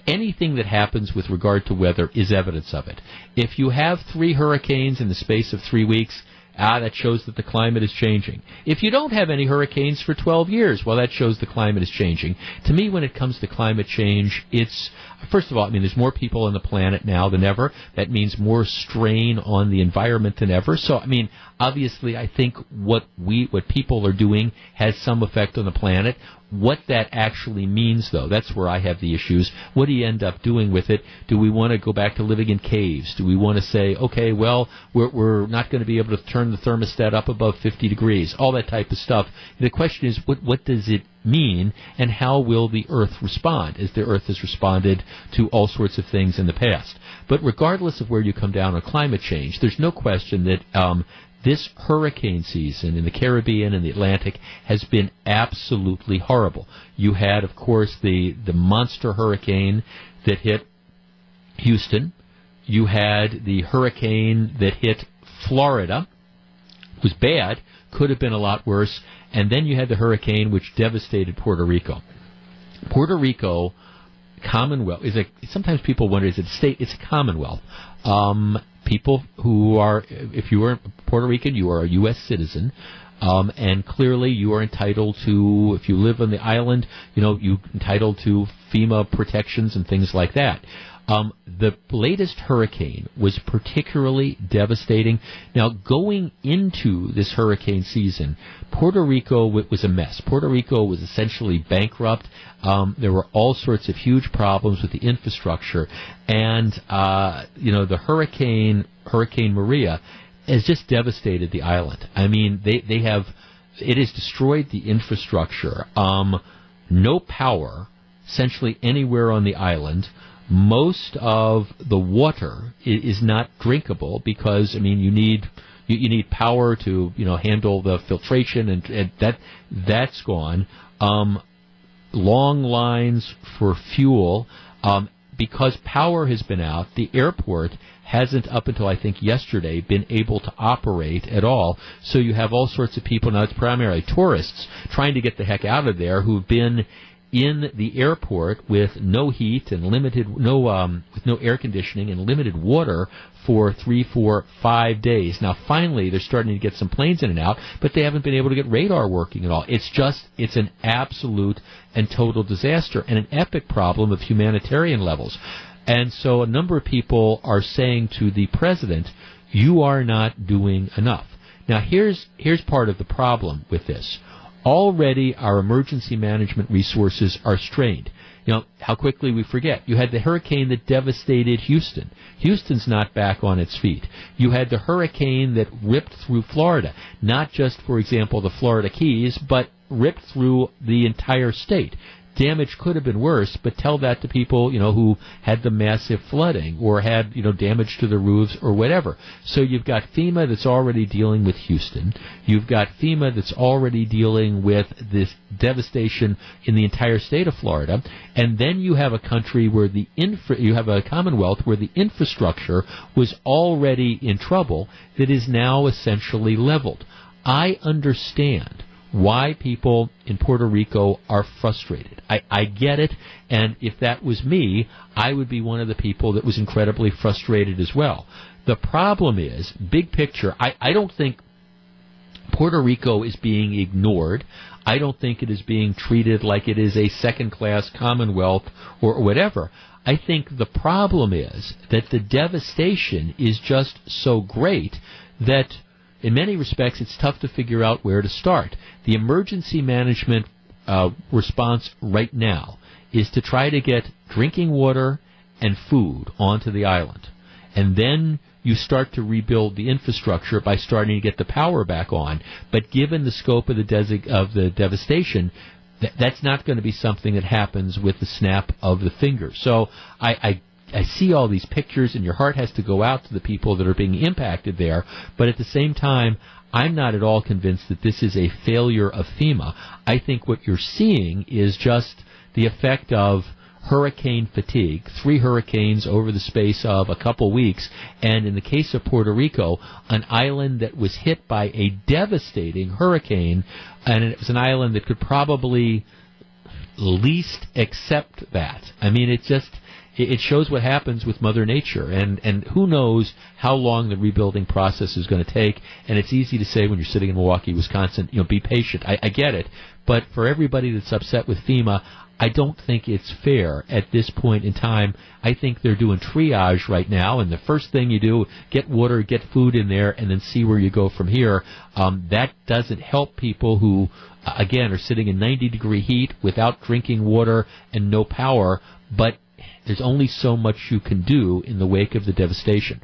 Anything that happens with regard to weather is evidence of it. If you have three hurricanes in the space of three weeks, Ah, that shows that the climate is changing. If you don't have any hurricanes for 12 years, well, that shows the climate is changing. To me, when it comes to climate change, it's, first of all, I mean, there's more people on the planet now than ever. That means more strain on the environment than ever. So, I mean, obviously, I think what we, what people are doing has some effect on the planet. What that actually means, though, that's where I have the issues. What do you end up doing with it? Do we want to go back to living in caves? Do we want to say, okay, well, we're, we're not going to be able to turn the thermostat up above 50 degrees? All that type of stuff. The question is, what, what does it mean, and how will the Earth respond, as the Earth has responded to all sorts of things in the past? But regardless of where you come down on climate change, there's no question that um, this hurricane season in the Caribbean and the Atlantic has been absolutely horrible. You had, of course, the, the monster hurricane that hit Houston. You had the hurricane that hit Florida. It was bad, could have been a lot worse. And then you had the hurricane which devastated Puerto Rico. Puerto Rico Commonwealth is a. Sometimes people wonder is it a state? It's a Commonwealth. Um, people who are, if you are Puerto Rican, you are a U.S. citizen. Um, and clearly, you are entitled to, if you live on the island, you know, you're entitled to FEMA protections and things like that. Um, the latest hurricane was particularly devastating. Now, going into this hurricane season, Puerto Rico was a mess. Puerto Rico was essentially bankrupt. Um, there were all sorts of huge problems with the infrastructure, and uh, you know the hurricane Hurricane Maria has just devastated the island. I mean, they they have it has destroyed the infrastructure. Um, no power, essentially anywhere on the island most of the water is not drinkable because I mean you need you, you need power to you know handle the filtration and, and that that's gone. Um, long lines for fuel. Um, because power has been out, the airport hasn't up until I think yesterday been able to operate at all. So you have all sorts of people now. It's primarily tourists trying to get the heck out of there who've been in the airport with no heat and limited no um, with no air conditioning and limited water for three, four, five days. Now finally they're starting to get some planes in and out, but they haven't been able to get radar working at all. It's just it's an absolute and total disaster and an epic problem of humanitarian levels. And so a number of people are saying to the president, you are not doing enough. Now here's here's part of the problem with this already our emergency management resources are strained. You know, how quickly we forget. You had the hurricane that devastated Houston. Houston's not back on its feet. You had the hurricane that ripped through Florida. Not just, for example, the Florida Keys, but ripped through the entire state damage could have been worse, but tell that to people, you know, who had the massive flooding or had, you know, damage to the roofs or whatever. So you've got FEMA that's already dealing with Houston. You've got FEMA that's already dealing with this devastation in the entire state of Florida. And then you have a country where the infra, you have a commonwealth where the infrastructure was already in trouble that is now essentially leveled. I understand why people in Puerto Rico are frustrated. I, I get it, and if that was me, I would be one of the people that was incredibly frustrated as well. The problem is, big picture, I, I don't think Puerto Rico is being ignored. I don't think it is being treated like it is a second class commonwealth or whatever. I think the problem is that the devastation is just so great that in many respects it's tough to figure out where to start. The emergency management uh, response right now is to try to get drinking water and food onto the island. And then you start to rebuild the infrastructure by starting to get the power back on. But given the scope of the, desi- of the devastation, th- that's not going to be something that happens with the snap of the finger. So I, I I see all these pictures, and your heart has to go out to the people that are being impacted there. But at the same time, I'm not at all convinced that this is a failure of FEMA. I think what you're seeing is just the effect of hurricane fatigue, three hurricanes over the space of a couple weeks, and in the case of Puerto Rico, an island that was hit by a devastating hurricane, and it was an island that could probably least accept that. I mean, it just it shows what happens with Mother Nature, and and who knows how long the rebuilding process is going to take. And it's easy to say when you're sitting in Milwaukee, Wisconsin, you know, be patient. I, I get it, but for everybody that's upset with FEMA, I don't think it's fair at this point in time. I think they're doing triage right now, and the first thing you do, get water, get food in there, and then see where you go from here. Um, that doesn't help people who, uh, again, are sitting in 90 degree heat without drinking water and no power, but there's only so much you can do in the wake of the devastation.